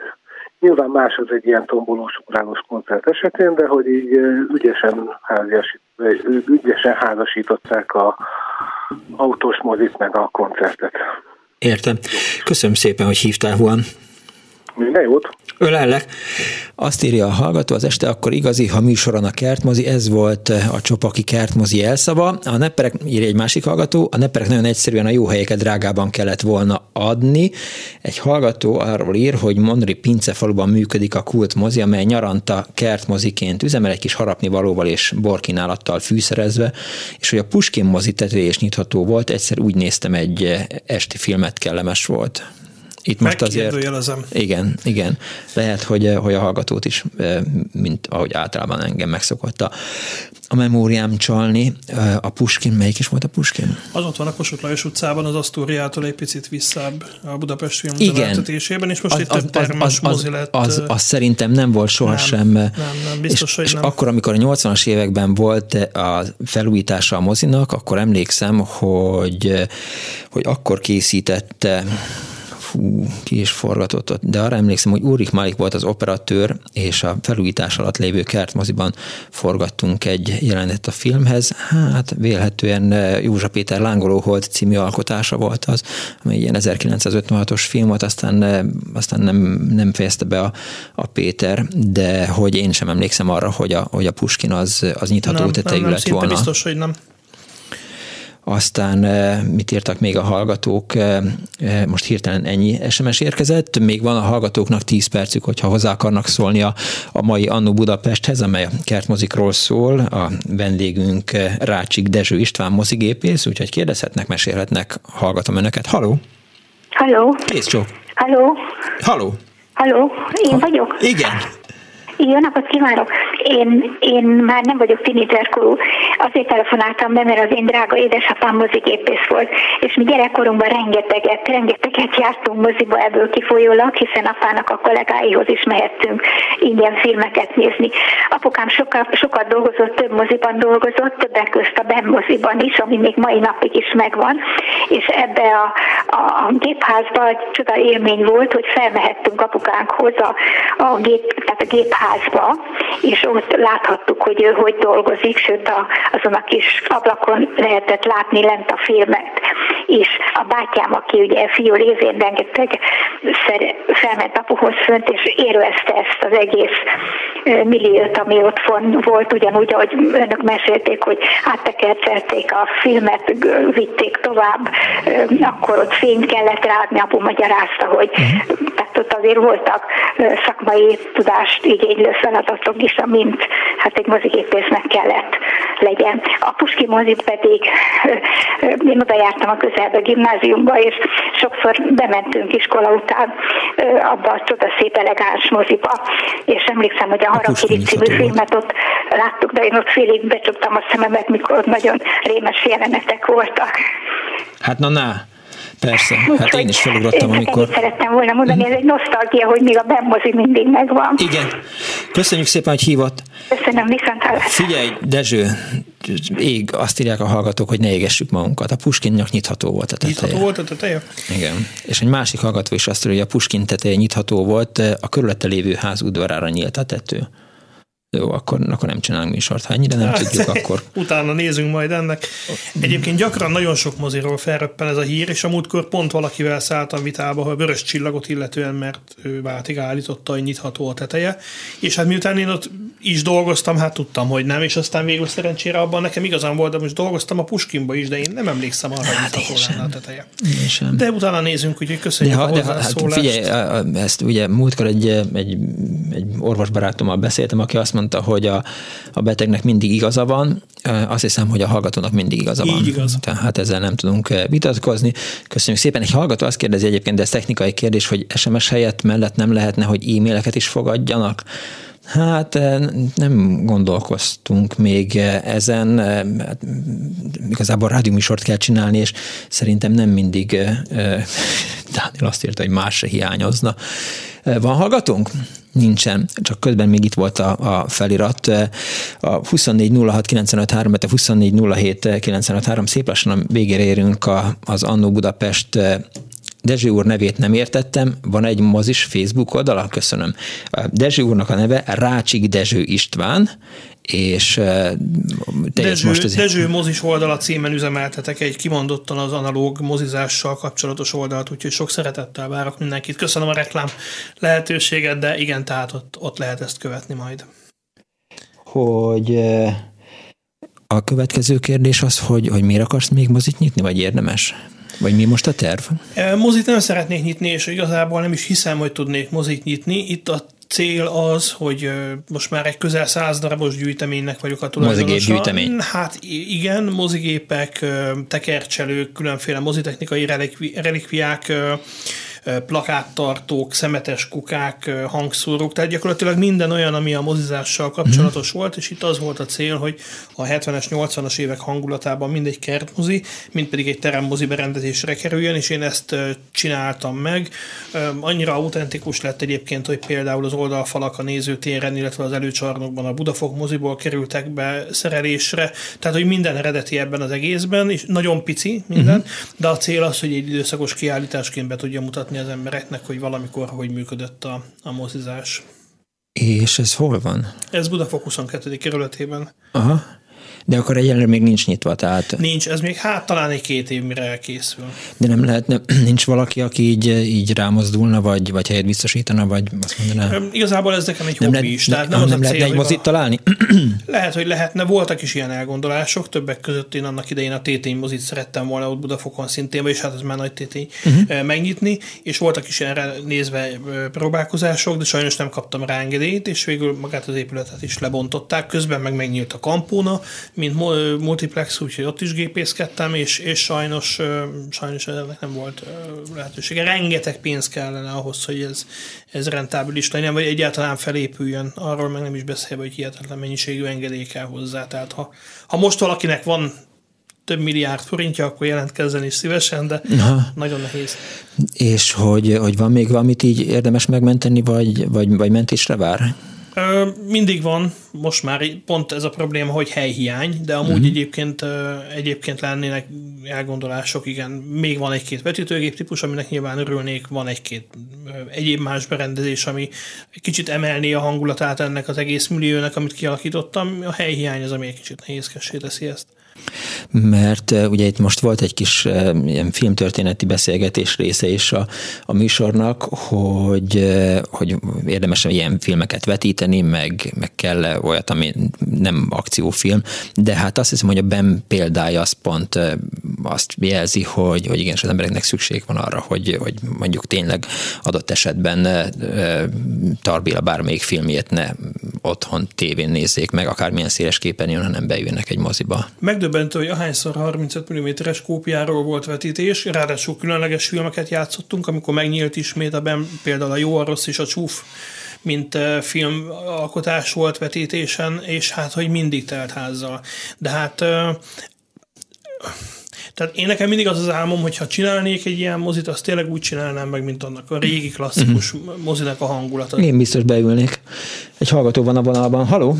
Nyilván más az egy ilyen tombolós, ugrálós koncert esetén, de hogy így ügyesen, háziasít, ügyesen házasították a autós mozit meg a koncertet. Értem. Köszönöm szépen, hogy hívtál, Juan. Minden jót. Ölellek. Azt írja a hallgató, az este akkor igazi, ha műsoron a kertmozi, ez volt a csopaki kertmozi elszava. A nepperek, írja egy másik hallgató, a nepperek nagyon egyszerűen a jó helyeket drágában kellett volna adni. Egy hallgató arról ír, hogy Monri pincefaluban működik a kult mozi, amely nyaranta kertmoziként üzemel egy kis harapni valóval és borkínálattal fűszerezve, és hogy a Puskin mozi tetője is nyitható volt, egyszer úgy néztem egy esti filmet, kellemes volt. Itt most azért... Igen, igen. Lehet, hogy, eh, hogy a hallgatót is, eh, mint ahogy általában engem megszokott a, a memóriám csalni. Eh, a Puskin, melyik is volt a Puskin? Az ott van a Kossuth Lajos utcában, az Asztóriától egy picit visszább a Budapest film igen. és most az, itt több termes az, mozi lett. Az, az, az szerintem nem volt sohasem. Nem, nem, nem biztos, és, hogy és nem. akkor, amikor a 80-as években volt a felújítása a mozinak, akkor emlékszem, hogy, hogy akkor készítette fú, ki is forgatott ott, de arra emlékszem, hogy Úrik Malik volt az operatőr, és a felújítás alatt lévő kertmoziban forgattunk egy jelenetet a filmhez. Hát vélhetően eh, Józsa Péter Lángoló Holt című alkotása volt az, ami ilyen 1956-os film volt, aztán, eh, aztán nem, nem fejezte be a, a Péter, de hogy én sem emlékszem arra, hogy a, hogy a Puskin az, az nyitható nem, tetejű nem, nem, lett volna. biztos, hogy nem. Aztán eh, mit írtak még a hallgatók? Eh, eh, most hirtelen ennyi SMS érkezett. Még van a hallgatóknak 10 percük, hogyha hozzá akarnak szólni a, a mai Annu Budapesthez, amely a kertmozikról szól. A vendégünk Rácsik Dezső István mozigépész, úgyhogy kérdezhetnek, mesélhetnek, hallgatom önöket. Haló! Haló! Kész csók! Haló! Haló! Haló, én ha, vagyok? Igen. Jó napot kívánok! Én, én már nem vagyok tinédzserkorú. Azért telefonáltam be, mert az én drága édesapám mozigépész volt, és mi gyerekkorunkban rengeteget, rengeteget jártunk moziba ebből kifolyólag, hiszen apának a kollégáihoz is mehettünk ingyen filmeket nézni. Apukám sokat, sokat dolgozott, több moziban dolgozott, többek közt a BEM moziban is, ami még mai napig is megvan, és ebbe a, a, gépházba egy csoda élmény volt, hogy felmehettünk apukánkhoz a, a, gép, tehát a gépház házba, és ott láthattuk, hogy ő hogy dolgozik, sőt a, azon a kis ablakon lehetett látni lent a filmet. És a bátyám, aki ugye fiú lévén rengeteg felment apuhoz fönt, és érvezte ezt az egész milliót, ami ott volt, ugyanúgy, ahogy önök mesélték, hogy áttekertelték a filmet, vitték tovább, akkor ott fényt kellett ráadni, apu magyarázta, hogy uh-huh. tehát ott azért voltak szakmai tudást igénylő feladatok is, amint hát egy mozigépésznek kellett legyen. A Puski mozi pedig, én oda jártam a közelbe gimnáziumba, és sokszor bementünk iskola után abba a csodaszép elegáns moziba, és emlékszem, hogy a Harakiri című filmet ott láttuk, de én ott félig becsuktam a szememet, mikor nagyon rémes jelenetek voltak. Hát na, na, Persze, hát én is felugrottam, amikor... szerettem volna mondani, ez egy nosztalgia, hogy még a bemozi mindig megvan. Igen. Köszönjük szépen, hogy hívott. Köszönöm, viszont Figyelj, Dezső, ég, azt írják a hallgatók, hogy ne égessük magunkat. A Puskinnak nyitható volt a teteje. Nyitható volt a teteje? Igen. És egy másik hallgató is azt írja, hogy a Puskin teteje nyitható volt, a körülötte lévő ház udvarára nyílt a tető. Jó, akkor, akkor nem csinálunk műsort. Ha ennyire nem hát, tudjuk, akkor... Utána nézünk majd ennek. Egyébként gyakran nagyon sok moziról felröppen ez a hír, és a múltkor pont valakivel szálltam vitába, hogy vörös csillagot illetően, mert ő váltig állította, hogy nyitható a teteje. És hát miután én ott is dolgoztam, hát tudtam, hogy nem, és aztán végül szerencsére abban nekem igazán volt, de most dolgoztam a Puskinba is, de én nem emlékszem arra, hát hogy nyitható lenne a teteje. De utána nézünk, úgyhogy köszönjük de ha, a de ha, hát figyelj, ezt ugye múltkor egy, egy, egy orvosbarátommal beszéltem, aki azt mondta, mondta, hogy a, a betegnek mindig igaza van, azt hiszem, hogy a hallgatónak mindig igaza van. Így igaz. Tehát ezzel nem tudunk vitatkozni. Köszönjük szépen. Egy hallgató azt kérdezi egyébként, de ez technikai kérdés, hogy SMS helyett mellett nem lehetne, hogy e-maileket is fogadjanak. Hát nem gondolkoztunk még ezen, hát, igazából rádióműsort kell csinálni, és szerintem nem mindig Dániel azt írta, hogy más se hiányozna. Van hallgatunk? Nincsen, csak közben még itt volt a, a felirat. A 2406953, a 2407953, szép lassan a végére érünk a, az Annó Budapest Dezső úr nevét nem értettem, van egy mozis Facebook oldala? Köszönöm. A Dezső úrnak a neve Rácsik Dezső István, és Dezső, most ez... Dezső mozis oldala címen üzemeltetek egy kimondottan az analóg mozizással kapcsolatos oldalt, úgyhogy sok szeretettel várok mindenkit. Köszönöm a reklám lehetőséget, de igen, tehát ott, ott lehet ezt követni majd. Hogy a következő kérdés az, hogy, hogy miért akarsz még mozit nyitni, vagy érdemes? Vagy mi most a terv? Mozit nem szeretnék nyitni, és igazából nem is hiszem, hogy tudnék mozit nyitni. Itt a cél az, hogy most már egy közel száz darabos gyűjteménynek vagyok a tulajdonosa. Mozigép gyűjtemény. Hát igen, mozigépek, tekercselők, különféle mozitechnikai relikvi, relikviák, plakáttartók, szemetes kukák, hangszórók, tehát gyakorlatilag minden olyan, ami a mozizással kapcsolatos mm. volt, és itt az volt a cél, hogy a 70-es, 80-as évek hangulatában mindegy kertmozi, mint pedig egy teremmozi berendezésre kerüljön, és én ezt csináltam meg. Annyira autentikus lett egyébként, hogy például az oldalfalak a nézőtéren, illetve az előcsarnokban a Budafok moziból kerültek be szerelésre, tehát hogy minden eredeti ebben az egészben, és nagyon pici minden, uh-huh. de a cél az, hogy egy időszakos kiállításként be tudja mutatni mutatni az embereknek, hogy valamikor hogy működött a, a mozizás. És ez hol van? Ez Budafok 22. kerületében. Aha. De akkor egyenlőre még nincs nyitva, tehát... Nincs, ez még hát talán egy két év mire elkészül. De nem lehet, nem, nincs valaki, aki így, így rámozdulna, vagy, vagy helyet biztosítana, vagy azt mondaná? Igazából ez nekem egy nem hobbi is. Tehát nem, nem, nem lehetne egy mozit a... találni? lehet, hogy lehetne. Voltak is ilyen elgondolások, többek között én annak idején a tétény mozit szerettem volna ott Budafokon szintén, és hát ez már nagy tétény uh-huh. megnyitni, és voltak is erre nézve próbálkozások, de sajnos nem kaptam rá engedélyt, és végül magát az épületet is lebontották, közben meg megnyílt a kampóna, mint multiplex, úgyhogy ott is gépészkedtem, és, és sajnos, sajnos ennek nem volt lehetősége. Rengeteg pénz kellene ahhoz, hogy ez, ez rentábilis legyen, vagy egyáltalán felépüljön. Arról meg nem is beszélve, hogy hihetetlen mennyiségű engedély kell hozzá. Tehát ha, ha most valakinek van több milliárd forintja, akkor jelentkezzen is szívesen, de Aha. nagyon nehéz. És hogy, hogy van még valamit így érdemes megmenteni, vagy, vagy, vagy mentésre vár? Mindig van, most már pont ez a probléma, hogy helyhiány, de amúgy uh-huh. egyébként, egyébként lennének elgondolások, igen, még van egy-két vetítőgép típus, aminek nyilván örülnék, van egy-két egyéb más berendezés, ami kicsit emelné a hangulatát ennek az egész milliónak, amit kialakítottam. A helyhiány az, ami egy kicsit nehézkessé teszi ezt mert ugye itt most volt egy kis ilyen filmtörténeti beszélgetés része is a, a műsornak, hogy, hogy érdemes ilyen filmeket vetíteni, meg, meg kell olyat, ami nem akciófilm, de hát azt hiszem, hogy a Ben példája az pont azt jelzi, hogy, hogy igen, az embereknek szükség van arra, hogy, hogy mondjuk tényleg adott esetben Tarbéla bármelyik filmjét ne otthon tévén nézzék meg, akármilyen széles képen jön, hanem bejönnek egy moziba. Megdöbbentő, hogy ahányszor 35 mm-es kópiáról volt vetítés, ráadásul különleges filmeket játszottunk, amikor megnyílt ismét a ben, például a Jó, a Rossz és a Csúf mint filmalkotás volt vetítésen, és hát, hogy mindig telt házzal. De hát tehát én nekem mindig az az álmom, hogy ha csinálnék egy ilyen mozit, azt tényleg úgy csinálnám meg, mint annak a régi klasszikus uh-huh. mozinak a hangulata. Én biztos beülnék. Egy hallgató van a vonalban. Haló?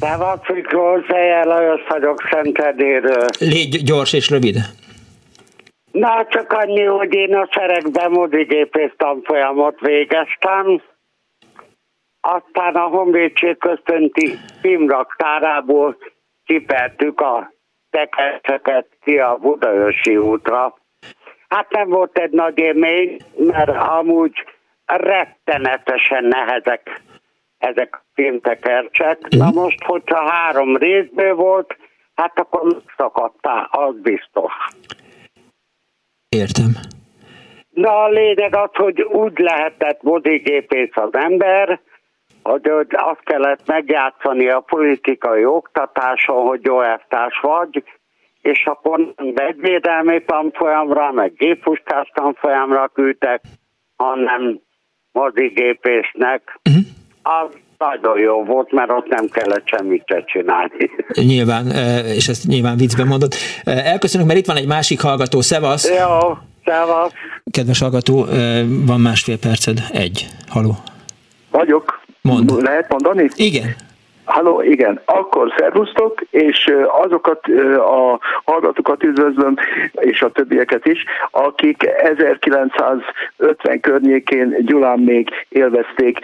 Szevasz, Miklós, Ejer Lajos vagyok Szentedéről. Légy gyors és rövid. Na, csak annyi, hogy én a seregben modigépész tanfolyamot végeztem, aztán a Honvédség központi filmraktárából kipertük a tekercseket ki a Budaörsi útra. Hát nem volt egy nagy élmény, mert amúgy rettenetesen nehezek ezek a filmtekercsek. Uh-huh. Na most, hogyha három részből volt, hát akkor szakadtál, az biztos. Értem. Na a lényeg az, hogy úgy lehetett modigépész az ember, hogy azt kellett megjátszani a politikai oktatáson, hogy jó elvtárs vagy, és akkor vegyvédelmi tanfolyamra, meg géppuskás tanfolyamra küldtek, hanem mozigépésznek. Uh-huh. Az nagyon jó volt, mert ott nem kellett semmit se csinálni. Nyilván, e, és ezt nyilván viccben mondod. E, elköszönök, mert itt van egy másik hallgató, Szevasz! Jó, szevasz! Kedves hallgató, e, van másfél perced, egy. Haló. Vagyok. Mond. Lehet mondani? Igen. Halló, igen, akkor szervusztok, és azokat a hallgatókat üdvözlöm, és a többieket is, akik 1950 környékén Gyulán még élvezték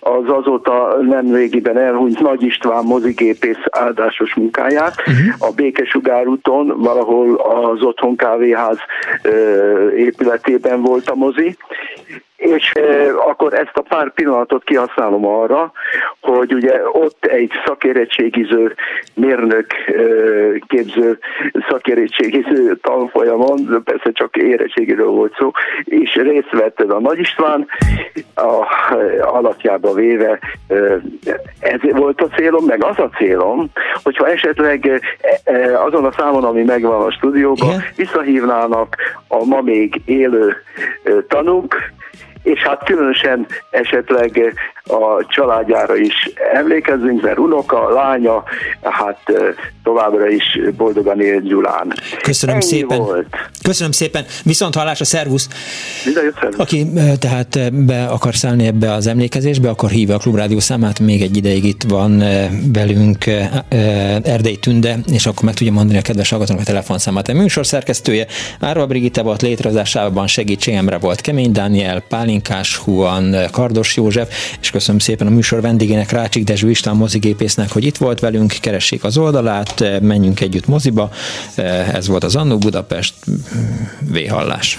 az azóta nem régiben elhunyt Nagy István mozigépész áldásos munkáját. Uh-huh. A Békesugár úton, valahol az Otthon Kávéház épületében volt a mozi, és akkor ezt a pár pillanatot kihasználom arra, hogy ugye ott egy szakérettségiző mérnök képző szakérettségiző tanfolyamon, persze csak érettségiről volt szó, és részt vetted a Nagy István, a, alapjába véve ez volt a célom, meg az a célom, hogyha esetleg azon a számon, ami megvan a stúdióban, Igen. visszahívnának a ma még élő tanúk, és hát különösen esetleg a családjára is emlékezzünk, mert unoka, lánya, hát továbbra is boldogan él Gyulán. Köszönöm Ennyi szépen. Volt. Köszönöm szépen. Viszont szervusz. Minden szervusz. Aki tehát be akar szállni ebbe az emlékezésbe, akkor hívja a Klubrádió számát, még egy ideig itt van velünk Erdély Tünde, és akkor meg tudja mondani a kedves hallgatónak a telefonszámát. A műsor szerkesztője Árva Brigitte volt létrehozásában segítségemre volt Kemény Dániel, Pálinkás Huan, Kardos József, és köszönöm szépen a műsor vendégének, Rácsik Dezső István mozigépésznek, hogy itt volt velünk, keressék az oldalát, menjünk együtt moziba. Ez volt az Annó Budapest V-hallás.